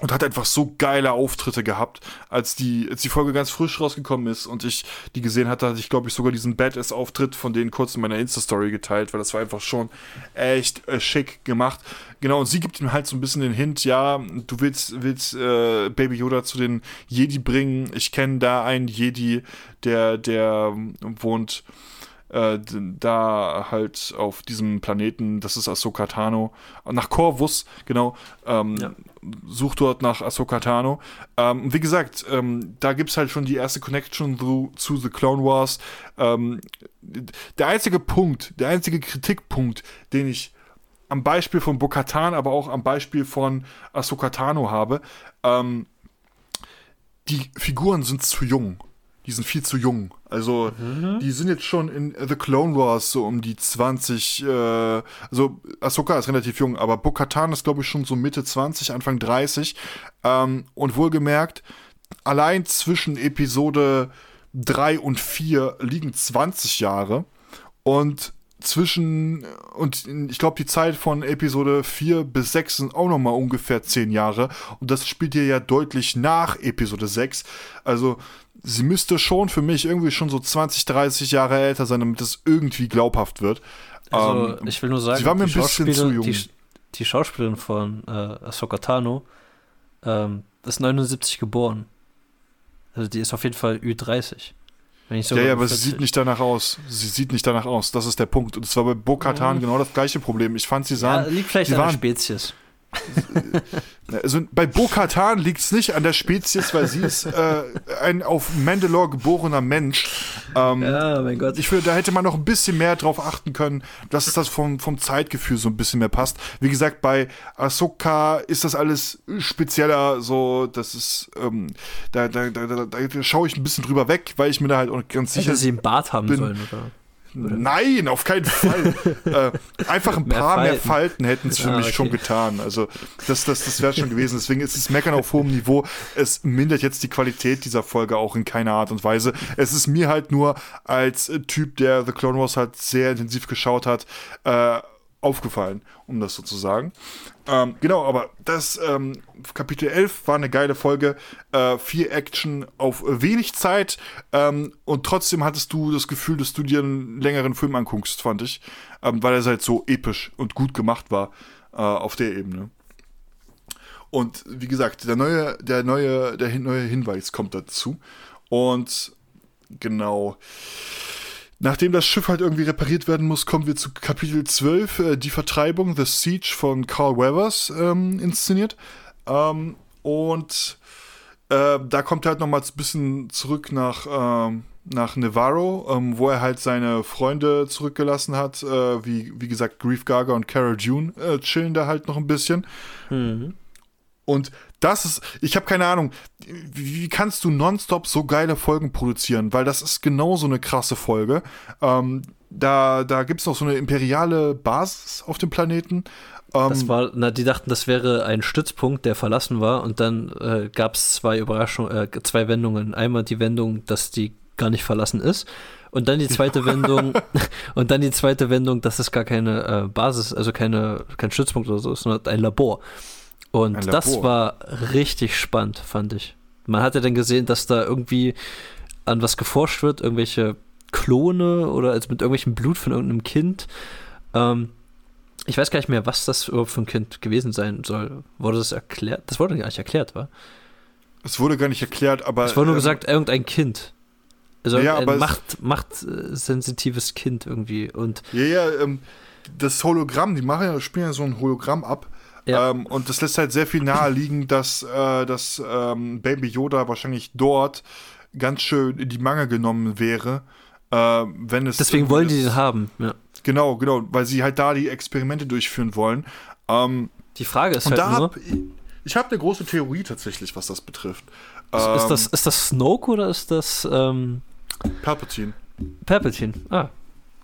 und hat einfach so geile Auftritte gehabt, als die, als die Folge ganz frisch rausgekommen ist und ich die gesehen hatte, hatte ich, glaube ich, sogar diesen Badass-Auftritt von denen kurz in meiner Insta-Story geteilt, weil das war einfach schon echt äh, schick gemacht. Genau, und sie gibt ihm halt so ein bisschen den Hint, ja, du willst, willst äh, Baby Yoda zu den Jedi bringen. Ich kenne da einen Jedi, der, der wohnt äh, da halt auf diesem Planeten, das ist Ahsoka Tano, nach Corvus, genau, ähm, ja. sucht dort nach Ahsoka Tano. Ähm, wie gesagt, ähm, da gibt es halt schon die erste Connection zu, zu The Clone Wars. Ähm, der einzige Punkt, der einzige Kritikpunkt, den ich am Beispiel von Bo-Katan, aber auch am Beispiel von Ahsoka Tano habe, ähm, die Figuren sind zu jung die sind viel zu jung. Also, mhm. die sind jetzt schon in The Clone Wars so um die 20, äh, also Ahsoka ist relativ jung, aber Bo-Katan ist, glaube ich, schon so Mitte 20, Anfang 30. Ähm, und wohlgemerkt, allein zwischen Episode 3 und 4 liegen 20 Jahre. Und zwischen, und ich glaube, die Zeit von Episode 4 bis 6 sind auch nochmal ungefähr 10 Jahre. Und das spielt hier ja deutlich nach Episode 6. Also, sie müsste schon für mich irgendwie schon so 20, 30 Jahre älter sein, damit es irgendwie glaubhaft wird. Also, ähm, ich will nur sagen, sie war mir ein bisschen zu jung. Die, die Schauspielerin von äh, Ahsoka Tano ähm, ist 79 geboren. Also die ist auf jeden Fall Ü30. ja, ja, aber sie sieht nicht danach aus. Sie sieht nicht danach aus. Das ist der Punkt. Und es war bei Bo-Katan mhm. genau das gleiche Problem. Ich fand, sie sahen. Ja, liegt vielleicht an der Spezies. Also bei Bo-Katan liegt es nicht an der Spezies, weil sie ist äh, ein auf Mandalore geborener Mensch. Ähm, ja, mein Gott. Ich finde, da hätte man noch ein bisschen mehr drauf achten können, dass es das vom, vom Zeitgefühl so ein bisschen mehr passt. Wie gesagt, bei Ahsoka ist das alles spezieller, so, das ist, ähm, da, da, da, da, da schaue ich ein bisschen drüber weg, weil ich mir da halt auch ganz sicher Hätte sie einen Bart haben bin. sollen, oder? Nein, auf keinen Fall. äh, einfach ein mehr paar Falten. mehr Falten hätten es für ah, mich okay. schon getan. Also das, das, das wäre schon gewesen. Deswegen ist es Meckern auf hohem Niveau. Es mindert jetzt die Qualität dieser Folge auch in keiner Art und Weise. Es ist mir halt nur als Typ, der The Clone Wars halt sehr intensiv geschaut hat, äh, aufgefallen, um das so zu sagen. Ähm, genau, aber das ähm, Kapitel 11 war eine geile Folge. Äh, viel Action auf wenig Zeit ähm, und trotzdem hattest du das Gefühl, dass du dir einen längeren Film anguckst, fand ich. Ähm, weil er halt so episch und gut gemacht war äh, auf der Ebene. Und wie gesagt, der neue, der neue, der neue Hinweis kommt dazu. Und genau. Nachdem das Schiff halt irgendwie repariert werden muss, kommen wir zu Kapitel 12, äh, die Vertreibung, The Siege von Carl Weathers ähm, inszeniert. Ähm, und äh, da kommt er halt nochmal ein bisschen zurück nach, ähm, nach Navarro, ähm, wo er halt seine Freunde zurückgelassen hat, äh, wie, wie gesagt, Grief Gaga und Carol June äh, chillen da halt noch ein bisschen. Mhm. Und das ist, ich habe keine Ahnung, wie, kannst du nonstop so geile Folgen produzieren? Weil das ist genau so eine krasse Folge. Ähm, da da gibt es noch so eine imperiale Basis auf dem Planeten. Ähm, das war, na, die dachten, das wäre ein Stützpunkt, der verlassen war. Und dann äh, gab es zwei Überraschungen, äh, zwei Wendungen. Einmal die Wendung, dass die gar nicht verlassen ist. Und dann die zweite Wendung, und dann die zweite Wendung, dass es gar keine äh, Basis, also keine, kein Stützpunkt oder so ist, sondern ein Labor. Und das war richtig spannend, fand ich. Man hatte dann gesehen, dass da irgendwie an was geforscht wird, irgendwelche Klone oder als mit irgendwelchem Blut von irgendeinem Kind. Ähm, ich weiß gar nicht mehr, was das überhaupt für ein Kind gewesen sein soll. Wurde das erklärt? Das wurde gar nicht erklärt, war? Es wurde gar nicht erklärt, aber. Es wurde nur ähm, gesagt, irgendein Kind. Also ja, ein macht, machtsensitives Kind irgendwie. Und ja, ja, ähm, das Hologramm, die machen ja, spielen ja so ein Hologramm ab. Ja. Ähm, und das lässt halt sehr viel nahe liegen, dass, äh, dass ähm, Baby Yoda wahrscheinlich dort ganz schön in die Mangel genommen wäre, äh, wenn es. Deswegen wollen die den haben, ja. Genau, genau, weil sie halt da die Experimente durchführen wollen. Ähm, die Frage ist halt nur. Hab, ich, ich habe eine große Theorie tatsächlich, was das betrifft. Ist, ist, das, ähm, ist das Snoke oder ist das ähm, Palpatine? Palpatine, ah.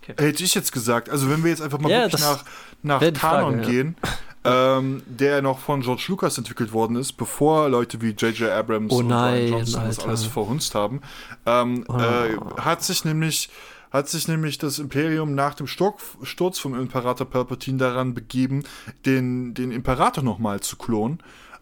Okay. Hätte ich jetzt gesagt. Also wenn wir jetzt einfach mal ja, wirklich nach, nach Kanon Frage, gehen, ja. ähm, der noch von George Lucas entwickelt worden ist, bevor Leute wie J.J. Abrams oh nein, und Johnson das alles verhunzt haben, ähm, oh. äh, hat sich nämlich hat sich nämlich das Imperium nach dem Sturz vom Imperator Palpatine daran begeben, den, den Imperator nochmal zu klonen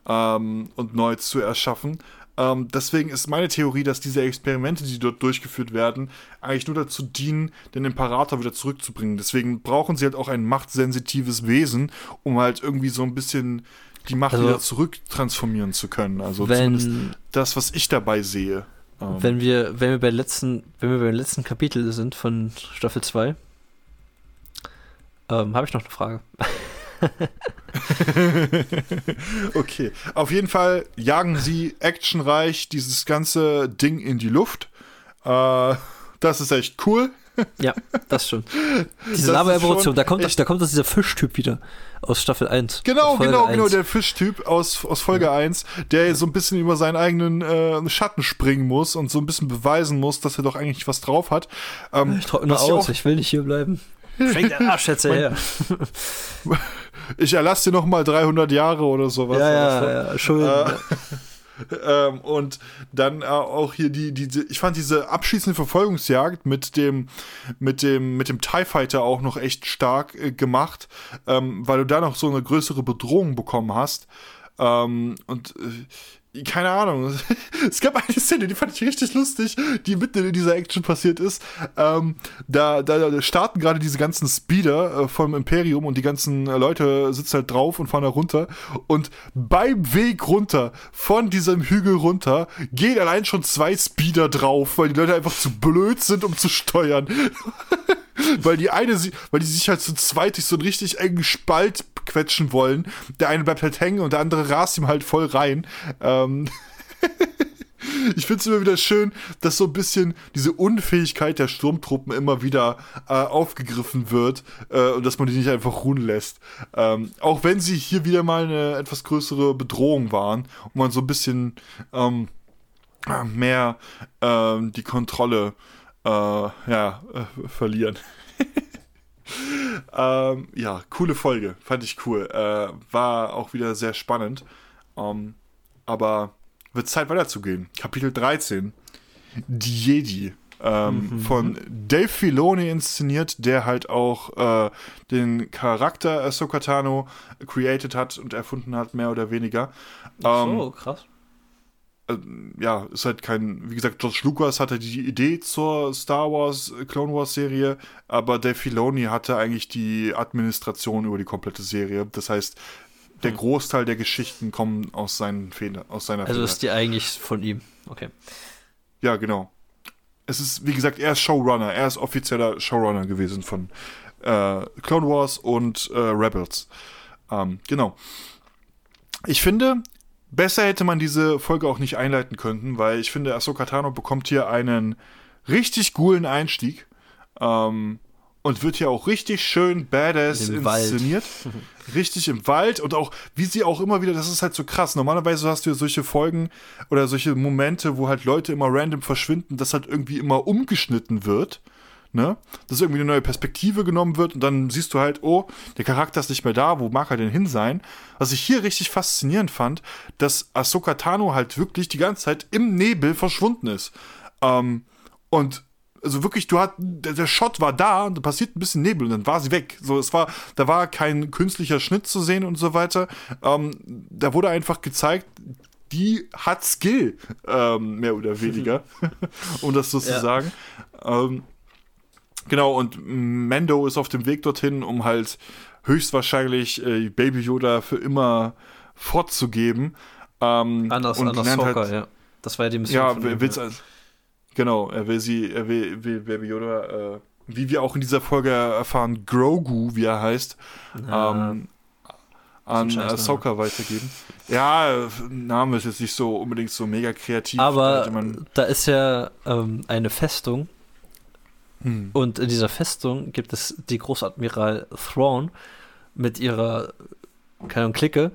ähm, und neu zu erschaffen. Ähm, deswegen ist meine Theorie, dass diese Experimente, die dort durchgeführt werden, eigentlich nur dazu dienen, den Imperator wieder zurückzubringen. Deswegen brauchen sie halt auch ein machtsensitives Wesen, um halt irgendwie so ein bisschen die Macht also, wieder zurücktransformieren zu können. Also wenn, das, was ich dabei sehe. Ähm, wenn wir, wenn wir bei letzten, wenn wir beim letzten Kapitel sind von Staffel 2, ähm, habe ich noch eine Frage. okay. Auf jeden Fall jagen sie actionreich dieses ganze Ding in die Luft. Äh, das ist echt cool. Ja, das stimmt. Diese Lava-Evolution, da kommt, da kommt das dieser Fischtyp wieder aus Staffel 1. Genau, genau, 1. genau, der Fischtyp aus, aus Folge ja. 1, der so ein bisschen über seinen eigenen äh, Schatten springen muss und so ein bisschen beweisen muss, dass er doch eigentlich was drauf hat. Ähm, ich trockne aus, ich will nicht hier bleiben. Fängt der Arsch jetzt her. Ich erlasse dir noch mal 300 Jahre oder sowas. Ja, ja, ja, Schulden. Äh, ähm, und dann äh, auch hier die, die, ich fand diese abschließende Verfolgungsjagd mit dem, mit dem, mit dem TIE Fighter auch noch echt stark äh, gemacht, ähm, weil du da noch so eine größere Bedrohung bekommen hast. Ähm, und äh, keine Ahnung. Es gab eine Szene, die fand ich richtig lustig, die mitten in dieser Action passiert ist. Ähm, da, da starten gerade diese ganzen Speeder äh, vom Imperium und die ganzen äh, Leute sitzen halt drauf und fahren da runter. Und beim Weg runter, von diesem Hügel runter, gehen allein schon zwei Speeder drauf, weil die Leute einfach zu blöd sind, um zu steuern. weil die eine, weil die sich halt zu zweit durch so einen richtig engen Spalt quetschen wollen. Der eine bleibt halt hängen und der andere rast ihm halt voll rein. Ähm ich finde es immer wieder schön, dass so ein bisschen diese Unfähigkeit der Sturmtruppen immer wieder äh, aufgegriffen wird äh, und dass man die nicht einfach ruhen lässt. Ähm, auch wenn sie hier wieder mal eine etwas größere Bedrohung waren und man so ein bisschen ähm, mehr ähm, die Kontrolle äh, ja, äh, verlieren. ähm, ja, coole Folge, fand ich cool. Äh, war auch wieder sehr spannend. Ähm, aber wird Zeit weiterzugehen. Kapitel 13. Die Jedi. Ähm, mhm. Von Dave Filoni inszeniert, der halt auch äh, den Charakter Ahsoka Tano created hat und erfunden hat, mehr oder weniger. Ach so, ähm, krass. Äh, ja, ist halt kein, wie gesagt, George Lucas hatte die Idee zur Star Wars, äh, Clone Wars Serie, aber Dave Filoni hatte eigentlich die Administration über die komplette Serie. Das heißt, der hm. Großteil der Geschichten kommen aus seinen Federn, aus seiner Also Feder. ist die eigentlich von ihm. Okay. Ja, genau. Es ist, wie gesagt, er ist Showrunner. Er ist offizieller Showrunner gewesen von äh, Clone Wars und äh, Rebels. Ähm, genau. Ich finde, Besser hätte man diese Folge auch nicht einleiten können, weil ich finde, Ahsoka Tano bekommt hier einen richtig coolen Einstieg. Ähm, und wird hier auch richtig schön badass Im inszeniert. richtig im Wald und auch, wie sie auch immer wieder, das ist halt so krass. Normalerweise hast du ja solche Folgen oder solche Momente, wo halt Leute immer random verschwinden, das halt irgendwie immer umgeschnitten wird ne? Dass irgendwie eine neue Perspektive genommen wird und dann siehst du halt, oh, der Charakter ist nicht mehr da, wo mag er denn hin sein? Was ich hier richtig faszinierend fand, dass Ahsoka Tano halt wirklich die ganze Zeit im Nebel verschwunden ist. Ähm, und also wirklich, du hat, der, der Shot war da und da passiert ein bisschen Nebel und dann war sie weg. So, es war, da war kein künstlicher Schnitt zu sehen und so weiter. Ähm, da wurde einfach gezeigt, die hat Skill, ähm, mehr oder weniger, um das so ja. zu sagen. Ähm, genau, und Mando ist auf dem Weg dorthin, um halt höchstwahrscheinlich äh, Baby Yoda für immer fortzugeben. Ähm, anders, und anders Soccer, halt, ja. Das war ja die Mission. Ja, will, will's, also, genau, er will sie, er will, will Baby Yoda, äh, wie wir auch in dieser Folge erfahren, Grogu, wie er heißt, ähm, an Ahsoka weitergeben. Ja, Name ist jetzt nicht so unbedingt so mega kreativ. Aber da, da ist ja ähm, eine Festung. Hm. Und in dieser Festung gibt es die Großadmiral Thrawn mit ihrer, keine Ahnung, Clique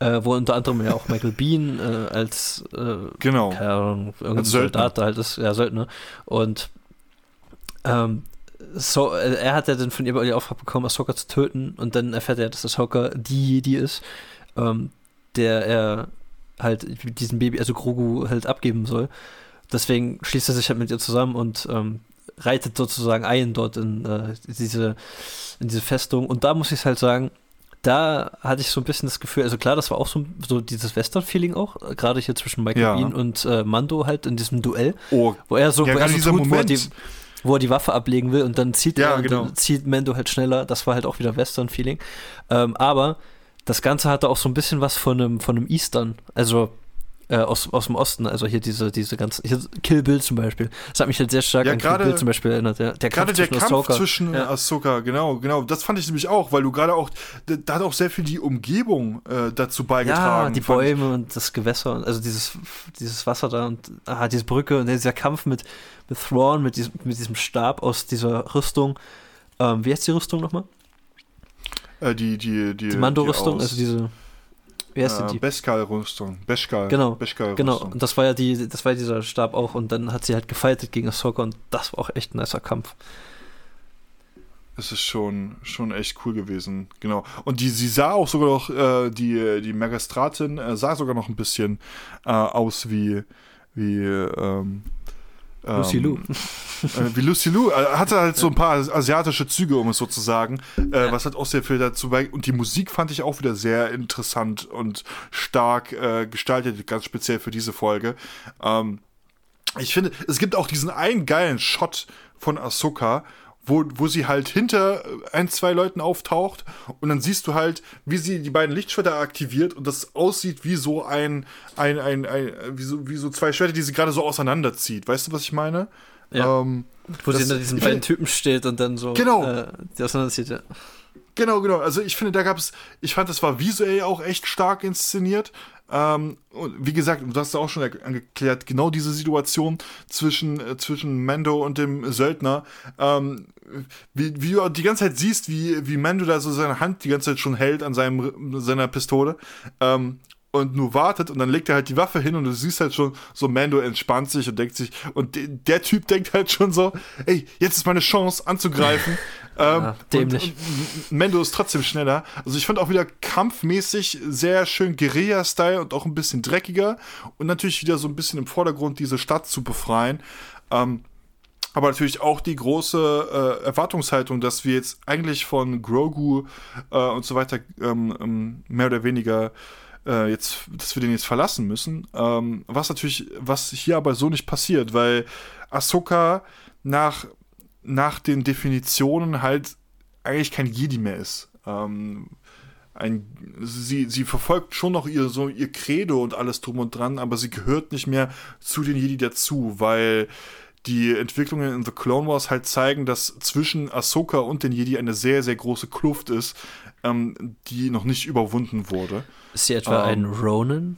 äh, wo unter anderem ja auch Michael Bean äh, als äh, genau. keine Ahnung, irgendein Soldat halt ist, ja, Söldner. Und ähm, so, äh, er hat ja dann von ihr die Auftrag bekommen, Ahsoka zu töten und dann erfährt er, dass Ahsoka die, die ist, ähm, der er halt diesen Baby, also Grogu halt abgeben soll. Deswegen schließt er sich halt mit ihr zusammen und ähm, reitet sozusagen ein dort in äh, diese in diese Festung. Und da muss ich halt sagen, da hatte ich so ein bisschen das Gefühl, also klar, das war auch so, so dieses Western-Feeling auch, gerade hier zwischen Michael ja. Bean und äh, Mando halt in diesem Duell, oh, wo er so, ja, wo, er so tut, wo, er die, wo er die Waffe ablegen will und dann zieht ja, er, genau. dann zieht Mando halt schneller, das war halt auch wieder Western-Feeling, ähm, aber das Ganze hatte auch so ein bisschen was von einem, von einem Eastern, also äh, aus, aus dem Osten, also hier diese, diese ganze, hier Kill Bill zum Beispiel. Das hat mich halt sehr stark ja, an grade, Kill Bill zum Beispiel erinnert. Ja. Der gerade der Kampf Ahsoka. zwischen ja. Ahsoka, genau, genau. Das fand ich nämlich auch, weil du gerade auch, da hat auch sehr viel die Umgebung äh, dazu beigetragen. Ja, die Bäume ich. und das Gewässer, also dieses, dieses Wasser da und ah, diese Brücke und dieser Kampf mit, mit Thrawn, mit diesem, mit diesem Stab aus dieser Rüstung. Ähm, wie heißt die Rüstung nochmal? Äh, die, die, die, die Mando-Rüstung, also diese wie heißt äh, die? Beskal-Rüstung. Beskal. Genau. Beskal genau. Und das war ja die, das war ja dieser Stab auch und dann hat sie halt gefightet gegen Ahsoka und das war auch echt ein nicer Kampf. Es ist schon, schon echt cool gewesen, genau. Und die, sie sah auch sogar noch, äh, die, die Magistratin äh, sah sogar noch ein bisschen äh, aus wie, wie, ähm, Lucy Lou. Äh, wie Lucy Lou. Äh, hatte halt so ein paar asiatische Züge, um es so zu sagen. Äh, ja. Was hat auch sehr viel dazu bei. Und die Musik fand ich auch wieder sehr interessant und stark äh, gestaltet, ganz speziell für diese Folge. Ähm, ich finde, es gibt auch diesen einen geilen Shot von Ahsoka, wo, wo sie halt hinter ein, zwei Leuten auftaucht und dann siehst du halt, wie sie die beiden Lichtschwerter aktiviert und das aussieht wie so ein, ein, ein, ein wie, so, wie so zwei Schwerter, die sie gerade so auseinanderzieht. Weißt du, was ich meine? Ja. Ähm, wo sie hinter diesen beiden Typen steht und dann so genau. äh, die auseinanderzieht, ja. Genau, genau. Also ich finde, da gab es, ich fand, das war visuell auch echt stark inszeniert. Ähm, wie gesagt, du hast auch schon angeklärt, genau diese Situation zwischen, äh, zwischen Mando und dem Söldner, ähm, wie, wie du die ganze Zeit siehst, wie, wie Mando da so seine Hand die ganze Zeit schon hält an seinem, seiner Pistole. Ähm, und nur wartet und dann legt er halt die Waffe hin und du siehst halt schon, so Mando entspannt sich und denkt sich, und de der Typ denkt halt schon so, ey, jetzt ist meine Chance anzugreifen. ähm, ja, dämlich. Und, und Mando ist trotzdem schneller. Also ich fand auch wieder kampfmäßig sehr schön Guerilla-Style und auch ein bisschen dreckiger und natürlich wieder so ein bisschen im Vordergrund diese Stadt zu befreien. Ähm, aber natürlich auch die große äh, Erwartungshaltung, dass wir jetzt eigentlich von Grogu äh, und so weiter ähm, ähm mehr oder weniger äh, jetzt, dass wir den jetzt verlassen müssen. Ähm, was natürlich, was hier aber so nicht passiert, weil Ahsoka nach, nach den Definitionen halt eigentlich kein Jedi mehr ist. Ähm, ein, sie, sie verfolgt schon noch ihr, so ihr Credo und alles drum und dran, aber sie gehört nicht mehr zu den Jedi dazu, weil die Entwicklungen in The Clone Wars halt zeigen, dass zwischen Ahsoka und den Jedi eine sehr, sehr große Kluft ist, ähm, die noch nicht überwunden wurde. Ist sie etwa ähm, ein Ronin?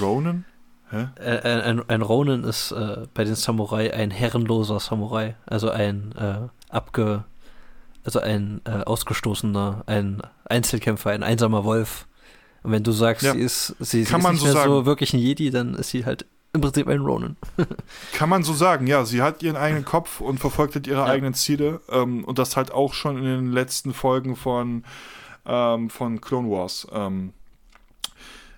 Ronin? Hä? Äh, ein, ein Ronin ist äh, bei den Samurai ein herrenloser Samurai, also ein äh, abge, also ein äh, ausgestoßener, ein Einzelkämpfer, ein einsamer Wolf. Und wenn du sagst, ja. sie ist, sie, sie ist nicht so mehr sagen. so wirklich ein Jedi, dann ist sie halt im Prinzip ein Ronin. Kann man so sagen, ja. Sie hat ihren eigenen Kopf und verfolgt halt ihre ja. eigenen Ziele. Ähm, und das halt auch schon in den letzten Folgen von, ähm, von Clone Wars. Ähm,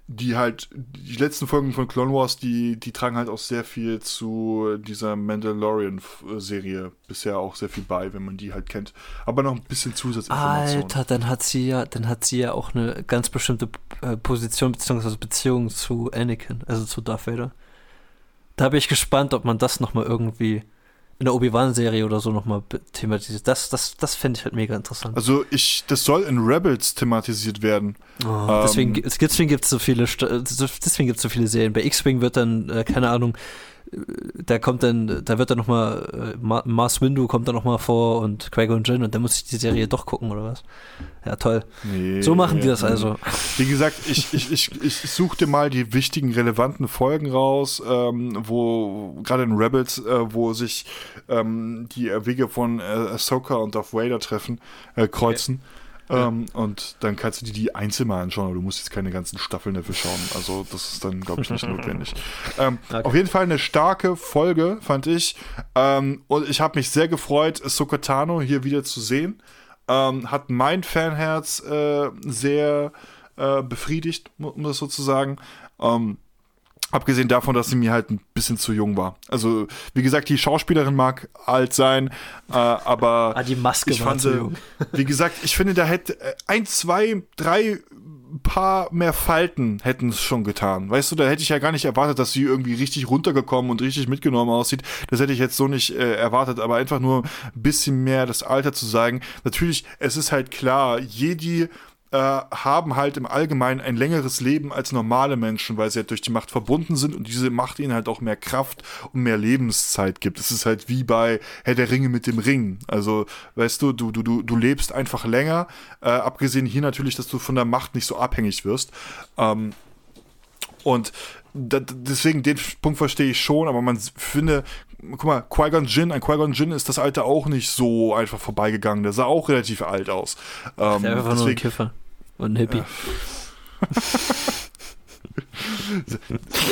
die halt, die letzten Folgen von Clone Wars, die, die tragen halt auch sehr viel zu dieser Mandalorian-Serie bisher auch sehr viel bei, wenn man die halt kennt. Aber noch ein bisschen Zusatzinformationen. Alter, dann hat sie ja, dann hat sie ja auch eine ganz bestimmte äh, Position bzw. Beziehung zu Anakin, also zu Darth Vader. Da bin ich gespannt, ob man das nochmal irgendwie in der Obi-Wan-Serie oder so nochmal thematisiert. Das, das, das fände ich halt mega interessant. Also ich, das soll in Rebels thematisiert werden. Oh, ähm, deswegen deswegen gibt es so viele, deswegen gibt so viele Serien. Bei X-Wing wird dann, äh, keine Ahnung, da kommt dann, da wird dann nochmal, äh, Mars Windu kommt dann nochmal vor und Qui-Gon Jinn und dann muss ich die Serie doch gucken, oder was? Ja, toll. Nee, so machen die das also. Wie gesagt, ich, ich, ich, ich suchte mal die wichtigen, relevanten Folgen raus, ähm, wo, gerade in Rebels, äh, wo sich ähm, die Wege von äh, Ahsoka und Darth Vader treffen, äh, kreuzen. Okay. Ähm, und dann kannst du dir die einzeln mal anschauen, aber du musst jetzt keine ganzen Staffeln dafür schauen. Also das ist dann, glaube ich, nicht notwendig. Ähm, okay. Auf jeden Fall eine starke Folge, fand ich. Ähm, und ich habe mich sehr gefreut, Sokotano hier wieder zu sehen. Ähm, hat mein Fanherz äh, sehr äh, befriedigt, um das so zu sagen. Ähm, Abgesehen davon, dass sie mir halt ein bisschen zu jung war. Also, wie gesagt, die Schauspielerin mag alt sein, äh, aber. Ah, die Maske ich war fand, zu jung. wie gesagt, ich finde, da hätte äh, ein, zwei, drei paar mehr Falten hätten es schon getan. Weißt du, da hätte ich ja gar nicht erwartet, dass sie irgendwie richtig runtergekommen und richtig mitgenommen aussieht. Das hätte ich jetzt so nicht äh, erwartet, aber einfach nur ein bisschen mehr das Alter zu sagen. Natürlich, es ist halt klar, Jedi äh, haben halt im Allgemeinen ein längeres Leben als normale Menschen, weil sie halt durch die Macht verbunden sind und diese Macht ihnen halt auch mehr Kraft und mehr Lebenszeit gibt. Es ist halt wie bei Herr der Ringe mit dem Ring. Also, weißt du, du, du, du lebst einfach länger, äh, abgesehen hier natürlich, dass du von der Macht nicht so abhängig wirst. Ähm, und da, deswegen den Punkt verstehe ich schon, aber man finde, guck mal, Qui-Gon Jinn, ein Qui-Gon Jinn ist das Alter auch nicht so einfach vorbeigegangen. Der sah auch relativ alt aus. Ähm, der war nur ein Kiffer. Und ein Hippie.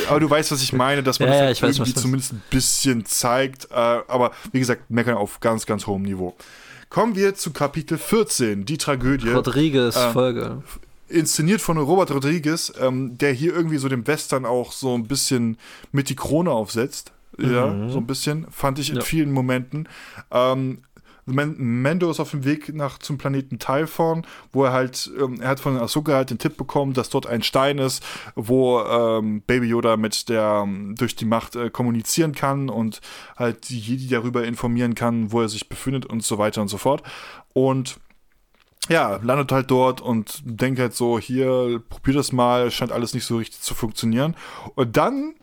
aber du weißt, was ich meine, dass man ja, das ja, halt irgendwie weiß, zumindest ein bisschen zeigt. Äh, aber wie gesagt, meckern auf ganz, ganz hohem Niveau. Kommen wir zu Kapitel 14, die Tragödie. Rodriguez äh, Folge. Inszeniert von Robert Rodriguez, ähm, der hier irgendwie so dem Western auch so ein bisschen mit die Krone aufsetzt. Ja, mhm. so ein bisschen. Fand ich in ja. vielen Momenten. Ähm, Mando ist auf dem Weg nach zum Planeten Typhon, wo er halt, ähm, er hat von Ahsoka halt den Tipp bekommen, dass dort ein Stein ist, wo ähm, Baby Yoda mit der durch die Macht äh, kommunizieren kann und halt die Jedi darüber informieren kann, wo er sich befindet und so weiter und so fort. Und ja, landet halt dort und denkt halt so, hier, probier das mal, scheint alles nicht so richtig zu funktionieren. Und dann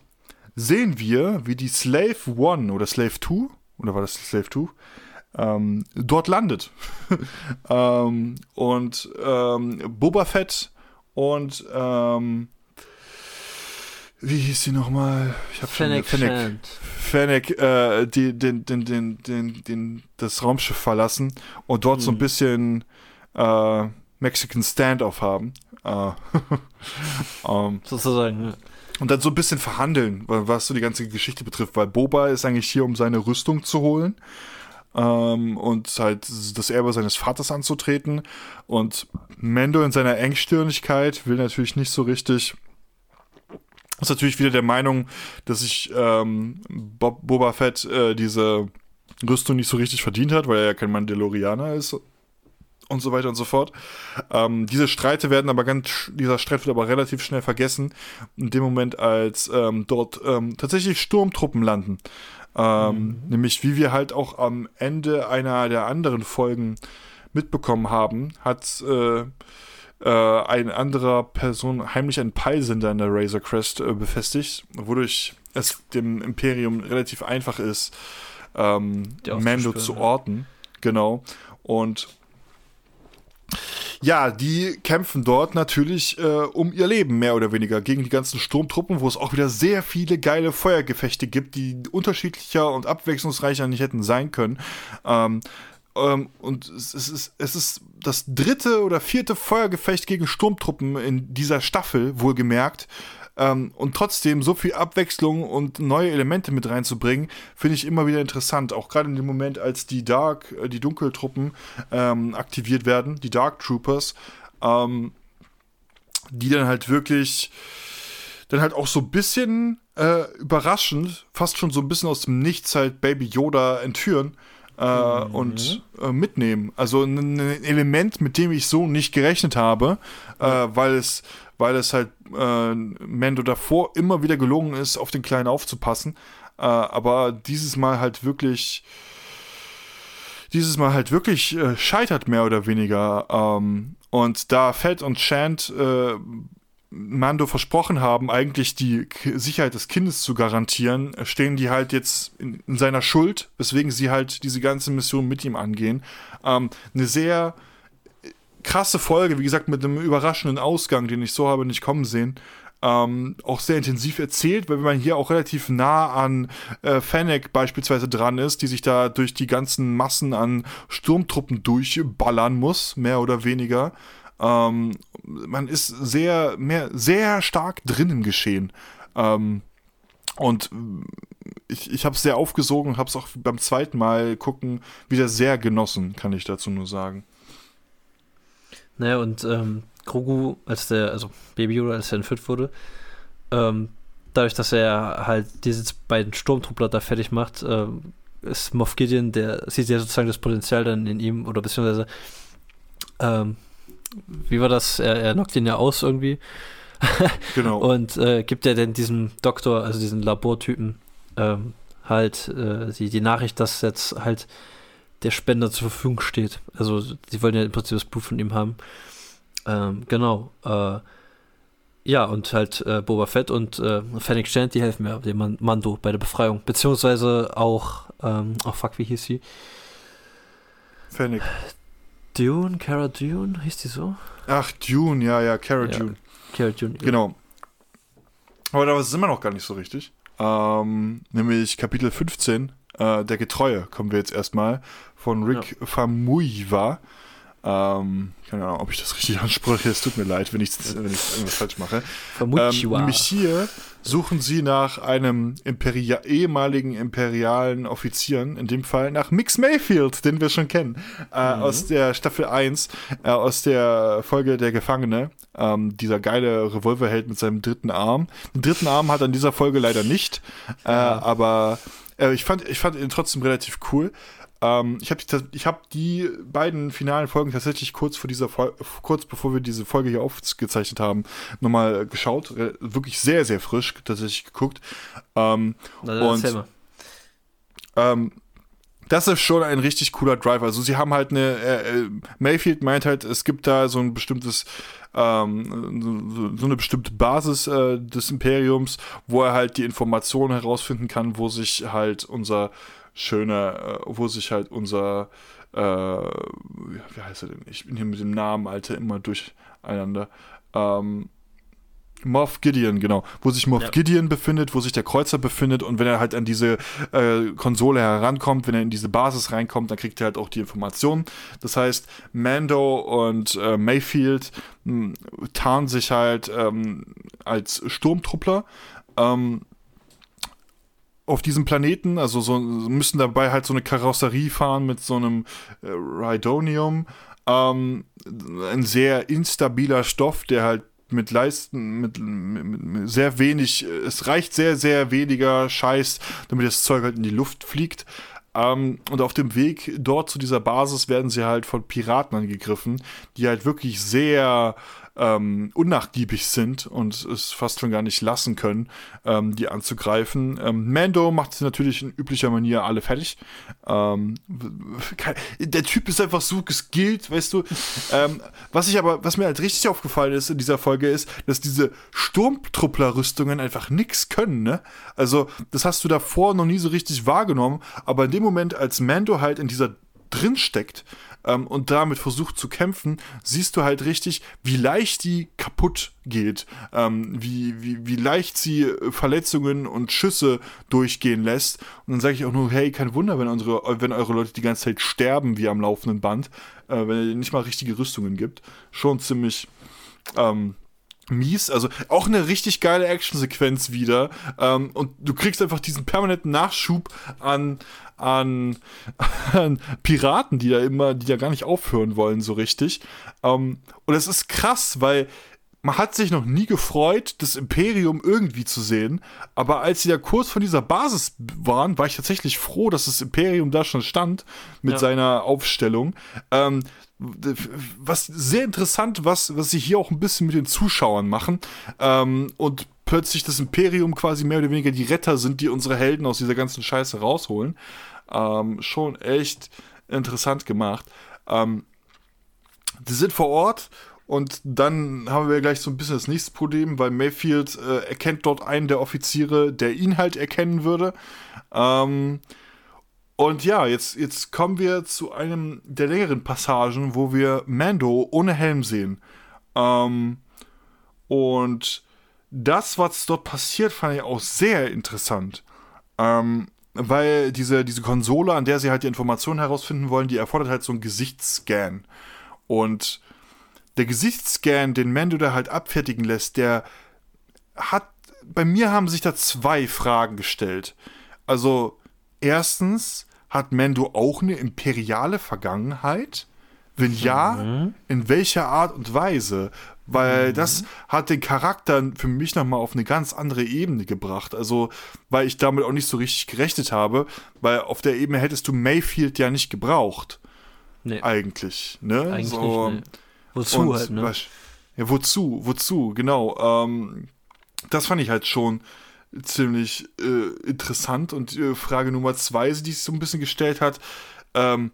sehen wir, wie die Slave One oder Slave 2, oder war das Slave 2? Ähm, dort landet. ähm, und ähm, Boba Fett und ähm, wie hieß sie nochmal? Ich habe Fennec, Fennec, Fennec äh, die, den, den, den, den, den, das Raumschiff verlassen und dort hm. so ein mhm. bisschen äh, Mexican Standoff haben. Äh, ähm, Sozusagen, ja. Und dann so ein bisschen verhandeln, was so die ganze Geschichte betrifft, weil Boba ist eigentlich hier, um seine Rüstung zu holen ähm, und halt das Erbe seines Vaters anzutreten. Und Mendo in seiner Engstirnigkeit will natürlich nicht so richtig. Ist natürlich wieder der Meinung, dass sich ähm, Bob, Boba Fett äh, diese Rüstung nicht so richtig verdient hat, weil er ja kein Mandalorianer ist und so weiter und so fort. Ähm, diese Streite werden aber ganz, dieser Streit wird aber relativ schnell vergessen, in dem Moment, als ähm, dort ähm, tatsächlich Sturmtruppen landen. Ähm, mhm. Nämlich, wie wir halt auch am Ende einer der anderen Folgen mitbekommen haben, hat äh, äh, ein anderer Person heimlich einen Peilsender in der Razor Crest äh, befestigt, wodurch es dem Imperium relativ einfach ist, ähm, Mando zu orten. Genau. Und ja, die kämpfen dort natürlich äh, um ihr Leben, mehr oder weniger, gegen die ganzen Sturmtruppen, wo es auch wieder sehr viele geile Feuergefechte gibt, die unterschiedlicher und abwechslungsreicher nicht hätten sein können. Ähm, ähm, und es ist, es ist das dritte oder vierte Feuergefecht gegen Sturmtruppen in dieser Staffel, wohlgemerkt. Ähm, und trotzdem so viel Abwechslung und neue Elemente mit reinzubringen, finde ich immer wieder interessant. Auch gerade in dem Moment, als die Dark, äh, die Dunkeltruppen ähm, aktiviert werden, die Dark Troopers. Ähm, die dann halt wirklich dann halt auch so ein bisschen äh, überraschend, fast schon so ein bisschen aus dem Nichts halt Baby Yoda entführen äh, mhm. und äh, mitnehmen. Also ein, ein, Element, mit dem ich so nicht gerechnet habe, äh, weil es weil es halt äh, Mando davor immer wieder gelungen ist, auf den Kleinen aufzupassen. Äh, aber dieses Mal halt wirklich dieses Mal halt wirklich äh, scheitert, mehr oder weniger. Ähm, und da Fett und Chant äh, Mando versprochen haben, eigentlich die K Sicherheit des Kindes zu garantieren, stehen die halt jetzt in, in, seiner Schuld, weswegen sie halt diese ganze Mission mit ihm angehen. Ähm, eine sehr krasse Folge, wie gesagt, mit einem überraschenden Ausgang, den ich so habe nicht kommen sehen. Ähm, auch sehr intensiv erzählt, weil man hier auch relativ nah an äh, Fennec beispielsweise dran ist, die sich da durch die ganzen Massen an Sturmtruppen durchballern muss, mehr oder weniger. Ähm, man ist sehr, mehr, sehr stark drin im Geschehen. Ähm, und ich, ich habe es sehr aufgesogen und habe es auch beim zweiten Mal gucken wieder sehr genossen, kann ich dazu nur sagen. Naja, und ähm, Grogu, als der, also Baby Yoda, als er entführt wurde, ähm, dadurch, dass er halt diese beiden Sturmtruppler da fertig macht, ähm, ist Moff Gideon, der sieht ja sozusagen das Potenzial dann in ihm, oder beziehungsweise ähm, wie war das? Er, er knockt ihn ja aus irgendwie. genau. Und äh, gibt er denn diesem Doktor, also diesen Labortypen, ähm, halt äh, die, die Nachricht, dass jetzt halt der Spender zur Verfügung steht. Also sie wollen ja im Prinzip das Blut von ihm haben. Ähm, genau. Äh, ja, und halt äh, Boba Fett und äh, Fennec Shand, die helfen mir, dem Man Mando bei der Befreiung. Beziehungsweise auch, ähm, oh fuck, wie hieß sie? Fennec. Dune, Cara Dune, hieß die so? Ach, Dune, ja, ja, Cara ja, Dune. Cara Dune. Ja. Genau. Aber da sind wir noch gar nicht so richtig. Ähm, nämlich Kapitel 15, äh, Der Getreue, kommen wir jetzt erstmal, von Rick ja. Famuyiwa. Ähm, keine Ahnung, ob ich das richtig anspreche. Es tut mir leid, wenn ich, wenn ich irgendwas falsch mache. Ähm, nämlich hier suchen sie nach einem Imperia ehemaligen imperialen Offizieren, in dem Fall nach Mix Mayfield, den wir schon kennen, äh, mhm. aus der Staffel 1, äh, aus der Folge Der Gefangene. Ähm, dieser geile Revolverheld mit seinem dritten Arm. Den dritten Arm hat er in dieser Folge leider nicht, äh, aber äh, ich, fand, ich fand ihn trotzdem relativ cool. Ähm, ich habe die, hab die beiden finalen Folgen tatsächlich kurz vor dieser Fol kurz bevor wir diese Folge hier aufgezeichnet haben, nochmal geschaut. Wirklich sehr, sehr frisch tatsächlich geguckt. Ähm, Na, und ähm, das ist schon ein richtig cooler Drive. Also sie haben halt eine, äh, äh, Mayfield meint halt, es gibt da so ein bestimmtes, ähm, so, eine bestimmte Basis äh, des Imperiums, wo er halt die Informationen herausfinden kann, wo sich halt unser schöner, äh, wo sich halt unser, äh, wie heißt er denn? Ich bin hier mit dem Namen, Alter, immer durcheinander. Ähm, Moff Gideon, genau. Wo sich Moff ja. Gideon befindet, wo sich der Kreuzer befindet und wenn er halt an diese äh, Konsole herankommt, wenn er in diese Basis reinkommt, dann kriegt er halt auch die Informationen. Das heißt, Mando und äh, Mayfield mh, hm, tarnen sich halt ähm, als Sturmtruppler. Ähm, auf diesem Planeten, also so müssen dabei halt so eine Karosserie fahren mit so einem äh, Rhydonium. Ähm, ein sehr instabiler Stoff, der halt mit Leisten, mit, mit, mit, sehr wenig, es reicht sehr, sehr weniger Scheiß, damit das Zeug halt in die Luft fliegt. Ähm, und auf dem Weg dort zu dieser Basis werden sie halt von Piraten angegriffen, die halt wirklich sehr ähm, unnachgiebig sind und es fast schon gar nicht lassen können, ähm, die anzugreifen. Ähm, Mando macht sie natürlich in üblicher Manier alle fertig. Ähm, der Typ ist einfach so geskillt, weißt du. Ähm, was ich aber, was mir halt richtig aufgefallen ist in dieser Folge ist, dass diese Sturmtruppler-Rüstungen einfach nichts können, ne? Also, das hast du davor noch nie so richtig wahrgenommen, aber in dem Moment, als Mando halt in dieser drin steckt, ähm, und damit versucht zu kämpfen, siehst du halt richtig, wie leicht die kaputt geht, ähm, wie, wie, wie leicht sie äh, Verletzungen und Schüsse durchgehen lässt. Und dann sage ich auch nur, hey, kein Wunder, wenn, unsere, wenn eure Leute die ganze Zeit sterben wie am laufenden Band, äh, wenn ihr nicht mal richtige Rüstungen gibt. Schon ziemlich. Ähm, mies. Also auch eine richtig geile Actionsequenz wieder. Ähm, und du kriegst einfach diesen permanenten Nachschub an, an, an, Piraten, die da immer, die da gar nicht aufhören wollen, so richtig. Ähm, und es ist krass, weil man hat sich noch nie gefreut, das Imperium irgendwie zu sehen. Aber als sie da kurz von dieser Basis waren, war ich tatsächlich froh, dass das Imperium da schon stand mit ja. seiner Aufstellung. Ähm, was sehr interessant, was, was sie hier auch ein bisschen mit den Zuschauern machen. Ähm, und plötzlich das Imperium quasi mehr oder weniger die Retter sind, die unsere Helden aus dieser ganzen Scheiße rausholen. Ähm, schon echt interessant gemacht. Ähm, die sind vor Ort und dann haben wir gleich so ein bisschen das nächste Problem, weil Mayfield äh, erkennt dort einen der Offiziere, der ihn halt erkennen würde. Ähm, und ja, jetzt, jetzt kommen wir zu einem der längeren Passagen, wo wir Mando ohne Helm sehen. Ähm, und das, was dort passiert, fand ich auch sehr interessant. Ähm, weil diese, diese Konsole, an der sie halt die Informationen herausfinden wollen, die erfordert halt so einen Gesichtsscan. Und der Gesichtsscan, den Mando da halt abfertigen lässt, der hat, bei mir haben sich da zwei Fragen gestellt. Also, erstens, hat Mando auch eine imperiale Vergangenheit? Wenn ja, mhm. in welcher Art und Weise? Weil mhm. das hat den Charakter für mich nochmal auf eine ganz andere Ebene gebracht. Also, weil ich damit auch nicht so richtig gerechnet habe, weil auf der Ebene hättest du Mayfield ja nicht gebraucht. Nee. Eigentlich, ne? Eigentlich so, nicht, nee. Wozu und, halt, ne? Ja, wozu, wozu, genau. Ähm, das fand ich halt schon ziemlich äh, interessant. Und äh, Frage Nummer zwei, die sich so ein bisschen gestellt hat, ähm,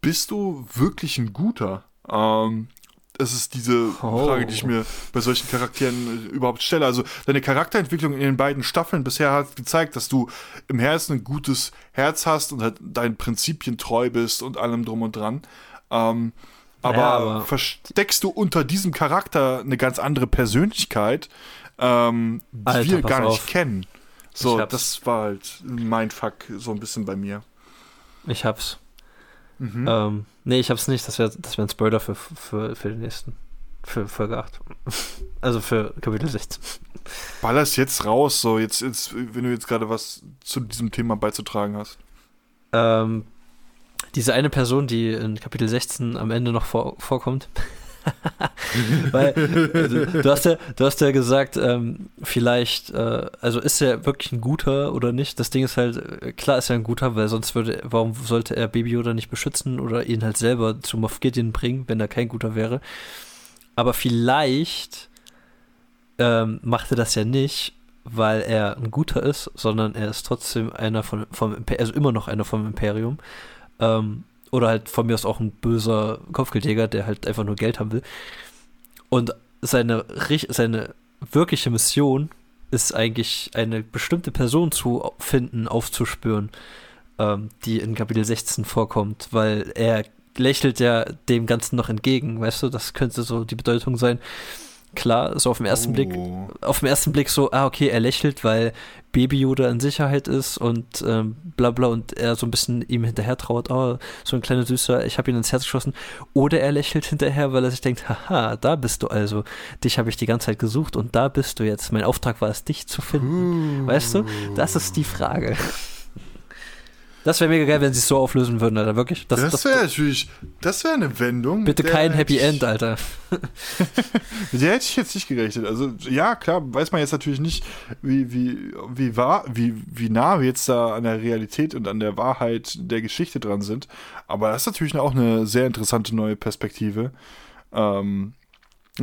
bist du wirklich ein guter? Ähm, das ist diese oh. Frage, die ich mir bei solchen Charakteren äh, überhaupt stelle. Also deine Charakterentwicklung in den beiden Staffeln bisher hat gezeigt, dass du im Herzen ein gutes Herz hast und halt deinen Prinzipien treu bist und allem drum und dran. Ähm, aber, ja, aber, versteckst du unter diesem Charakter eine ganz andere Persönlichkeit, ähm, die Alter, wir gar nicht auf. kennen. So, das war halt mein Fuck so ein bisschen bei mir. Ich hab's. Mhm. Ähm, nee, ich hab's nicht. Das wäre das wär ein Spoiler für, für, für den nächsten. Für Folge 8. Also für Kapitel 16. Baller's jetzt raus, so, jetzt, jetzt wenn du jetzt gerade was zu diesem Thema beizutragen hast. Ähm, diese eine Person, die in Kapitel 16 am Ende noch vor, vorkommt. Weil also, du, hast ja, du hast ja gesagt, ähm, vielleicht, äh, also ist er wirklich ein guter oder nicht? Das Ding ist halt, äh, klar ist er ein guter, weil sonst würde, warum sollte er Baby Yoda nicht beschützen oder ihn halt selber zu Moff Gideon bringen, wenn er kein guter wäre? Aber vielleicht ähm, macht er das ja nicht, weil er ein guter ist, sondern er ist trotzdem einer von, vom Imperium, also immer noch einer vom Imperium ähm, oder halt von mir aus auch ein böser Kopfgeldjäger, der halt einfach nur Geld haben will. Und seine, seine wirkliche Mission ist eigentlich eine bestimmte Person zu finden, aufzuspüren, ähm, die in Kapitel 16 vorkommt, weil er lächelt ja dem Ganzen noch entgegen, weißt du, das könnte so die Bedeutung sein klar, so auf den ersten oh. Blick, auf den ersten Blick so, ah, okay, er lächelt, weil Baby Yoda in Sicherheit ist und ähm, bla bla und er so ein bisschen ihm hinterher traut, oh, so ein kleiner Süßer, ich habe ihn ins Herz geschossen. Oder er lächelt hinterher, weil er sich denkt, haha, da bist du also. Dich habe ich die ganze Zeit gesucht und da bist du jetzt. Mein Auftrag war es, dich zu finden. Uh. Weißt du? Das ist die Frage. Das wäre mega geil, wenn sie es so auflösen würden, Alter. Wirklich. Das, das wäre natürlich, das wäre eine Wendung. Bitte kein Happy End, Alter. Mit der hätte ich jetzt nicht gerechnet. Also, ja, klar, weiß man jetzt natürlich nicht, wie, wie, wie, wahr, wie, wie nah wir jetzt da an der Realität und an der Wahrheit der Geschichte dran sind. Aber das ist natürlich auch eine sehr interessante neue Perspektive. Ähm,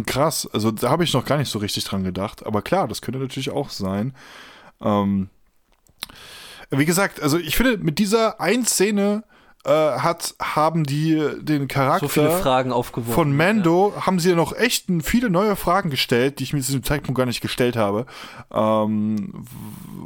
krass. Also, da habe ich noch gar nicht so richtig dran gedacht. Aber klar, das könnte natürlich auch sein. Ähm, wie gesagt, also ich finde, mit dieser einen Szene äh, hat, haben die den Charakter so viele Fragen von Mando, ja. haben sie ja noch echt viele neue Fragen gestellt, die ich mir zu diesem Zeitpunkt gar nicht gestellt habe. Ähm,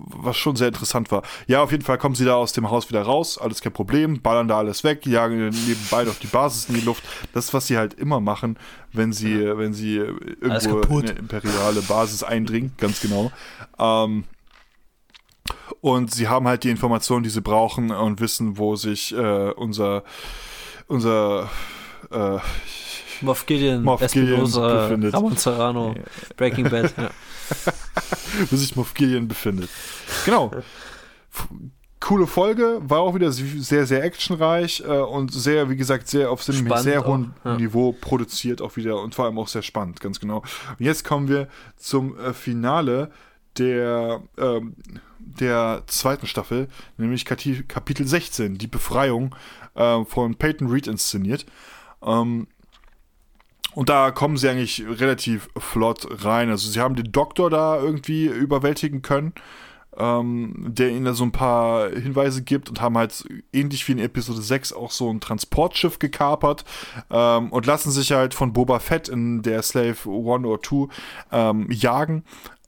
was schon sehr interessant war. Ja, auf jeden Fall kommen sie da aus dem Haus wieder raus, alles kein Problem, ballern da alles weg, jagen nebenbei noch die Basis in die Luft. Das ist, was sie halt immer machen, wenn sie, ja. wenn sie irgendwo in eine imperiale Basis eindringen, ganz genau. Ähm, und sie haben halt die Informationen, die sie brauchen und wissen, wo sich äh, unser unser äh, Moff Gideon, Moff Gideon befindet. Ramon Serrano, Breaking Bad. Ja. wo sich Moff Gideon befindet. Genau. coole Folge, war auch wieder sehr, sehr actionreich äh, und sehr, wie gesagt, sehr auf einem sehr hohen ja. Niveau produziert auch wieder und vor allem auch sehr spannend, ganz genau. Und jetzt kommen wir zum äh, Finale der, ähm, der zweiten Staffel, nämlich Kapitel 16, die Befreiung äh, von Peyton Reed inszeniert. Ähm, und da kommen sie eigentlich relativ flott rein. Also sie haben den Doktor da irgendwie überwältigen können, ähm, der ihnen da so ein paar Hinweise gibt und haben halt ähnlich wie in Episode 6 auch so ein Transportschiff gekapert ähm, und lassen sich halt von Boba Fett in der Slave 1 oder 2 ähm, jagen,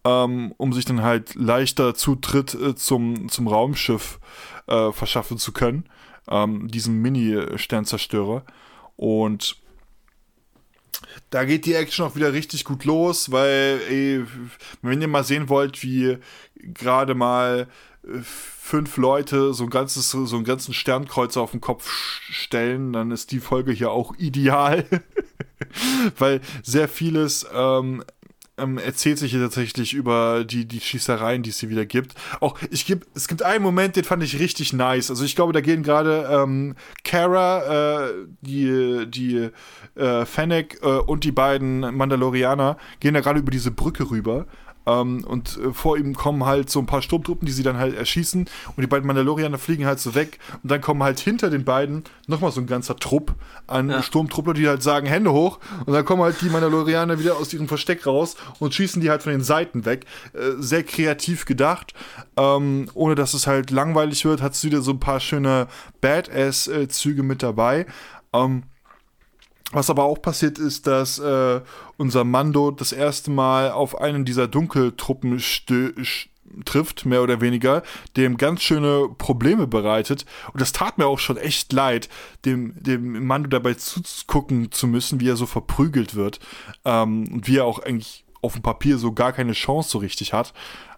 ähm, um sich dann halt leichter Zutritt äh, zum, zum Raumschiff äh, verschaffen zu können, ähm, diesem Mini-Sternzerstörer. Und da geht die Action auch wieder richtig gut los, weil, ey, wenn ihr mal sehen wollt, wie gerade mal äh, fünf Leute so ein ganzes, so einen ganzen Sternkreuzer auf den Kopf stellen, dann ist die Folge hier auch ideal. weil sehr vieles ähm, ähm, erzählt sich hier tatsächlich über die, die Schießereien, die es hier wieder gibt. Auch ich geb, es gibt einen Moment, den fand ich richtig nice. Also ich glaube, da gehen gerade ähm, Kara, äh, die, die äh, Fennec äh, und die beiden Mandalorianer gehen da gerade über diese Brücke rüber. Ähm, und äh, vor ihm kommen halt so ein paar Sturmtruppen, die sie dann halt erschießen. Und die beiden Mandalorianer fliegen halt so weg. Und dann kommen halt hinter den beiden nochmal so ein ganzer Trupp an ja. Sturmtruppler, die halt sagen, Hände hoch. Und dann kommen halt die Mandalorianer wieder aus ihrem Versteck raus und schießen die halt von den Seiten weg. Äh, sehr kreativ gedacht. Ähm, ohne dass es halt langweilig wird, hat es wieder so ein paar schöne Badass-Züge mit dabei. Ähm, was aber auch passiert ist, dass äh, unser Mando das erste Mal auf einen dieser Dunkeltruppen trifft, mehr oder weniger, dem ganz schöne Probleme bereitet. Und das tat mir auch schon echt leid, dem, dem Mando dabei zugucken zu müssen, wie er so verprügelt wird. Ähm, und wie er auch eigentlich auf dem Papier so gar keine Chance so richtig hat.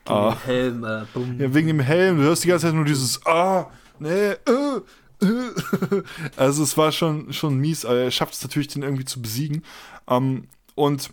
Wegen dem Helm, äh, Ja, wegen dem Helm. Du hörst die ganze Zeit nur dieses, ah, nee, äh, also es war schon, schon mies, aber er schafft es natürlich, den irgendwie zu besiegen. Ähm, und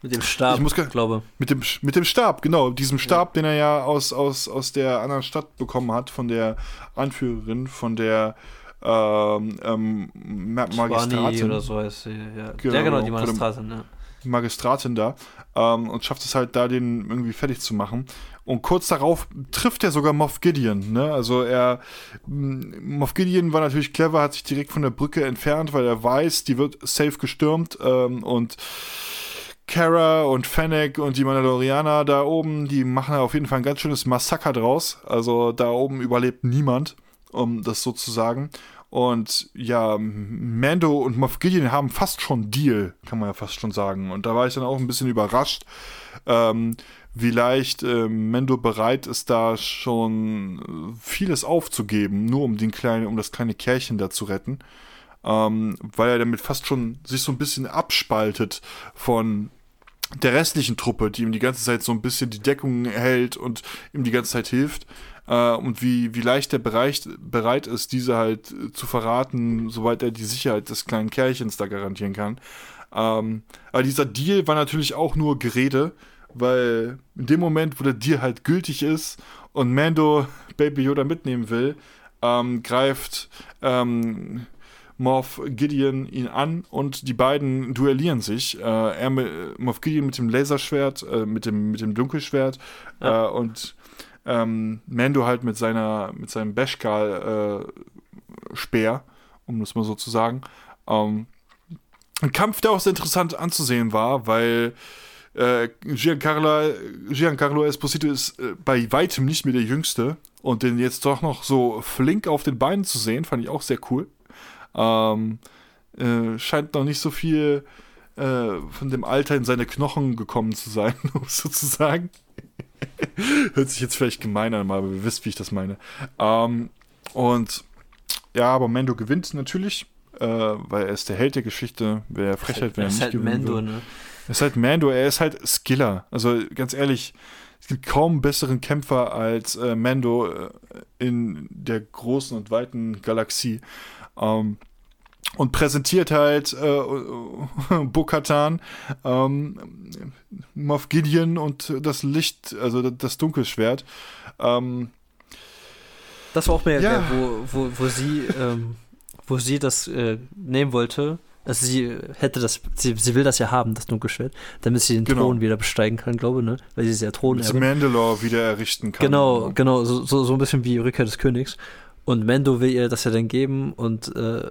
mit dem Stab, ich muss, glaube mit dem Mit dem Stab, genau. Diesem Stab, ja. den er ja aus, aus, aus der anderen Stadt bekommen hat, von der Anführerin, von der ähm, ähm, Magistratin. oder so heißt sie, ja. Genau, ja, genau, die Magistratin, ja. Magistratin da ähm, und schafft es halt da, den irgendwie fertig zu machen. Und kurz darauf trifft er sogar Moff Gideon. Ne? Also er, Moff Gideon war natürlich clever, hat sich direkt von der Brücke entfernt, weil er weiß, die wird safe gestürmt ähm, und Kara und Fennec und die Mandalorianer da oben, die machen auf jeden Fall ein ganz schönes Massaker draus. Also da oben überlebt niemand, um das so zu sagen. Und ja, Mando und Moff Gideon haben fast schon Deal, kann man ja fast schon sagen. Und da war ich dann auch ein bisschen überrascht, ähm, wie leicht äh, Mendo bereit ist, da schon vieles aufzugeben, nur um den kleinen, um das kleine Kerlchen da zu retten. Ähm, weil er damit fast schon sich so ein bisschen abspaltet von der restlichen Truppe, die ihm die ganze Zeit so ein bisschen die Deckung hält und ihm die ganze Zeit hilft. Äh, und wie, wie leicht er bereit, bereit ist, diese halt zu verraten, soweit er die Sicherheit des kleinen Kerlchens da garantieren kann. Ähm, aber dieser Deal war natürlich auch nur Gerede weil in dem Moment, wo der Deal halt gültig ist und Mando Baby Yoda mitnehmen will, ähm, greift ähm, Moff Gideon ihn an und die beiden duellieren sich. Äh, er mit, Moff Gideon mit dem Laserschwert, äh, mit, dem, mit dem Dunkelschwert ja. äh, und ähm, Mando halt mit seiner mit seinem Beskar äh, Speer, um das mal so zu sagen. Ähm, ein Kampf, der auch sehr interessant anzusehen war, weil äh, Giancarlo, Giancarlo Esposito ist äh, bei weitem nicht mehr der Jüngste. Und den jetzt doch noch so flink auf den Beinen zu sehen, fand ich auch sehr cool. Ähm, äh, scheint noch nicht so viel äh, von dem Alter in seine Knochen gekommen zu sein, sozusagen. Hört sich jetzt vielleicht gemein an, aber ihr wisst, wie ich das meine. Ähm, und ja, aber Mando gewinnt natürlich, äh, weil er ist der Held der Geschichte. Wer Frechheit, wenn er nicht halt gewinnen Mando, ne? Er ist halt Mando, er ist halt Skiller. Also ganz ehrlich, es gibt kaum besseren Kämpfer als äh, Mando äh, in der großen und weiten Galaxie. Ähm, und präsentiert halt äh, Bo-Katan, ähm, Moff Gideon und das Licht, also das Dunkelschwert. Ähm, das war auch mehr, ja. wo, wo, wo sie, ähm, wo sie das äh, nehmen wollte. Also sie hätte das, sie, sie will das ja haben, das Dunkelschwert, damit sie den genau. Thron wieder besteigen kann, glaube ich, ne? Weil sie ist ja Thron. Damit Mandalore wieder errichten kann. Genau, genau, so, so, so ein bisschen wie Rückkehr des Königs. Und Mendo will ihr das ja dann geben und äh,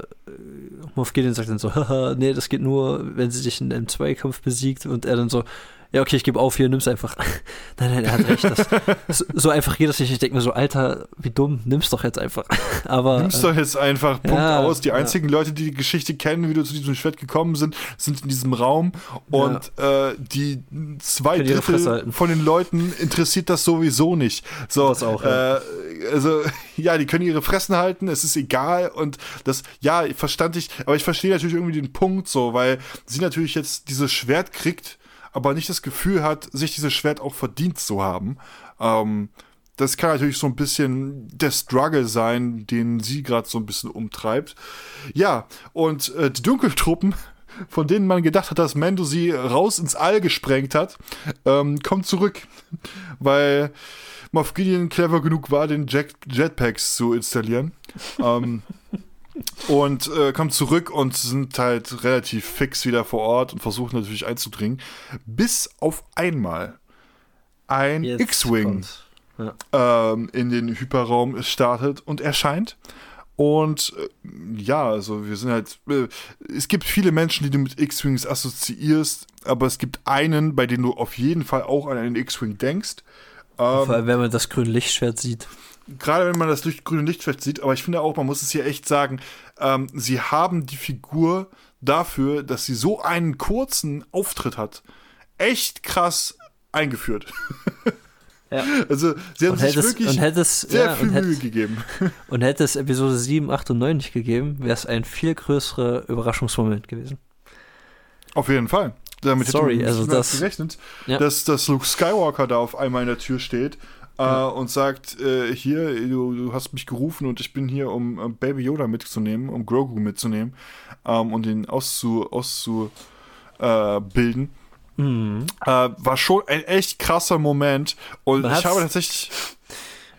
Moff Gideon sagt dann so, haha, nee, das geht nur, wenn sie dich in einem Zweikampf besiegt. Und er dann so, ja, okay, ich gebe auf hier, nimm's einfach. nein, nein, er hat recht. Das, so einfach geht das nicht. Ich denke mir so, Alter, wie dumm, nimm's doch jetzt einfach. Aber, nimm's doch jetzt einfach, Punkt ja, aus. Die einzigen ja. Leute, die die Geschichte kennen, wie du zu diesem Schwert gekommen sind, sind in diesem Raum und ja. äh, die zwei Drittel von den Leuten interessiert das sowieso nicht. So, das auch, äh, also, ja, die können ihre Fressen halten, es ist egal und das, ja, verstand ich, aber ich verstehe natürlich irgendwie den Punkt so, weil sie natürlich jetzt dieses Schwert kriegt aber nicht das Gefühl hat, sich dieses Schwert auch verdient zu haben. Ähm, das kann natürlich so ein bisschen der Struggle sein, den sie gerade so ein bisschen umtreibt. Ja, und äh, die Dunkeltruppen, von denen man gedacht hat, dass Mando sie raus ins All gesprengt hat, ähm, kommen zurück, weil Moff Gideon clever genug war, den Jet Jetpacks zu installieren. ähm, und äh, kommen zurück und sind halt relativ fix wieder vor Ort und versuchen natürlich einzudringen. Bis auf einmal ein X-Wing ja. ähm, in den Hyperraum startet und erscheint. Und äh, ja, also wir sind halt. Äh, es gibt viele Menschen, die du mit X-Wings assoziierst, aber es gibt einen, bei dem du auf jeden Fall auch an einen X-Wing denkst. Ähm, Vor allem, wenn man das grüne Lichtschwert sieht gerade wenn man das durch grüne Lichtschwert sieht, aber ich finde auch, man muss es hier echt sagen, ähm, sie haben die Figur dafür, dass sie so einen kurzen Auftritt hat, echt krass eingeführt. Ja. Also sie haben und sich hättest, wirklich hättest, sehr ja, viel Mühe gegeben. Und hätte es Episode 7, 8 und 9 nicht gegeben, wäre es ein viel größerer Überraschungsmoment gewesen. Auf jeden Fall. Damit Sorry, hätte also das gerechnet, ja. dass, dass Luke Skywalker da auf einmal in der Tür steht äh, und sagt, äh, hier, du, du, hast mich gerufen und ich bin hier, um um Baby Yoda mitzunehmen, um Grogu mitzunehmen ähm, und ihn auszubilden. Auszu, äh, mhm. Äh, war schon ein echt krasser Moment und ich habe tatsächlich...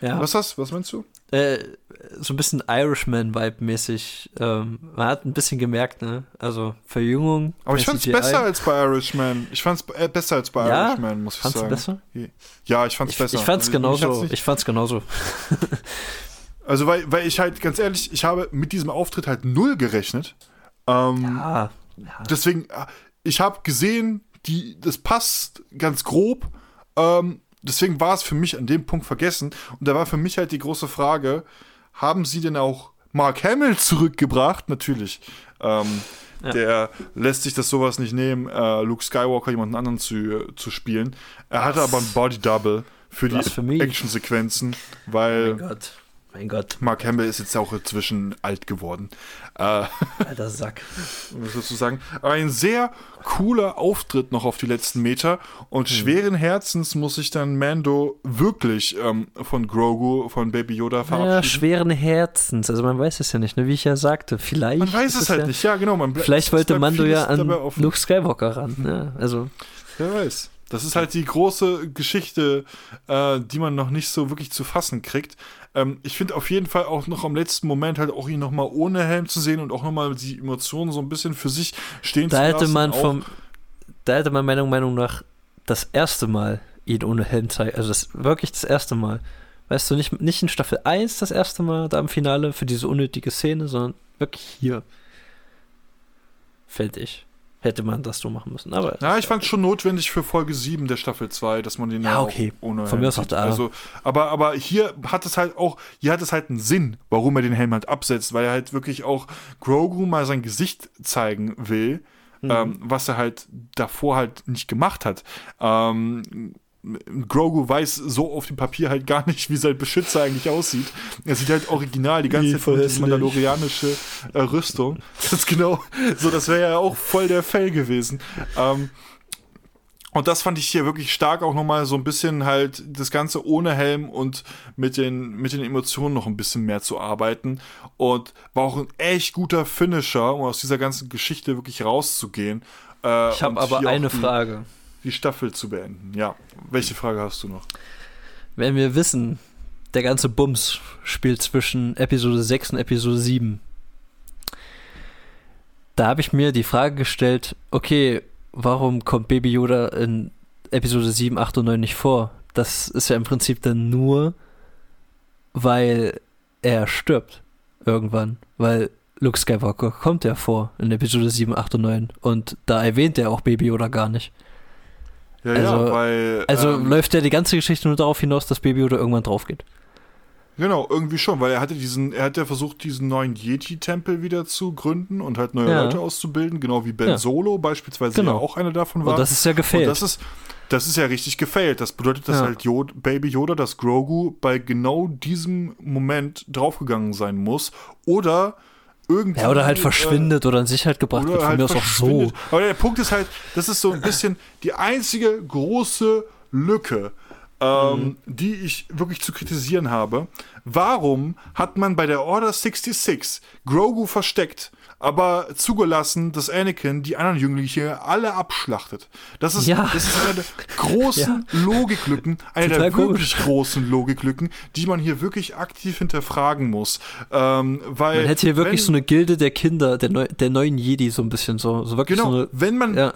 Ja. Was hast Was meinst du? Äh, so ein bisschen Irishman-Vibe-mäßig. Ähm, man hat ein bisschen gemerkt, ne? Also Verjüngung. Aber ich fand's CGI. besser als bei Irishman. Ich fand's äh, besser als bei ja? Irishman, muss ich fand's sagen. besser? Ja, ich fand's ich, besser. Ich fand's genauso. Ich, ich fand's genauso. also, weil, weil ich halt, ganz ehrlich, ich habe mit diesem Auftritt halt null gerechnet. Ähm, ja, ja. Deswegen, äh, ich habe gesehen, die, das passt ganz grob. Ähm, deswegen war es für mich an dem Punkt vergessen. Und da war für mich halt die große Frage, haben sie denn auch Mark Hamill zurückgebracht? Natürlich. Ähm, ja. Der lässt sich das sowas nicht nehmen, äh, Luke Skywalker jemanden anderen zu, zu spielen. Er hatte aber ein Body Double für die Actionsequenzen, weil. Mein Gott. Mein Gott. Mark Hamill ist jetzt auch inzwischen alt geworden. Äh, Alter Sack. Sagen? Aber ein sehr cooler Auftritt noch auf die letzten Meter und mhm. schweren Herzens muss sich dann Mando wirklich ähm, von Grogu, von Baby Yoda verabschieden. Ja, schweren Herzens. Also man weiß es ja nicht, ne? wie ich ja sagte. Vielleicht. Man weiß es halt ja, nicht, ja, genau. Man vielleicht wollte Mando ja an Luke Skywalker ran. Ne? Also. Wer weiß. Das ist halt die große Geschichte, äh, die man noch nicht so wirklich zu fassen kriegt. Ähm, ich finde auf jeden Fall auch noch am letzten Moment halt auch ihn nochmal ohne Helm zu sehen und auch nochmal die Emotionen so ein bisschen für sich stehen da zu hätte lassen. Man vom, da hätte man meiner Meinung nach das erste Mal ihn ohne Helm zeigen. Also das wirklich das erste Mal. Weißt du, nicht, nicht in Staffel 1 das erste Mal da im Finale für diese unnötige Szene, sondern wirklich hier. Fällt ich hätte man das so machen müssen. Aber ja, ich fand es schon notwendig für Folge 7 der Staffel 2, dass man den ja, okay. ohne Von mir aus auch da. Also, aber, aber hier hat es halt auch, hier hat es halt einen Sinn, warum er den Helm halt absetzt, weil er halt wirklich auch Grogu mal sein Gesicht zeigen will. Mhm. Ähm, was er halt davor halt nicht gemacht hat. Ähm, Grogu weiß so auf dem Papier halt gar nicht, wie sein Beschützer eigentlich aussieht. Er sieht halt original die ganze Zeit mandalorianische äh, Rüstung. Das ist genau, so das wäre ja auch voll der Fell gewesen. Ähm, und das fand ich hier wirklich stark, auch nochmal so ein bisschen halt das Ganze ohne Helm und mit den, mit den Emotionen noch ein bisschen mehr zu arbeiten. Und war auch ein echt guter Finisher, um aus dieser ganzen Geschichte wirklich rauszugehen. Äh, ich habe aber eine Frage die Staffel zu beenden. Ja, welche Frage hast du noch? Wenn wir wissen, der ganze Bums spielt zwischen Episode 6 und Episode 7. Da habe ich mir die Frage gestellt, okay, warum kommt Baby Yoda in Episode 7, 8 und 9 nicht vor? Das ist ja im Prinzip dann nur, weil er stirbt irgendwann. Weil Luke Skywalker kommt ja vor in Episode 7, 8 und 9. Und da erwähnt er auch Baby Yoda gar nicht. Ja, also, ja, weil. Also ähm, läuft ja die ganze Geschichte nur darauf hinaus, dass Baby Yoda irgendwann drauf geht. Genau, irgendwie schon, weil er hatte diesen, er hat ja versucht, diesen neuen Yeti-Tempel wieder zu gründen und halt neue Ja. Leute auszubilden, genau wie Ben Ja. Solo beispielsweise Genau. ja auch einer davon war. Und das ist ja gefailt. Und das ist, das ist ja richtig gefailt. Das bedeutet, dass halt Yod Baby Yoda, dass Grogu bei genau diesem Moment draufgegangen sein muss. Oder irgendwie. ja, oder halt äh, verschwindet oder in Sicherheit gebracht wird. Von halt mir aus auch so. Aber der Punkt ist halt, das ist so ein bisschen die einzige große Lücke, ähm, Mhm. die ich wirklich zu kritisieren habe. Warum hat man bei der Order 66 Grogu versteckt, aber zugelassen, dass Anakin die anderen Jünglinge alle abschlachtet? Das ist, Ja. das ist eine der großen Logiklücken, eine Total der komisch. wirklich großen Logiklücken, die man hier wirklich aktiv hinterfragen muss. Ähm, weil Man hätte hier wirklich wenn- so eine Gilde der Kinder, der, neu, der neuen Jedi, so ein bisschen so. so wirklich Genau, so eine, wenn man ja.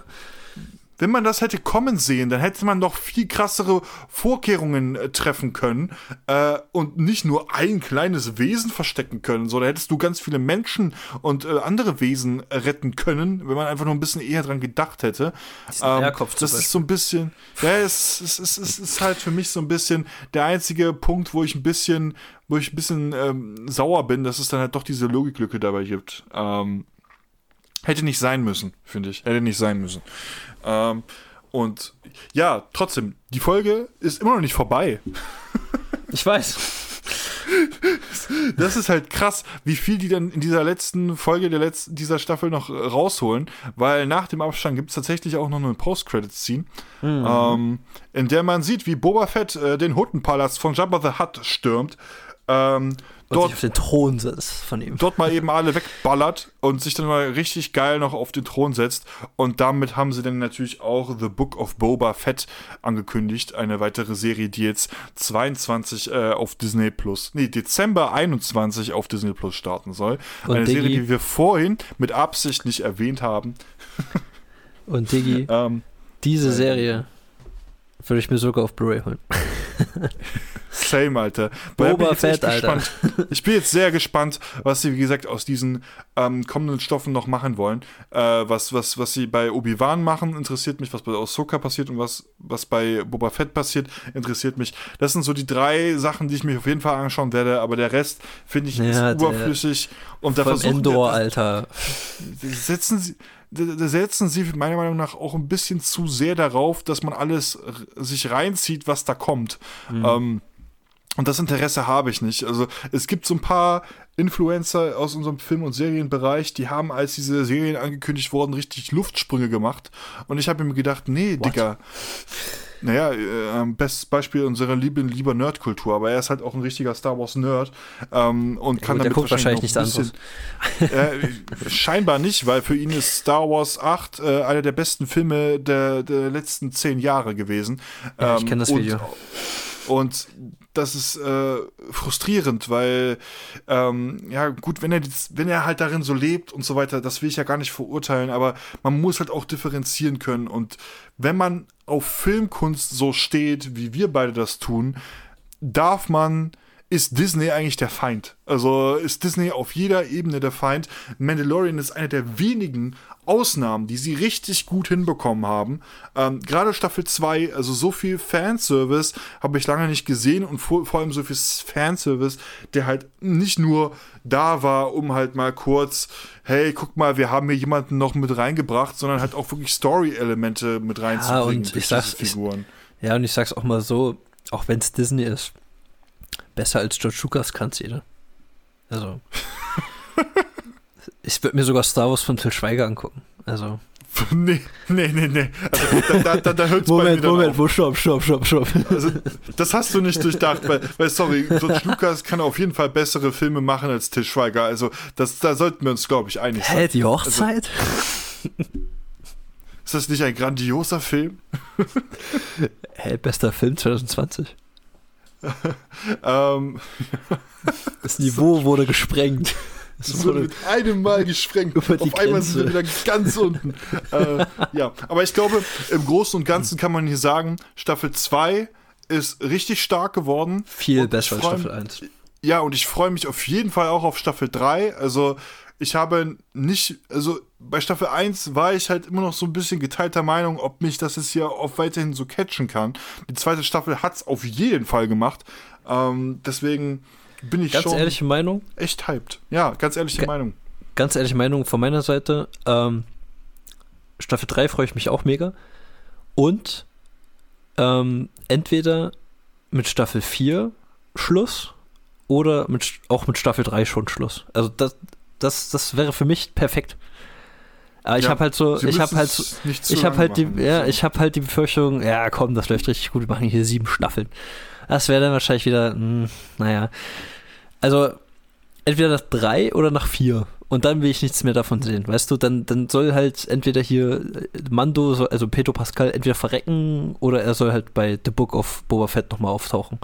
Wenn man das hätte kommen sehen, dann hätte man noch viel krassere Vorkehrungen äh, treffen können äh, und nicht nur ein kleines Wesen verstecken können, sondern hättest du ganz viele Menschen und äh, andere Wesen äh, retten können, wenn man einfach nur ein bisschen eher dran gedacht hätte. Eierkopf zum das ist so ein bisschen, ja, es, es, es, es ist halt für mich so ein bisschen der einzige Punkt, wo ich ein bisschen, wo ich ein bisschen ähm, sauer bin, dass es dann halt doch diese Logiklücke dabei gibt. Ähm, Hätte nicht sein müssen, finde ich. Hätte nicht sein müssen. Ähm, und ja, trotzdem, die Folge ist immer noch nicht vorbei. Ich weiß. Das ist halt krass, wie viel die dann in dieser letzten Folge der letzten, dieser Staffel noch äh, rausholen, weil nach dem Abstand gibt es tatsächlich auch noch eine Post-Credit-Scene, ähm, in der man sieht, wie Boba Fett äh, den Huttenpalast von Jabba the Hutt stürmt. Ähm, dort auf den Thron sitzt von ihm. dort mal eben alle wegballert und sich dann mal richtig geil noch auf den Thron setzt. Und damit haben sie dann natürlich auch The Book of Boba Fett angekündigt. Eine weitere Serie, die jetzt 22 äh, auf Disney Plus, nee, Dezember 21 auf Disney Plus starten soll. Und Eine Serie, Diggi- die wir vorhin mit Absicht nicht erwähnt haben. Und Diggi, Ähm, diese Serie würde ich mir sogar auf Blu-ray holen. Same, Alter. Boba Fett, Alter. gespannt. Ich bin jetzt sehr gespannt, was sie, wie gesagt, aus diesen ähm, kommenden Stoffen noch machen wollen. Äh, was, was, was sie bei Obi-Wan machen, interessiert mich. Was bei Ahsoka passiert und was, was bei Boba Fett passiert, interessiert mich. Das sind so die drei Sachen, die ich mir auf jeden Fall anschauen werde. Aber der Rest, finde ich, ist überflüssig. Und da versuchen Endor, da- Alter. setzen sie, da setzen sie meiner Meinung nach auch ein bisschen zu sehr darauf, dass man alles sich reinzieht, was da kommt. Ähm, und das Interesse habe ich nicht. Also es gibt so ein paar Influencer aus unserem Film- und Serienbereich, die haben, als diese Serien angekündigt wurden, richtig Luftsprünge gemacht. Und ich habe mir gedacht, nee, Digga. Naja, äh, bestes Beispiel unserer lieben, lieber Nerdkultur, aber er ist halt auch ein richtiger Star Wars Nerd ähm, und kann gut, damit guckt wahrscheinlich noch nichts äh, scheinbar nicht, weil für ihn ist Star Wars 8 äh, einer der besten Filme der, der letzten zehn Jahre gewesen. Ja, ich Ähm, kenn das und- Video. Und das ist äh, frustrierend, weil ähm, ja gut, wenn er wenn er halt darin so lebt und so weiter, das will ich ja gar nicht verurteilen, aber man muss halt auch differenzieren können. Und wenn man auf Filmkunst so steht, wie wir beide das tun, darf man ist Disney eigentlich der Feind? Also ist Disney auf jeder Ebene der Feind? Mandalorian ist eine der wenigen Ausnahmen, die sie richtig gut hinbekommen haben. Ähm, Gerade Staffel 2, also so viel Fanservice habe ich lange nicht gesehen und vor, vor allem so viel Fanservice, der halt nicht nur da war, um halt mal kurz, hey, guck mal, wir haben hier jemanden noch mit reingebracht, sondern halt auch wirklich Story-Elemente mit reinzubringen. und durch ich sag's- Figuren. Ja, und ich sag's auch mal so, auch wenn es Disney ist, besser als George Lucas kann's jeder. Also. ich würde mir sogar Star Wars von Till Schweiger angucken. Also. Nee, nee, nee, nee. Also, da, da, da, hört's Moment, Moment, auf. wo stopp, stopp, stopp, stopp. Also, das hast du nicht durchdacht, weil, weil sorry, George Lucas kann auf jeden Fall bessere Filme machen als Til Schweiger. Also, das, da sollten wir uns, glaube ich, einig sein. Hä, die Hochzeit? Ist das nicht ein grandioser Film? Hä, bester Film 2020? ähm, das Niveau wurde gesprengt. Es wurde mit einem Mal gesprengt. Auf Grenze. einmal sind wir wieder ganz unten. äh, ja, aber ich glaube, im Großen und Ganzen kann man hier sagen, Staffel 2 ist richtig stark geworden. Viel besser als Staffel 1. Ja, und ich freue mich auf jeden Fall auch auf Staffel 3. Also, ich habe nicht, also bei Staffel 1 war ich halt immer noch so ein bisschen geteilter Meinung, ob mich das jetzt hier auch weiterhin so catchen kann. Die zweite Staffel hat es auf jeden Fall gemacht. Ähm, deswegen bin ich ganz schon. Ganz ehrliche Meinung? Echt hyped. Ja, ganz ehrliche Ga Meinung. Ganz ehrliche Meinung von meiner Seite. Ähm, Staffel 3 freue ich mich auch mega. Und ähm, entweder mit Staffel 4 Schluss oder mit, auch mit Staffel 3 schon Schluss. Also das, das, das wäre für mich perfekt. Aber ich ja, habe halt so, ich habe halt, so, ich habe halt die, machen, ja, so. ich habe halt die Befürchtung, ja, komm, das läuft richtig gut, wir machen hier sieben Staffeln. Das wäre dann wahrscheinlich wieder, mh, hm, naja. Also, entweder nach drei oder nach vier. Und dann will ich nichts mehr davon sehen. Weißt du, dann, dann soll halt entweder hier Mando, also Pedro Pascal, entweder verrecken oder er soll halt bei The Book of Boba Fett nochmal auftauchen.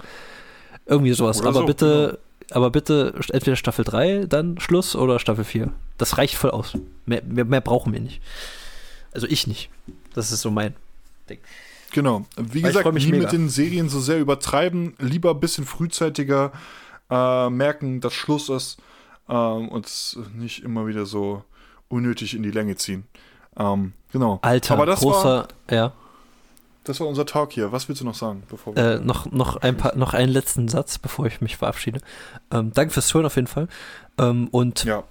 Irgendwie sowas. Oder aber so, bitte, genau. aber bitte entweder Staffel 3, dann Schluss oder Staffel 4. Das reicht voll aus. Mehr, mehr, mehr brauchen wir nicht. Also ich nicht. Das ist so mein Ding. Genau. Wie Weil gesagt, nie mega. mit den Serien so sehr übertreiben. Lieber ein bisschen frühzeitiger äh, merken, dass Schluss ist ähm, und nicht immer wieder so unnötig in die Länge ziehen. Ähm, genau. Alter, Aber das großer, war, ja. Das war unser Talk hier. Was willst du noch sagen, bevor wir äh, noch, noch, ein paar, noch einen letzten Satz, bevor ich mich verabschiede. Ähm, danke fürs Hören auf jeden Fall. Ähm, und ja.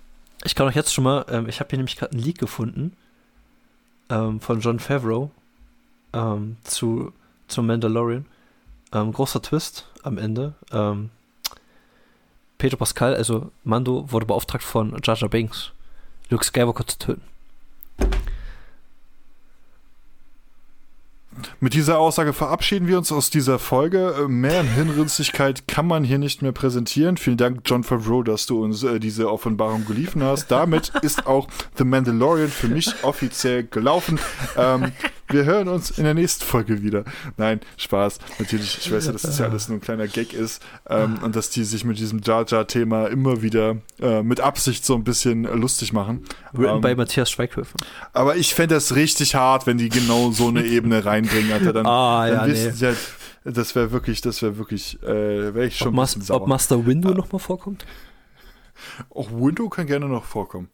Ich kann euch jetzt schon mal, ähm, ich habe hier nämlich gerade einen Leak gefunden ähm, von John Favreau ähm, zu, zu Mandalorian. Ähm, großer Twist am Ende. Ähm, Pedro Pascal, also Mando, wurde beauftragt von Jar Jar Binks, Luke Skywalker zu töten. Mit dieser Aussage verabschieden wir uns aus dieser Folge. Mehr Hinrünstigkeit kann man hier nicht mehr präsentieren. Vielen Dank, John Favreau, dass du uns äh, diese Offenbarung geliefert hast. Damit ist auch The Mandalorian für mich offiziell gelaufen. Ähm, wir hören uns in der nächsten Folge wieder. Nein, Spaß. Natürlich, ich weiß ja, dass das ja alles nur ein kleiner Gag ist ähm, und dass die sich mit diesem Jar Jar-Thema immer wieder äh, mit Absicht so ein bisschen lustig machen. Written ähm, bei Matthias Schweighöfer. Aber ich fände das richtig hart, wenn die genau so eine Ebene reinbringen, Alter. Dann, ah, dann ja, nee. ja, das wäre wirklich, das wäre wirklich, äh, wäre ich schon ob, Mas ob Master Window ah. nochmal vorkommt? Auch Window kann gerne noch vorkommen.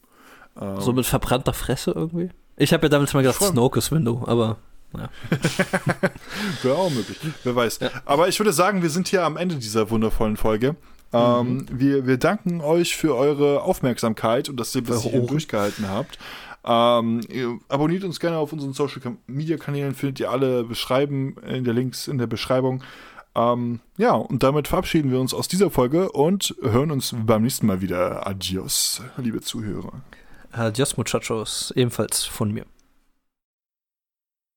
Ähm, so mit verbrannter Fresse irgendwie? Ich habe ja damals mal gedacht, Snoke Window, aber ja. Wäre auch möglich. Wer weiß. Ja. Aber ich würde sagen, wir sind hier am Ende dieser wundervollen Folge. Ähm, mhm. wir, wir danken euch für eure Aufmerksamkeit und dass ihr bis hierhin durchgehalten habt. Ähm, abonniert uns gerne auf unseren Social Media Kanälen, findet ihr alle beschreiben in der Links in der Beschreibung. Ähm, ja, und damit verabschieden wir uns aus dieser Folge und hören uns beim nächsten Mal wieder. Adios, liebe Zuhörer. Adios, Muchachos, ebenfalls von mir.